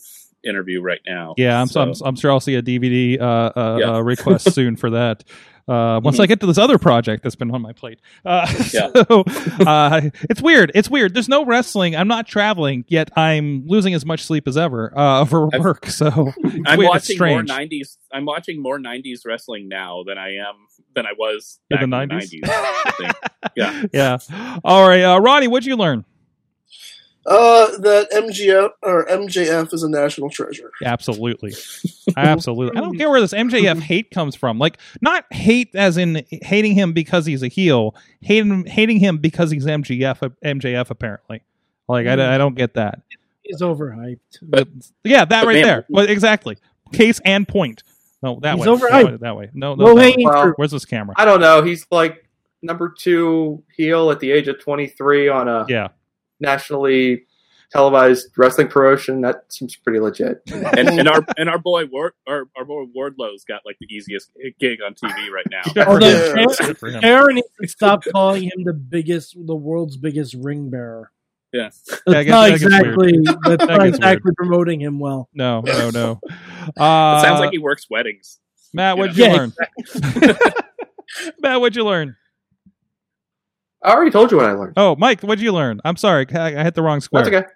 interview right now Yeah, I'm, so, I'm, I'm sure I'll see a DVD uh, uh, Yeah. uh, (laughs) request soon for that. Uh, once I get to this other project that's been on my plate. Uh, (laughs) Yeah. So uh, it's weird. It's weird. There's no wrestling. I'm not traveling yet. I'm losing as much sleep as ever uh, for work. (laughs) So i'm weird. Watching more 90s i'm watching more 90s wrestling now than i am than i was In the in 90s? the 90s I think. yeah yeah. All right, uh, Ronnie, what'd you learn? Uh, that MGF or MJF is a national treasure. Absolutely. Absolutely. I don't care where this MJF hate comes from. Like, not hate as in hating him because he's a heel, hating, hating him because he's MGF, MJF apparently. Like, I, I don't get that. He's overhyped. but Yeah, that But right man- there. Well, exactly. Case and point. No, that He's way. overhyped. That way. That way. No, no. Low that way. Well. Where's this camera? I don't know. He's like number two heel at the age of 23 on a Yeah. Nationally televised wrestling promotion. That seems pretty legit. (laughs) and, and our and our boy Ward our, our boy Wardlow's got like the easiest gig on TV right now. (laughs) Although him. Yeah. Good for him. Aaron needs to stop calling him the biggest, the world's biggest ring bearer. Yeah. That's Yeah, guess- not that exactly. (laughs) That's That not gets exactly promoting him well. No, no, no. Uh, It sounds like he works weddings. Matt, what'd you you know. learn? Matt, what'd you learn? I already told you what I learned. Oh, Mike, what'd you learn? I'm sorry, I, I hit the wrong square. That's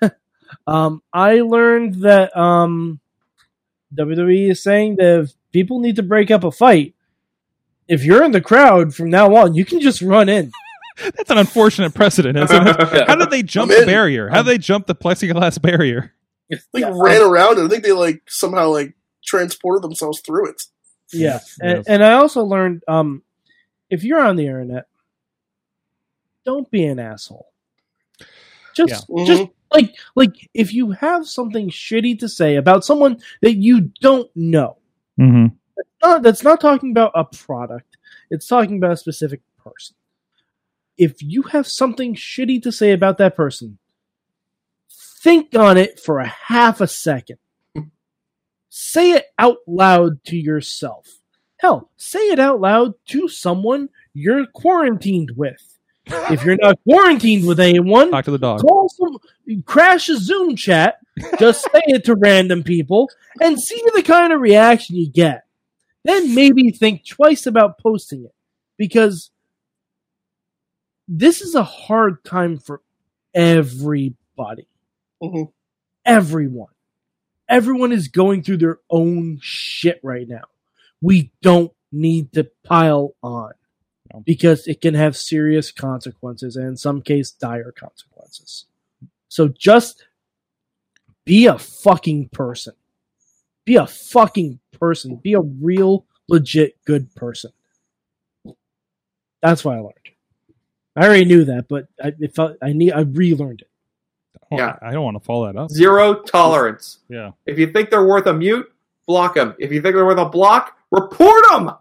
okay. (laughs) um, I learned that um, WWE is saying that if people need to break up a fight, if you're in the crowd from now on, you can just run in. (laughs) That's an unfortunate precedent, isn't it? (laughs) How did they jump the barrier? How did they jump the plexiglass barrier? Like ran around it. I think they like somehow like transported themselves through it. Yeah, and, Yes. and I also learned um, if you're on the internet, don't be an asshole. Just, Yeah. just like, like if you have something shitty to say about someone that you don't know, Mm-hmm. not, that's not talking about a product. It's talking about a specific person. If you have something shitty to say about that person, think on it for a half a second. say it out loud to yourself. Hell, say it out loud to someone you're quarantined with. If you're not quarantined with anyone, Talk to the dog. call some, crash a Zoom chat, just say it to random people, and see the kind of reaction you get. Then maybe think twice about posting it because this is a hard time for everybody. Mhm. Everyone. Everyone is going through their own shit right now. We don't need to pile on No. because it can have serious consequences and in some case dire consequences. So just be a fucking person. Be a fucking person. Be a real legit good person. That's what I learned. I already knew that, but I it felt I need I relearned it. Oh, yeah. I don't want to follow that up. Zero tolerance. Yeah. If you think they're worth a mute, block them. If you think they're worth a block, report them.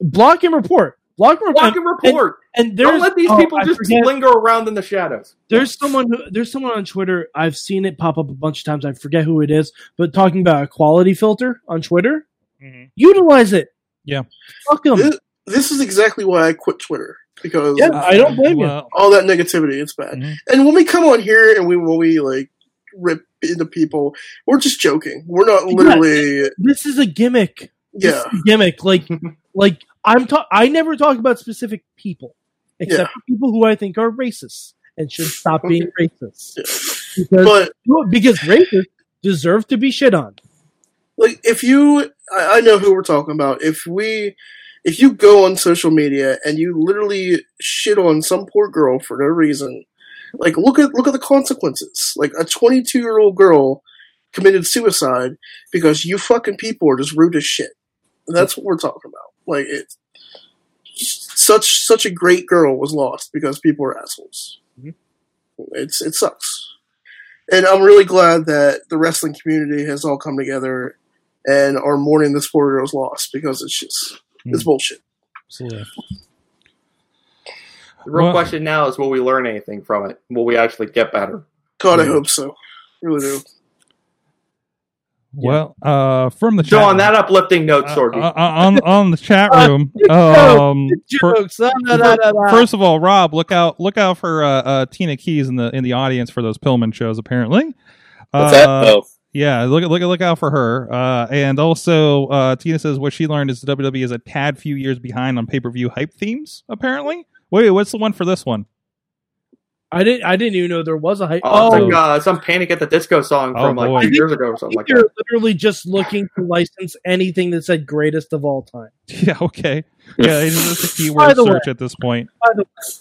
Block and report. Block and report. Block and report. And there's Don't let these oh, people I just forget. linger around in the shadows. There's someone who there's someone on Twitter. I've seen it pop up a bunch of times. I forget who it is, but talking about a quality filter on Twitter. Mhm. Utilize it. Yeah. Fuck them. This, this is exactly why I quit Twitter because Yeah, I don't blame you. All that negativity. It's bad. Mhm. And when we come on here and we when we like rip into people. We're just joking. We're not literally. This is a gimmick. This Yeah. is a gimmick. Like, (laughs) like I'm. Ta- I never talk about specific people, except for people who I think are racist and should stop (laughs) being racist. Because, But because racists deserve to be shit on. like if you I, I know who we're talking about if we if you go on social media and you literally shit on some poor girl for no reason like look at look at the consequences like a 22 year old girl committed suicide because you fucking people are just rude as shit and that's what we're talking about like it such such a great girl was lost because people are assholes mm-hmm. it's it sucks and i'm really glad that the wrestling community has all come together and are mourning this poor girl's loss because it's just hmm. it's bullshit. Absolutely. The real Well- question now is will we learn anything from it? Will we actually get better? God, I hope so. Really do. Well, uh, from the So chat on that uplifting note, Sorgy. uh, uh, on on the chat (laughs) room. (laughs) Um, Jokes. Ah, da, da, da, da. first of all, Rob, look out look out for uh, uh, Tina Keys in the in the audience for those Pillman shows. Apparently, What's uh, that? Oh, Yeah, look look look out for her. Uh, and also, uh, Tina says what she learned is WWE is a tad few years behind on pay per view hype themes. Apparently, wait, what's the one for this one? I didn't. I didn't even know there was a hype. Oh, Oh, it's like uh, some Panic at the Disco song Oh, from like boy. two years ago or something like you're that. literally just looking to license anything that said "greatest of all time." (laughs) Yeah, okay, yeah, it's just a By keyword the way- search at this point. By the way,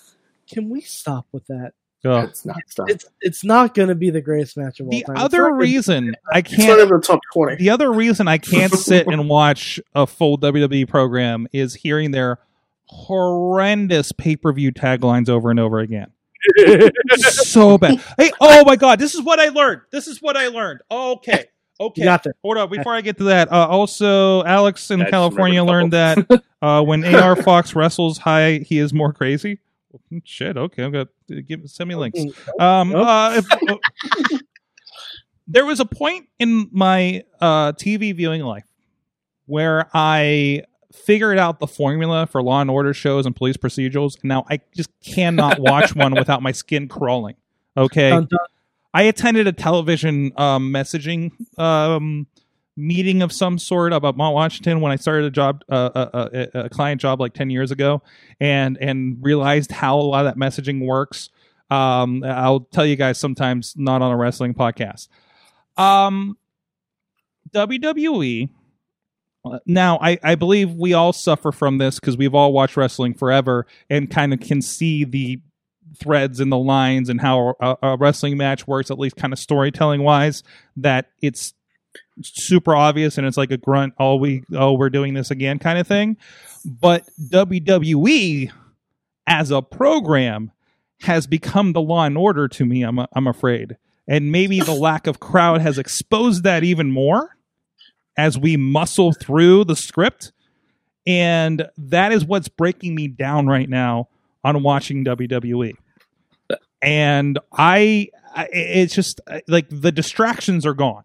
can we stop with that? Ugh. It's not stuff. It's it's not going to be the greatest match of all The time. It's other not gonna- reason I It's not can't even the top twenty. the other reason I can't (laughs) sit and watch a full WWE program is hearing their horrendous pay per view taglines over and over again. (laughs) so bad. Hey, oh my god, this is what I learned. This is what I learned. Okay. Okay. You got there. Hold on, before I get to that, uh, also Alex in I California learned that uh, when AR Fox wrestles high, he is more crazy. Shit, okay, I'm gonna give send me links. Um, uh, if, uh, there was a point in my uh, TV viewing life where I figured out the formula for Law and Order shows and police procedurals. And now I just cannot watch one (laughs) without my skin crawling. Okay, Dun, dun. I attended a television um, messaging um, meeting of some sort about Mount Washington when I started a job, uh, a, a, a client job like ten years ago, and and realized how a lot of that messaging works. Um, I'll tell you guys sometimes, not on a wrestling podcast. Um, WWE. Uh, Now, I, I believe we all suffer from this because we've all watched wrestling forever and kind of can see the threads and the lines and how a, a wrestling match works, at least kind of storytelling wise, that it's super obvious and it's like a grunt, all we, oh, we're doing this again kind of thing. But WWE as a program has become the law and order to me, I'm, I'm afraid. And maybe the lack of crowd has exposed that even more as we muscle through the script. And that is what's breaking me down right now on watching WWE. And I, I it's just like the distractions are gone.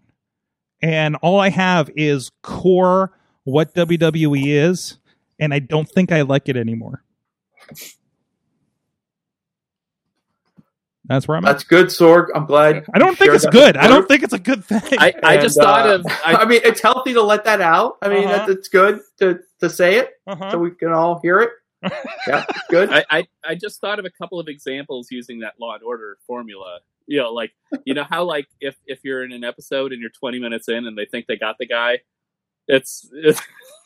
And all I have is core what WWE is. And I don't think I like it anymore. That's where I'm at. That's good, Sorg. I'm glad. I don't think it's good. I don't think it's a good thing. I, I just thought uh, of I, I, mean, it's healthy to let that out. I mean, Uh-huh. that, it's good to, to say it Uh-huh. so we can all hear it. (laughs) Yeah, good. I, I I just thought of a couple of examples using that Law and Order formula. You know, like you know how like if if you're in an episode and you're 20 minutes in and they think they got the guy, it's it's,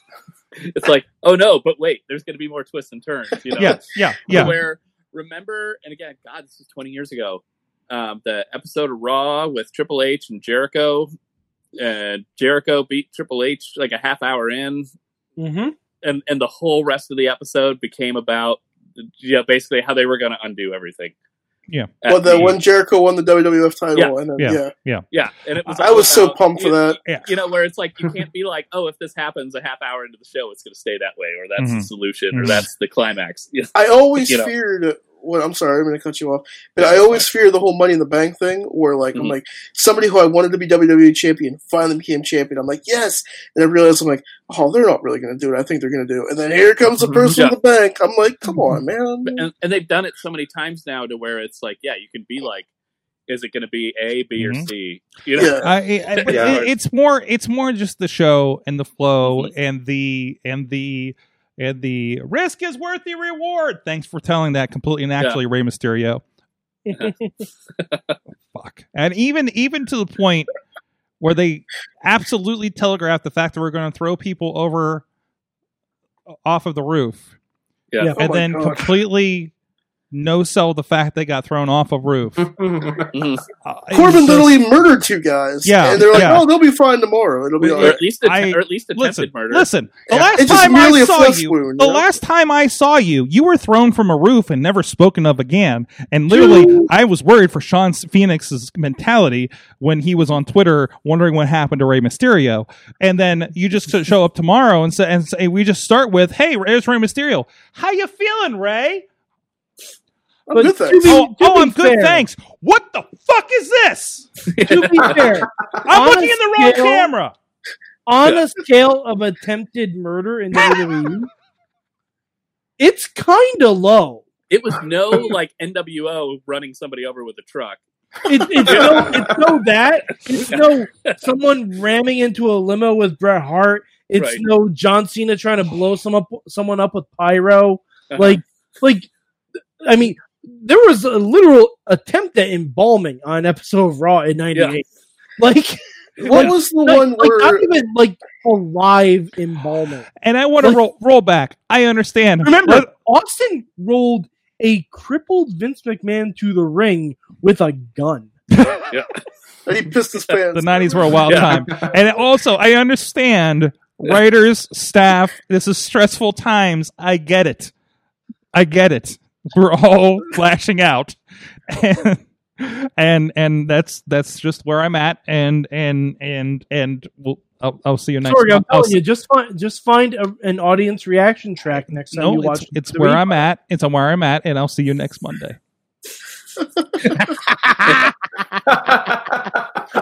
(laughs) it's like oh no, but wait, there's going to be more twists and turns. You know, yeah, yeah, yeah. Where remember, and again, God, this was 20 years ago. Um, the episode of Raw with Triple H and Jericho, and Jericho beat Triple H like a half hour in, Mhm. and and the whole rest of the episode became about yeah, basically how they were going to undo everything. Yeah. At Well, the the- when Jericho won the WWF title, Yeah. and then, Yeah. yeah. yeah, and it was. I was so pumped for you- that. Yeah. You know, where it's like you can't be like, oh, if this happens a half hour into the show, it's going to stay that way, or that's Mhm. the solution, or that's the climax. (laughs) I always You know. feared. Well, I'm sorry, I'm going to cut you off, but I always fear the whole Money in the Bank thing, where like I'm Mhm. like somebody who I wanted to be WWE champion finally became champion. I'm like yes, and I realized I'm like, oh, they're not really going to do it. I think they're going to do, it. and then here comes the (laughs) person Yeah. in the bank. I'm like, come on, man. and, and they've done it so many times now to where it's like, yeah, you can be like, is it going to be A, B, or Mhm. C? You know, Yeah. I, I, but (laughs) Yeah. it- it's more it's more just the show and the flow and the and the and the risk is worth the reward. Thanks for telling that completely and actually, Rey Mysterio. (laughs) Fuck. And even even to the point where they absolutely telegraphed the fact that we're going to throw people over uh, off of the roof, Yeah. Yeah. Oh and then gosh. completely no sell the fact they got thrown off a roof. (laughs) Uh, Corbin just- literally murdered two guys. Yeah, and they're like, yeah. "Oh, they'll be fine tomorrow. It'll be or all right." at least att- I- or at least attempted listen, murder. listen. The Yeah. last It's time merely I a saw you, wound, the you know? last time I saw you, you were thrown from a roof and never spoken of again. And literally, I was worried for Sean Phoenix's mentality when he was on Twitter wondering what happened to Rey Mysterio. And then you just show up tomorrow and say, and say we just start with, "Hey, there's Rey Mysterio. How you feeling, Rey?" I'm But good, to thanks. be- Oh, to oh, be I'm good, fair- thanks. What the fuck is this? to be fair, (laughs) I'm looking a in the wrong scale- camera. on a scale of attempted murder in WWE, (laughs) it's kind of low. It was no like NWO running somebody over with a truck. It, it's (laughs) no, it's no that. It's no someone ramming into a limo with Bret Hart. It's Right. no John Cena trying to blow some up, someone up with pyro. Uh-huh. Like, like, I mean, there was a literal attempt at embalming on an episode of Raw in '98. (laughs) Like, What like- was the like, one like, where? not even like a live embalming. And I want to Like- roll roll back. I understand. Remember, Let- Austin rolled a crippled Vince McMahon to the ring with a gun. (laughs) and he pissed his pants. the '90s were a wild Yeah. time, and also I understand writers, staff. This is stressful times. I get it. I get it. (laughs) We're all flashing out, and and and that's that's just where I'm at. And and and and we'll, I'll, I'll see you next. Sorry, I'm month. I'll telling you, just find just find a, an audience reaction track next time No, you watch. it's, it's the where replay. I'm at. It's on where I'm at, and I'll see you next Monday. (laughs)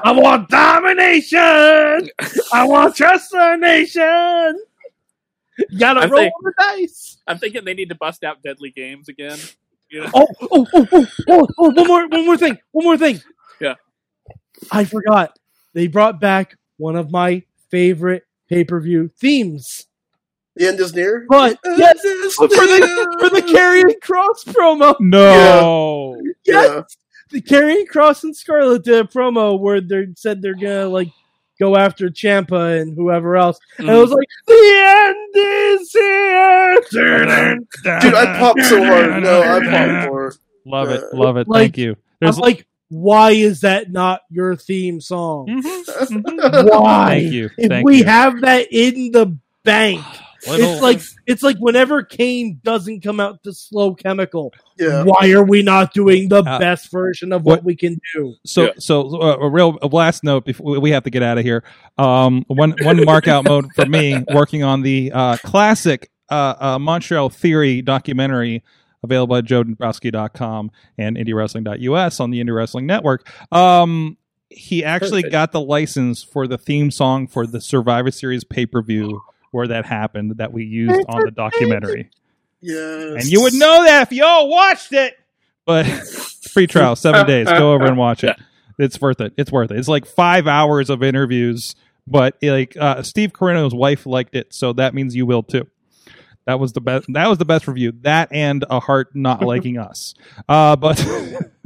I want domination. I want (laughs) transformation. You gotta I'm roll think- the dice. I'm thinking they need to bust out Deadly Games again. You know? Oh, oh, oh, oh, oh, oh, one more, one more thing, one more thing. Yeah. I forgot. They brought back one of my favorite pay per view themes. The end is near. But The yes, is for the for the near. Karrion Kross promo. No. Yes, Yeah. the Karrion Kross and Scarlett did a promo where they said they're gonna like go after Ciampa and whoever else, and I Mm. was like, the end is here. Dude, I popped so hard. No, I popped (laughs) for. Love it, love it. like- Thank you. I'm There's like, why is that not your theme song? Mhm, mhm. (laughs) (laughs) Why? Thank you. If we you. have that in the bank, (sighs) (sighs) Little- it's like it's like whenever Kane doesn't come out to Slow Chemical, Yeah. why are we not doing the Uh, best version of what, what- we can do? So, Yeah. so uh, a real a last note before we have to get out of here. Um, one one mark out mode for me working on the uh, classic uh, uh, Montreal Theory documentary available at joedombrowski.com and indiewrestling.us on the Indie Wrestling Network. Um, he actually Perfect. got the license for the theme song for the Survivor Series pay per view where that happened that we used on the documentary. Yes. And you would know that if you all watched it. But (laughs) free trial, seven days. Go over and watch it. It's worth it. It's worth it. It's like five hours of interviews. But like uh, Steve Corino's wife liked it, so that means you will too. That was the best. That was the best review. That and a heart not liking us. Uh, but (laughs)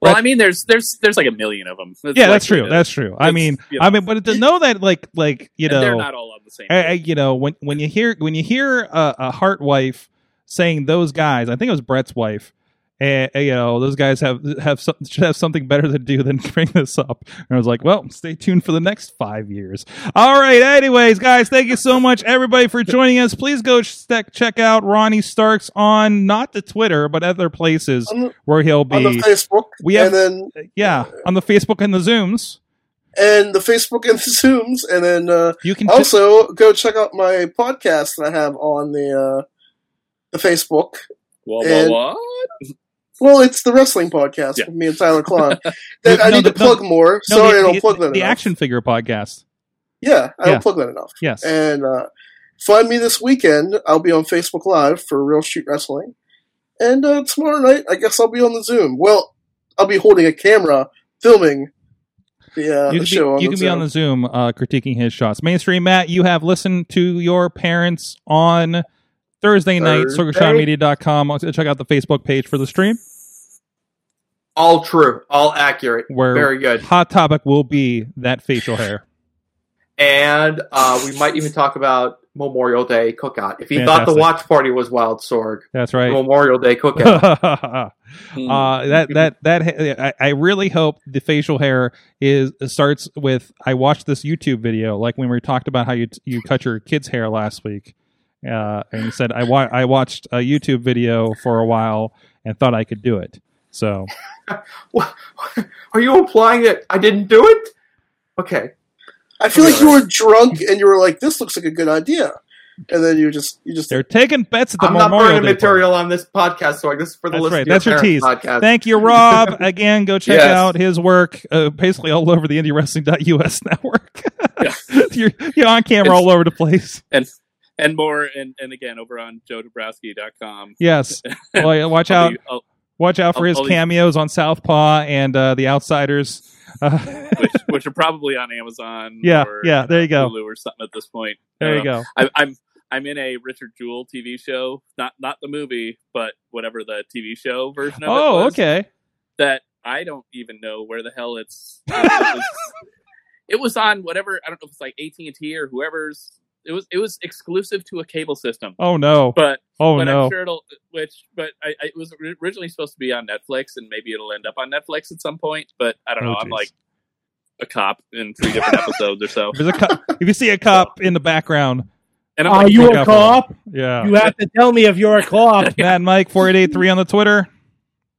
Well, I mean, there's there's there's like a million of them. yeah, that's true. That's true. I mean, you know. I mean, but to know that, like, like you know, they're not all on the same. I, I- you know when when you hear when you hear a, a heart wife saying those guys i think it was bret's wife and you know those guys have have some, should have something better to do than (laughs) bring this up and i was like well stay tuned for the next five years all right anyways guys thank you so much everybody for joining us please go check check out ronnie starks on not the twitter but other places On the, where he'll on the be Facebook. We have- and then yeah on the facebook and the zooms and the Facebook and the Zooms, and then uh, you can also go check out my podcast that I have on the uh, the Facebook. Whoa, and- whoa, what? Well, it's the wrestling podcast Yeah. with me and Tyler Klein. (laughs) That I need the- to plug more. no, Sorry, the, I don't the- plug that the enough. action figure podcast Yeah, I Yeah. don't plug that enough. yes And uh, find me this weekend. I'll be on Facebook Live for Real Street Wrestling. And uh, tomorrow night, I guess I'll be on the Zoom. Well, I'll be holding a camera filming the, uh, you the can, show. be, on you the can be on Zoom. the Zoom uh, critiquing his shots. Mainstream Matt, you have listened to your parents on Thursday night, sorgatronmedia.com. Check out the Facebook page for the stream All true, all accurate. where Very good. hot topic will be that facial hair. And uh, we might even talk about Memorial Day cookout. If you thought the watch party was Wild Sorg, That's right. Memorial Day (laughs) cookout. uh, that that that I, I really hope the facial hair is starts with. I watched this YouTube video, like when we talked about how you you cut your kid's hair last week, uh, and said I wa- I watched a YouTube video for a while and thought I could do it. So (laughs) What- (laughs) Are you implying that I didn't do it? Okay. I feel like you were drunk and you were like, "This looks like a good idea," and then you just you just they're taking bets at the I'm not Memorial burning Day material on this podcast, so This is for the That's listeners right. That's your tease. podcast. Thank you, Rob. (laughs) Again, go check Yes. out his work, uh, basically all over the IndieWrestling.us network. you're, you're on camera It's- all over the place. and and more and, and again over on joedombrowski.com. Yes. Well, yeah, watch I'll out. be- I'll- Watch out for I'll- his cameos on Southpaw and uh, The Outsiders. Uh, (laughs) which, which are probably on Amazon. Yeah, or, yeah, there you go. Hulu or something at this point. there you Uh, go. I, I'm I'm in a Richard Jewell TV show, not not the movie, but whatever the TV show version of it Oh, was, okay. That I don't even know where the hell it's. (laughs) It was, it was on whatever I don't know if it's like AT and T or whoever's. It was it was exclusive to a cable system. Oh no. But Oh but no. I'm sure it'll. Which, but I, I, it was originally supposed to be on Netflix, and maybe it'll end up on Netflix at some point. But I don't Oh, know. I'm like a cop in three different (laughs) episodes or so. There's a cop. if you see a cop in the background, And I'm Are like, you a cop? yeah. You have to tell me if you're a cop. (laughs) Matt Mike four eight eight three on the Twitter.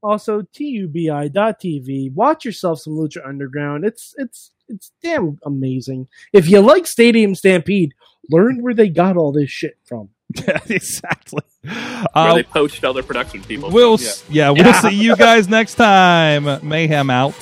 also, tubi.tv. Watch yourself some Lucha Underground. It's it's it's damn amazing. If you like Stadium Stampede, learn where they got all this shit from. (laughs) exactly. where Uh, they poached other production people. we'll Yeah. yeah, we'll see you guys next time. Mayhem out.